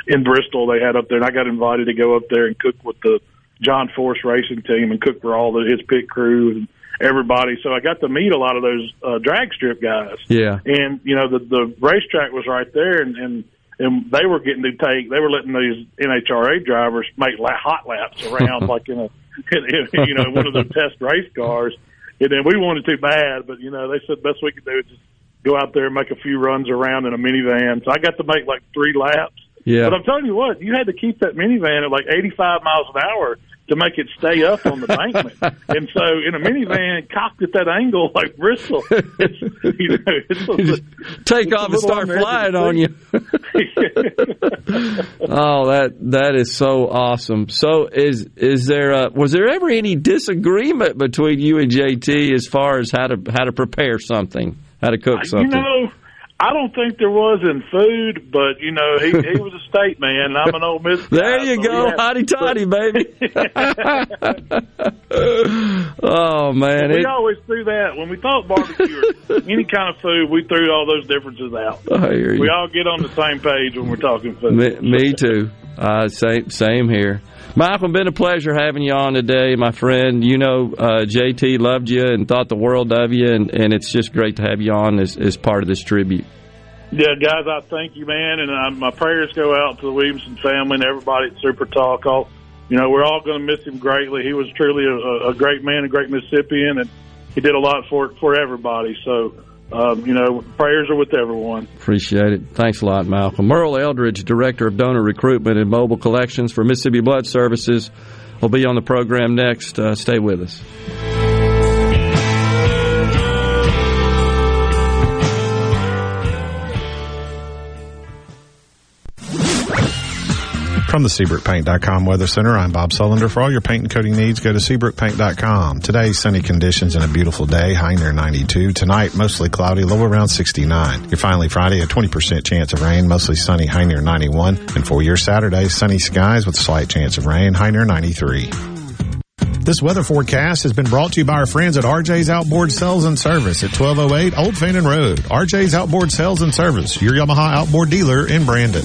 in Bristol. They had up there, and I got invited to go up there and cook with the John Force racing team and cook for all the, his pit crew and everybody. So I got to meet a lot of those uh, drag strip guys. Yeah. And you know the the racetrack was right there, and and and they were getting to take they were letting these NHRA drivers make la- hot laps around like in a in, you know one of the test race cars. And then we wanted to bad, but you know they said the best we could do is just go out there and make a few runs around in a minivan. So I got to make like three laps yeah. But I'm telling you what, you had to keep that minivan at like 85 miles an hour to make it stay up on the bankment. and so in a minivan cocked at that angle like Bristol, it's, you know, it's a, take it's off and start flying on you. oh, that that is so awesome. So is is there a, was there ever any disagreement between you and JT as far as how to how to prepare something, how to cook something? You know, I don't think there was in food, but you know, he he was a state man. And I'm an Ole Miss. there guy, you so go, hotty toddy, baby. oh man, we it, always do that when we talk barbecue or any kind of food. We threw all those differences out. You. We all get on the same page when we're talking food. Me, me too. Uh, same same here. Malcolm, been a pleasure having you on today, my friend. You know, uh, JT loved you and thought the world of you, and, and it's just great to have you on as, as part of this tribute. Yeah, guys, I thank you, man, and uh, my prayers go out to the Williamson family and everybody at Super Talk. All, you know, we're all going to miss him greatly. He was truly a, a great man, a great Mississippian, and he did a lot for for everybody. So um, you know, prayers are with everyone. Appreciate it. Thanks a lot, Malcolm. Merle Eldridge, Director of Donor Recruitment and Mobile Collections for Mississippi Blood Services, will be on the program next. Uh, stay with us. From the SeabrookPaint.com Weather Center, I'm Bob Sullender. For all your paint and coating needs, go to SeabrookPaint.com. Today, sunny conditions and a beautiful day, high near 92. Tonight, mostly cloudy, low around 69. Your finally Friday, a 20% chance of rain, mostly sunny, high near 91. And for your Saturday, sunny skies with a slight chance of rain, high near 93. This weather forecast has been brought to you by our friends at RJ's Outboard Sales and Service at 1208 Old Fannin Road. RJ's Outboard Sales and Service, your Yamaha outboard dealer in Brandon.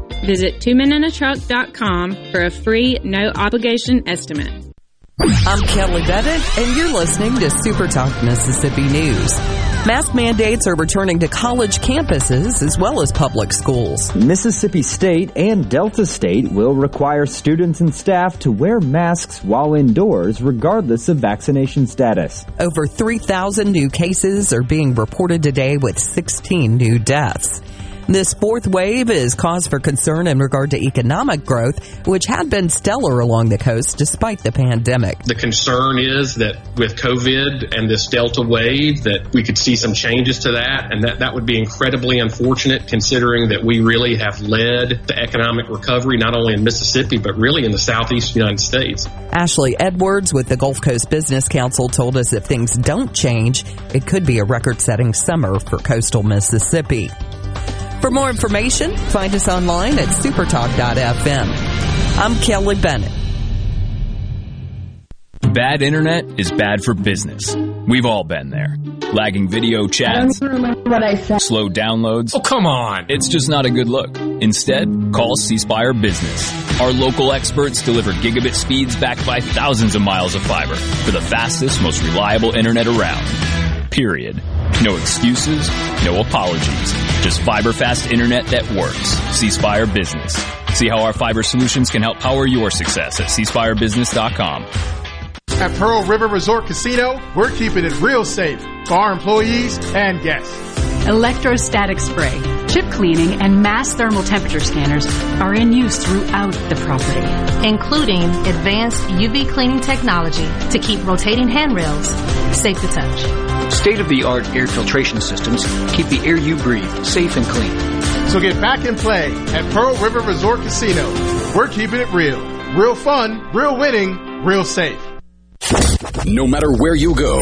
Visit twomenandatruck.com for a free, no obligation estimate. I'm Kelly Bennett, and you're listening to Super Talk Mississippi News. Mask mandates are returning to college campuses as well as public schools. Mississippi State and Delta State will require students and staff to wear masks while indoors, regardless of vaccination status. Over 3,000 new cases are being reported today with 16 new deaths. This fourth wave is cause for concern in regard to economic growth, which had been stellar along the coast despite the pandemic. The concern is that with COVID and this Delta wave, that we could see some changes to that, and that, that would be incredibly unfortunate considering that we really have led the economic recovery, not only in Mississippi, but really in the southeast United States. Ashley Edwards with the Gulf Coast Business Council told us if things don't change, it could be a record setting summer for coastal Mississippi. For more information, find us online at supertalk.fm. I'm Kelly Bennett. Bad internet is bad for business. We've all been there. Lagging video chats, slow downloads. Oh, come on. It's just not a good look. Instead, call C Spire Business. Our local experts deliver gigabit speeds backed by thousands of miles of fiber for the fastest, most reliable internet around. Period. No excuses, no apologies. Just fiber fast internet that works. C Spire Business. See how our fiber solutions can help power your success at cspirebusiness.com. At Pearl River Resort Casino, we're keeping it real safe for our employees and guests. Electrostatic spray, chip cleaning, and mass thermal temperature scanners are in use throughout the property, including advanced UV cleaning technology to keep rotating handrails safe to touch. State of the art air filtration systems keep the air you breathe safe and clean. So get back and play at Pearl River Resort Casino. We're keeping it real. Real fun, real winning, real safe. No matter where you go,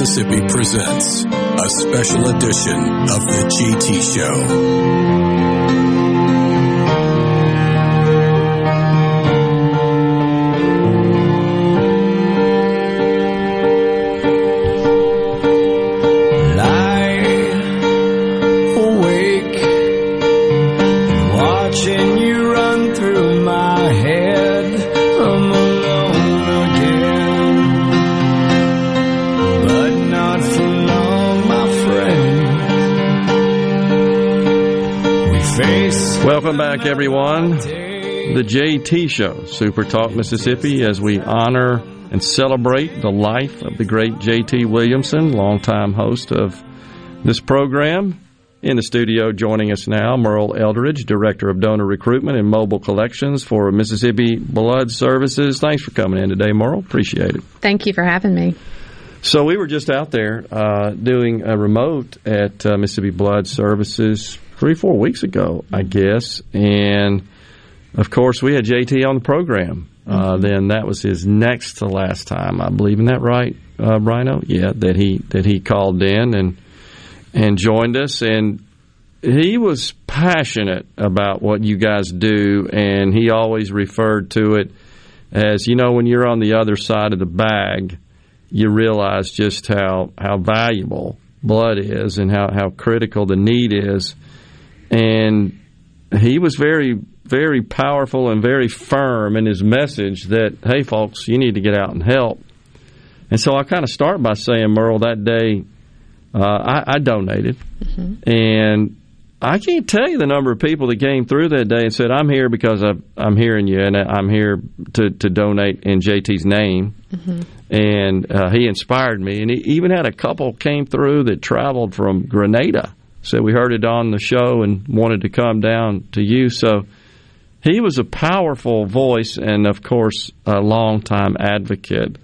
Mississippi presents a special edition of The JT Show. Welcome back, everyone. The JT Show, Super Talk Mississippi, as we honor and celebrate the life of the great JT Williamson, longtime host of this program. In the studio, joining us now, Merle Eldridge, Director of Donor Recruitment and Mobile Collections for Mississippi Blood Services. Thanks for coming in today, Merle. Appreciate it. Thank you for having me. So we were just out there uh, doing a remote at uh, Mississippi Blood Services three, four weeks ago, I guess, and of course we had JT on the program. Uh, then that was his next to last time, I believe. Isn't that right, uh, Ryno? Yeah, that he that he called in and and joined us, and he was passionate about what you guys do, and he always referred to it as you know when you're on the other side of the bag you realize just how, how valuable blood is and how, how critical the need is. And he was very, very powerful and very firm in his message that, hey, folks, you need to get out and help. And so I kind of start by saying, Merle, that day uh, I, I donated. And I can't tell you the number of people that came through that day and said, I'm here because I've, I'm hearing you and I'm here to, to donate in JT's name and uh, he inspired me. And he even had a couple came through that traveled from Grenada. Said we heard it on the show and wanted to come down to you. So he was a powerful voice and, of course, a longtime advocate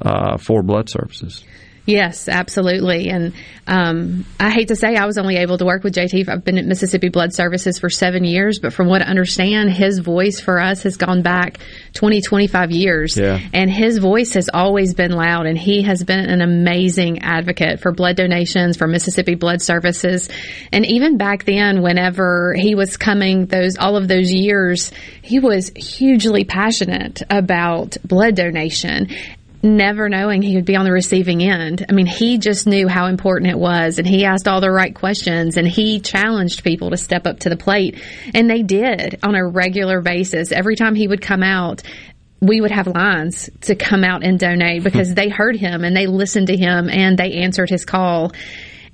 uh, for blood services. Yes, absolutely. And um, I hate to say I was only able to work with JT. I've been at Mississippi Blood Services for seven years, but from what I understand, his voice for us has gone back 20, 25 years. Yeah. And his voice has always been loud, and he has been an amazing advocate for blood donations, for Mississippi Blood Services. And even back then, whenever he was coming those, all of those years, he was hugely passionate about blood donation never knowing he would be on the receiving end. I mean, he just knew how important it was and he asked all the right questions and he challenged people to step up to the plate. And they did on a regular basis. Every time he would come out, we would have lines to come out and donate because they heard him and they listened to him and they answered his call.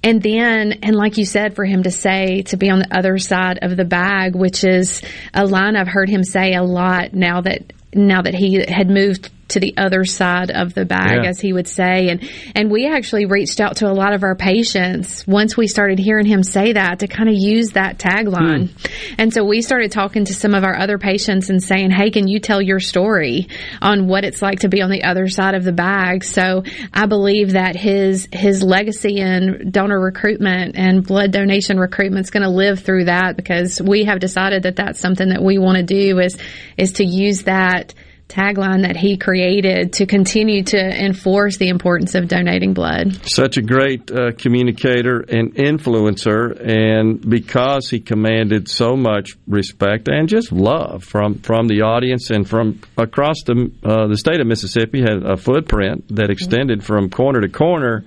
And then, and like you said, for him to say, to be on the other side of the bag, which is a line I've heard him say a lot now that, now that he had moved to the other side of the bag, Yeah. as he would say. And, and we actually reached out to a lot of our patients once we started hearing him say that to kind of use that tagline. Hmm. And so we started talking to some of our other patients and saying, Hey, can you tell your story on what it's like to be on the other side of the bag? So I believe that his, his legacy in donor recruitment and blood donation recruitment is going to live through that because we have decided that that's something that we want to do is, is to use that tagline that he created to continue to enforce the importance of donating blood. Such a great uh, communicator and influencer, and because he commanded so much respect and just love from, from the audience and from across the uh, the state of Mississippi, had a footprint that extended from corner to corner.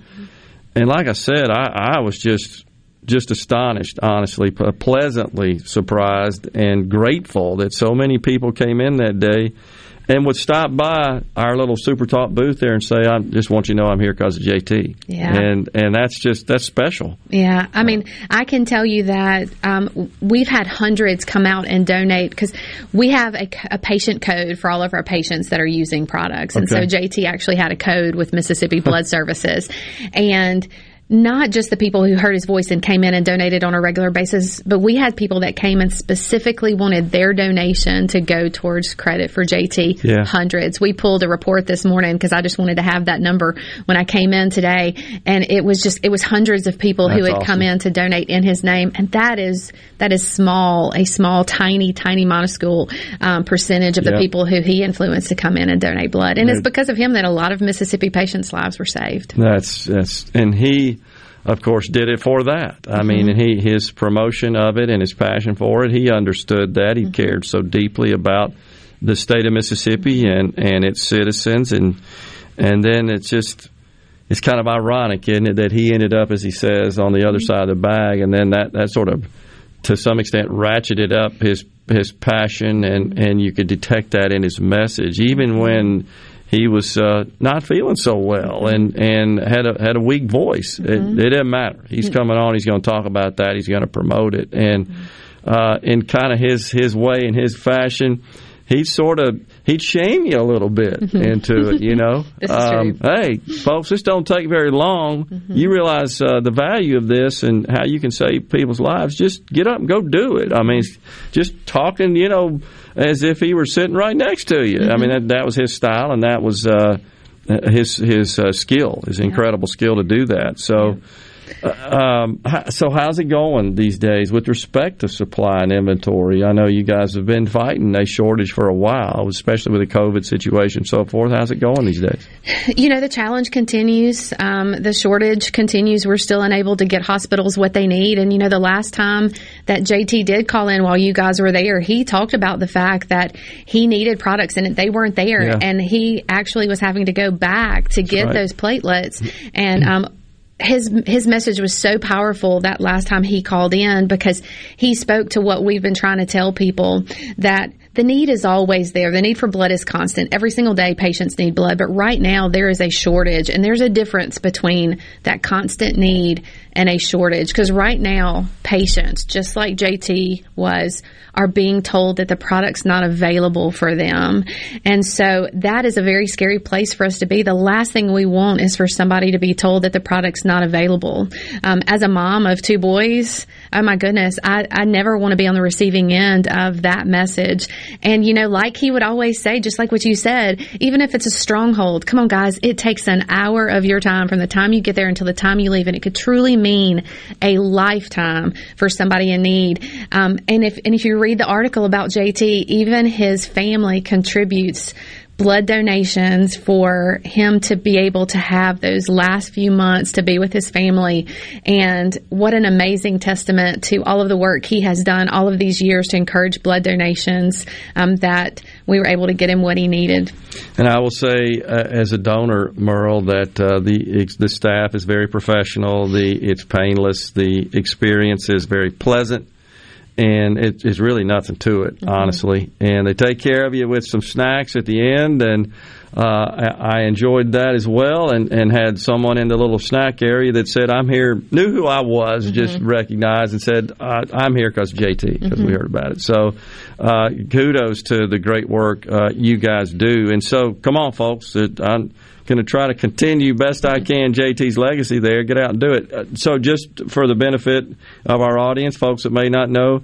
And like I said, I, I was just just astonished, honestly, pleasantly surprised and grateful that so many people came in that day and would stop by our little Super Talk booth there and say, "I just want you to know I'm here because of JT." Yeah. and and that's just that's special. Yeah, I mean, I can tell you that um, we've had hundreds come out and donate because we have a, a, patient code for all of our patients that are using products, and okay. so JT actually had a code with Mississippi Blood Services, and not just the people who heard his voice and came in and donated on a regular basis, but we had people that came and specifically wanted their donation to go towards credit for JT. Yeah. Hundreds. We pulled a report this morning because I just wanted to have that number when I came in today, and it was just it was hundreds of people That's who had awesome. come in to donate in his name, and that is that is small, a small, tiny, tiny minuscule um, percentage of Yep. the people who he influenced to come in and donate blood, and it's because of him that a lot of Mississippi patients' lives were saved. That's that's and he of course did it for that. I mm-hmm. mean, he his promotion of it and his passion for it, he understood that. He mm-hmm. cared so deeply about the state of Mississippi and and its citizens. And and then it's just it's kind of ironic, isn't it, that he ended up as he says on the other mm-hmm. side of the bag. And then that that sort of to some extent ratcheted up his his passion. And and you could detect that in his message. Even when he was uh, not feeling so well and, and had a had a weak voice. Mm-hmm. It, it didn't matter. He's coming on. He's going to talk about that. He's going to promote it. And uh, in kind of his his way, in his fashion, he'd sort of he'd shame you a little bit into it. You know, um, hey, folks, this don't take very long. You realize uh, the value of this and how you can save people's lives. Just get up and go do it. I mean, just talking, you know, as if he were sitting right next to you. I mean, that, that was his style, and that was uh, his his uh, skill, his incredible skill to do that. So. Uh, um, so how's it going these days with respect to supply and inventory? I know you guys have been fighting a shortage for a while, especially with the COVID situation and so forth. How's it going these days? You know, the challenge continues. Um, the shortage continues. We're still unable to get hospitals what they need. And, you know, the last time that JT did call in while you guys were there, he talked about the fact that he needed products and they weren't there. Yeah. And he actually was having to go back to get right. those platelets. And, um, his his message was so powerful that last time he called in because he spoke to what we've been trying to tell people that the need is always there. The need for blood is constant. Every single day patients need blood, but right now there is a shortage and there's a difference between that constant need and a shortage because right now patients just like JT was are being told that the product's not available for them. And so that is a very scary place for us to be. The last thing we want is for somebody to be told that the product's not available. Um, as a mom of two boys, oh my goodness, I, I never want to be on the receiving end of that message. And you know, like he would always say, just like what you said, even if it's a stronghold, come on guys, it takes an hour of your time from the time you get there until the time you leave. And it could truly mean a lifetime for somebody in need. Um, and if, and if you read the article about JT, even his family contributes blood donations for him to be able to have those last few months to be with his family. And what an amazing testament to all of the work he has done all of these years to encourage blood donations um, that we were able to get him what he needed. And I will say, uh, as a donor, Merle, that uh, the the staff is very professional. The it's painless. The experience is very pleasant, and it, it's really nothing to it, honestly. And they take care of you with some snacks at the end, and uh, I, I enjoyed that as well. And, and had someone in the little snack area that said, "I'm here," knew who I was, just recognized, and said, "I'm here because JT," because we Mhm. heard about it. So, uh, kudos to the great work uh, you guys do. And so, come on, folks. It, I'm going to try to continue best I can JT's legacy there. Get out and do it. Uh, so, just for the benefit of our audience, folks that may not know,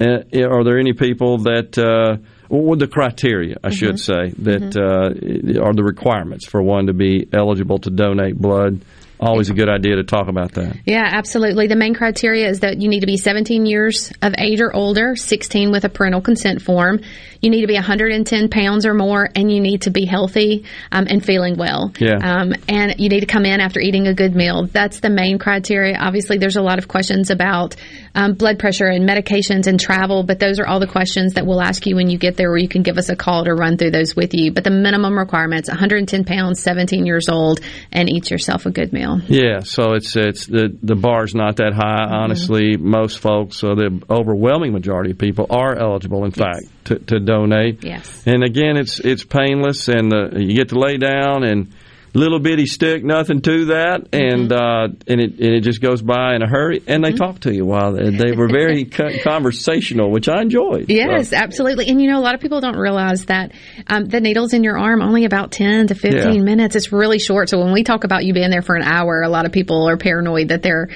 uh, are there any people that uh, or the criteria, I should say, that uh, are the requirements for one to be eligible to donate blood? Always a good idea to talk about that. Yeah, absolutely. The main criteria is that you need to be 17 years of age or older, 16 with a parental consent form. You need to be 110 pounds or more, and you need to be healthy um, and feeling well. Yeah. Um, and you need to come in after eating a good meal. That's the main criteria. Obviously, there's a lot of questions about um, blood pressure and medications and travel, but those are all the questions that we'll ask you when you get there, or you can give us a call to run through those with you. But the minimum requirements 110 pounds, 17 years old, and eat yourself a good meal. Down. Yeah, so it's it's the the bar's not that high. Mm-hmm. Honestly, most folks, so the overwhelming majority of people are eligible. In fact, to, to donate. Yes. And again, it's it's painless, and uh, you get to lay down and little bitty stick, nothing to that, and uh, and it and it just goes by in a hurry. And they talk to you while they, they were very conversational, which I enjoyed. Yes, So, absolutely. And you know, a lot of people don't realize that um, the needles in your arm only about 10 to 15 Yeah. minutes. It's really short. So when we talk about you being there for an hour, a lot of people are paranoid that they're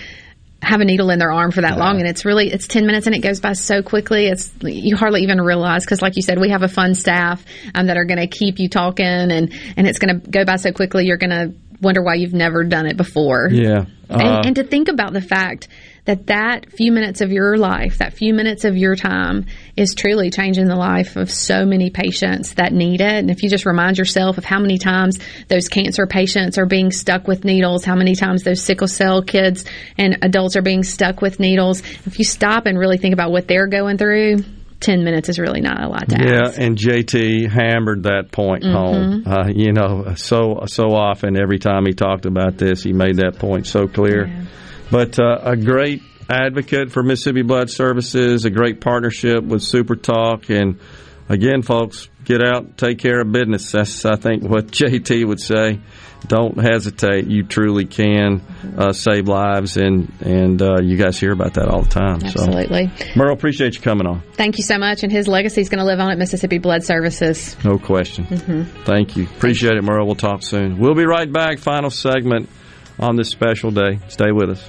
have a needle in their arm for that long and it's really it's 10 minutes and it goes by so quickly. It's you hardly even realize because like you said we have a fun staff um, that are going to keep you talking and and it's going to go by so quickly you're going to wonder why you've never done it before Yeah. Uh, and, and to think about the fact that that few minutes of your life, that few minutes of your time is truly changing the life of so many patients that need it. And if you just remind yourself of how many times those cancer patients are being stuck with needles, how many times those sickle cell kids and adults are being stuck with needles, if you stop and really think about what they're going through, 10 minutes is really not a lot to Yeah, ask. Yeah, and JT hammered that point Mhm. home. Uh, you know, so so often every time he talked about this, he made that point so clear. But uh, a great advocate for Mississippi Blood Services, a great partnership with Super Talk, and again, folks, get out, take care of business. That's I think what JT would say. Don't hesitate. You truly can uh, save lives, and and uh, you guys hear about that all the time. Absolutely. So, Merle, appreciate you coming on. Thank you so much. And his legacy is going to live on at Mississippi Blood Services. No question. Mhm. Thank you. Appreciate it, Merle. We'll talk soon. We'll be right back. Final segment on this special day. Stay with us.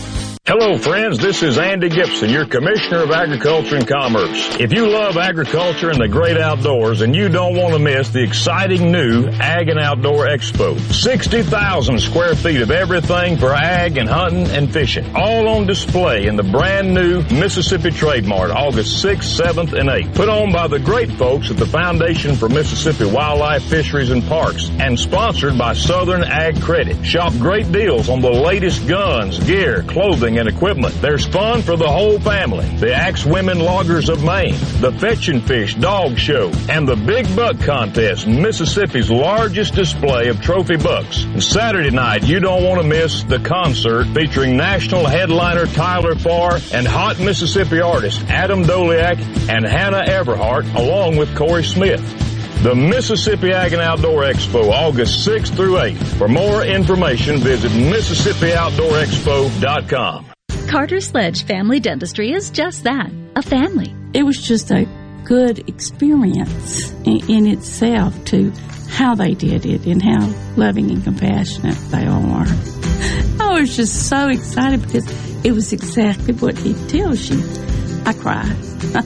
Hello, friends. This is Andy Gipson, your Commissioner of Agriculture and Commerce. If you love agriculture and the great outdoors, and you don't want to miss the exciting new Ag and Outdoor Expo, 60,000 square feet of everything for ag and hunting and fishing, all on display in the brand new Mississippi Trade Mart, August 6th, 7th, and 8th. Put on by the great folks at the Foundation for Mississippi Wildlife, Fisheries, and Parks, and sponsored by Southern Ag Credit. Shop great deals on the latest guns, gear, clothing, and equipment. There's fun for the whole family. The Axe Women Loggers of Maine, the Fetch and Fish Dog Show, and the Big Buck Contest, Mississippi's largest display of trophy bucks. And Saturday night, you don't want to miss the concert featuring national headliner Tyler Farr and hot Mississippi artists Adam Doleac and Hannah Everhart, along with Corey Smith. The Mississippi Ag and Outdoor Expo, August 6th through 8th. For more information, visit MississippiOutdoorExpo.com. Carter Sledge Family Dentistry is just that a family. It was just a good experience in, in itself to how they did it and how loving and compassionate they all are. I was just so excited because it was exactly what he tells you. I cried.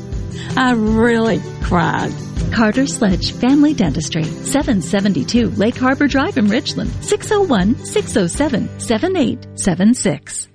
I really cried. Carter Sledge Family Dentistry, 772 Lake Harbor Drive in Richland, 601 607 7876.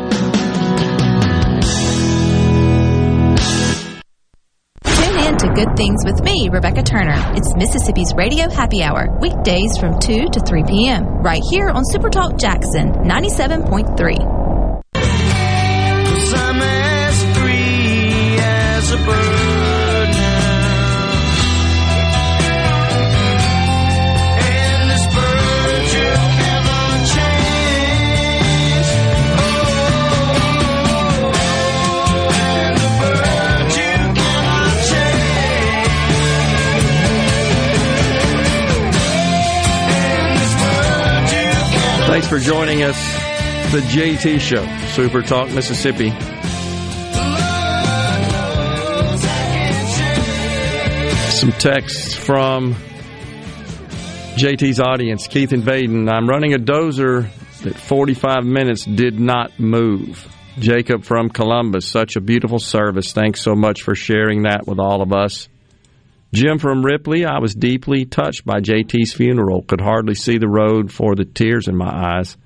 Good Things with me, Rebecca Turner. It's Mississippi's Radio Happy Hour, weekdays from 2 to 3 p.m., right here on Supertalk Jackson 97.3. Cause I'm as free as a bird Thanks for joining us. The JT Show, Super Talk Mississippi. Some texts from JT's audience. Keith and Vaiden. I'm running a dozer that 45 minutes did not move. Jacob from Columbus. Such a beautiful service. Thanks so much for sharing that with all of us. Jim from Ripley, I was deeply touched by JT's funeral. Could hardly see the road for the tears in my eyes.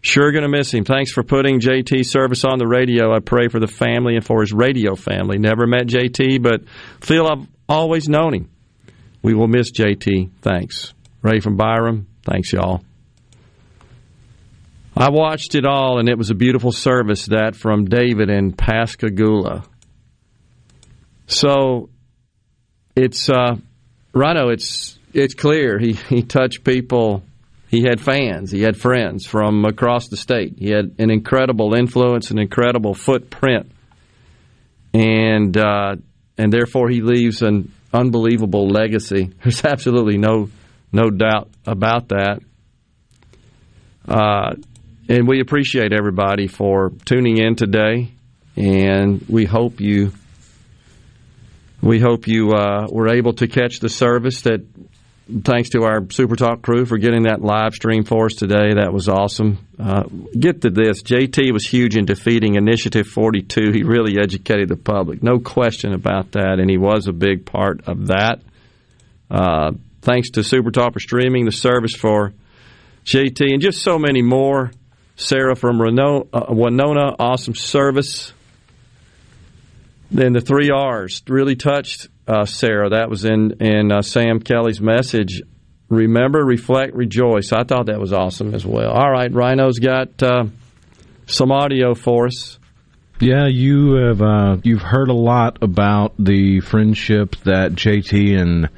Sure going to miss him. Thanks for putting JT's service on the radio. I pray for the family and for his radio family. Never met JT, but feel I've always known him. We will miss JT. Thanks. Ray from Byram, thanks, y'all. I watched it all, and it was a beautiful service, that from David in Pascagoula. So it's uh, Ryno. It's it's clear he he touched people. He had fans. He had friends from across the state. He had an incredible influence, an incredible footprint, and uh, and therefore he leaves an unbelievable legacy. There's absolutely no no doubt about that. Uh, and we appreciate everybody for tuning in today, and we hope you we hope you uh, were able to catch the service. That thanks to our Super Talk crew for getting that live stream for us today. That was awesome. Uh, get to this: JT was huge in defeating Initiative 42. He really educated the public, no question about that, and he was a big part of that. Uh, thanks to Super Talk for streaming the service for JT and just so many more. Sarah from uh, Winona, awesome service. Then the three R's really touched uh, Sarah. That was in in uh, Sam Kelly's message. Remember, reflect, rejoice. I thought that was awesome as well. All right, Ryno's got uh, some audio for us. Yeah, you have uh, you've heard a lot about the friendship that JT and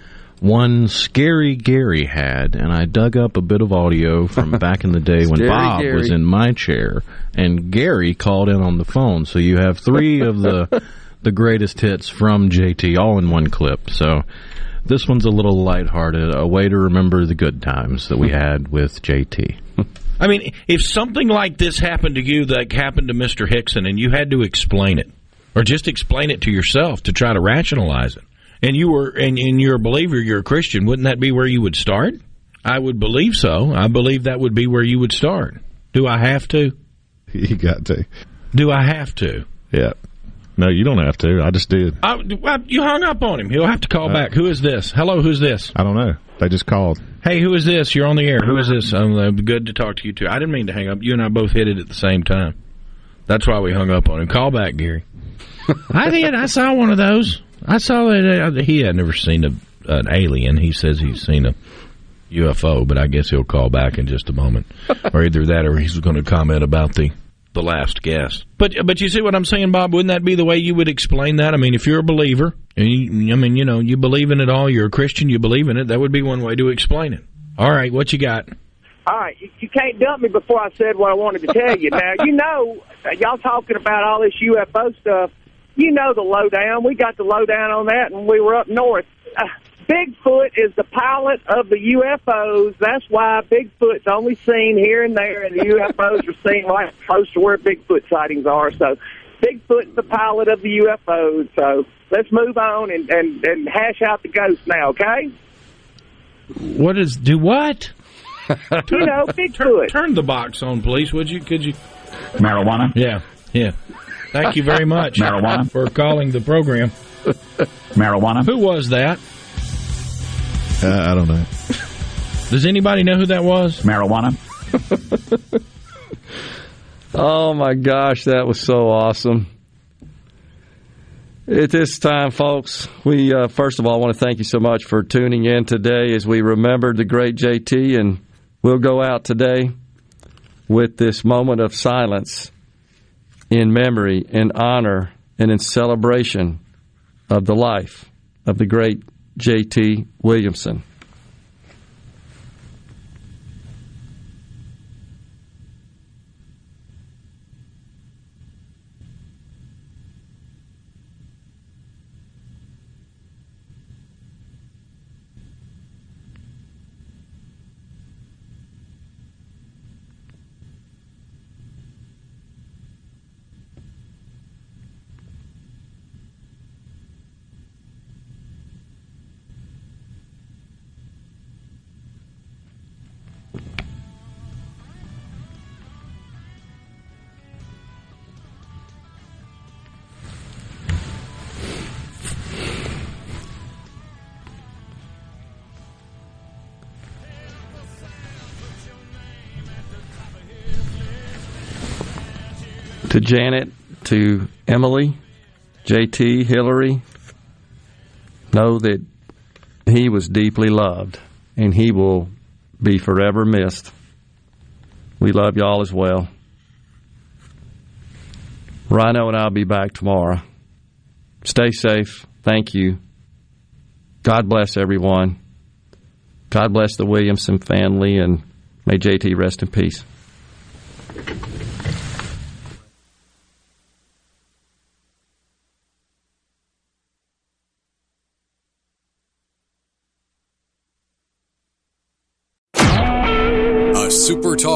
one scary Gary had, and I dug up a bit of audio from back in the day when Bob Gary. was in my chair, and Gary called in on the phone. So you have three of the the greatest hits from JT all in one clip. So this one's a little lighthearted, a way to remember the good times that we had with JT. I mean, if something like this happened to you, like happened to Mr. Hickson, and you had to explain it, or just explain it to yourself to try to rationalize it, and you were and, and you're a believer, you're a Christian, wouldn't that be where you would start? I would believe so. I believe that would be where you would start. Do I have to? You got to. Do I have to? Yeah. No, you don't have to. I just did. I, well, you hung up on him. He'll have to call Uh, back. Who is this? Hello, who's this? I don't know. They just called. Hey, who is this? You're on the air. Who is this? Um, uh, good to talk to you too. I didn't mean to hang up. You and I both hit it at the same time. That's why we hung up on him. Call back, Gary. I did. I saw one of those. I saw that uh, he had never seen a, an alien. He says he's seen a UFO, but I guess he'll call back in just a moment, or either that, or he's going to comment about the the last guest. But but you see what I'm saying, Bob? Wouldn't that be the way you would explain that? I mean, if you're a believer, and you, I mean, you know, you believe in it all. You're a Christian. You believe in it. That would be one way to explain it. All right, what you got? All right, you, you can't dump me before I said what I wanted to tell you. Now, you know, y'all talking about all this UFO stuff. You know the lowdown. We got the lowdown on that, and we were up north. Uh, Bigfoot is the pilot of the UFOs. That's why Bigfoot's only seen here and there, and the UFOs are seen right close to where Bigfoot sightings are. So, Bigfoot's the pilot of the UFOs. So, let's move on and, and, and hash out the ghost now, okay? What is do what? You know, Bigfoot. Turn the box on, please. Would you? Could you? Marijuana? Yeah, yeah. Thank you very much, Marijuana? for calling the program. Marijuana? Who was that? Uh, I don't know. Does anybody know who that was? Marijuana? Oh my gosh, that was so awesome. At this time, folks, we uh, first of all want to thank you so much for tuning in today as we remember the great JT, and we'll go out today with this moment of silence in memory, in honor, and in celebration of the life of the great JT Williamson. To Janet, to Emily, JT, Hillary, know that he was deeply loved and he will be forever missed. We love y'all as well. Ryno and I'll be back tomorrow. Stay safe. Thank you. God bless everyone. God bless the Williamson family and may JT rest in peace. A SuperTalk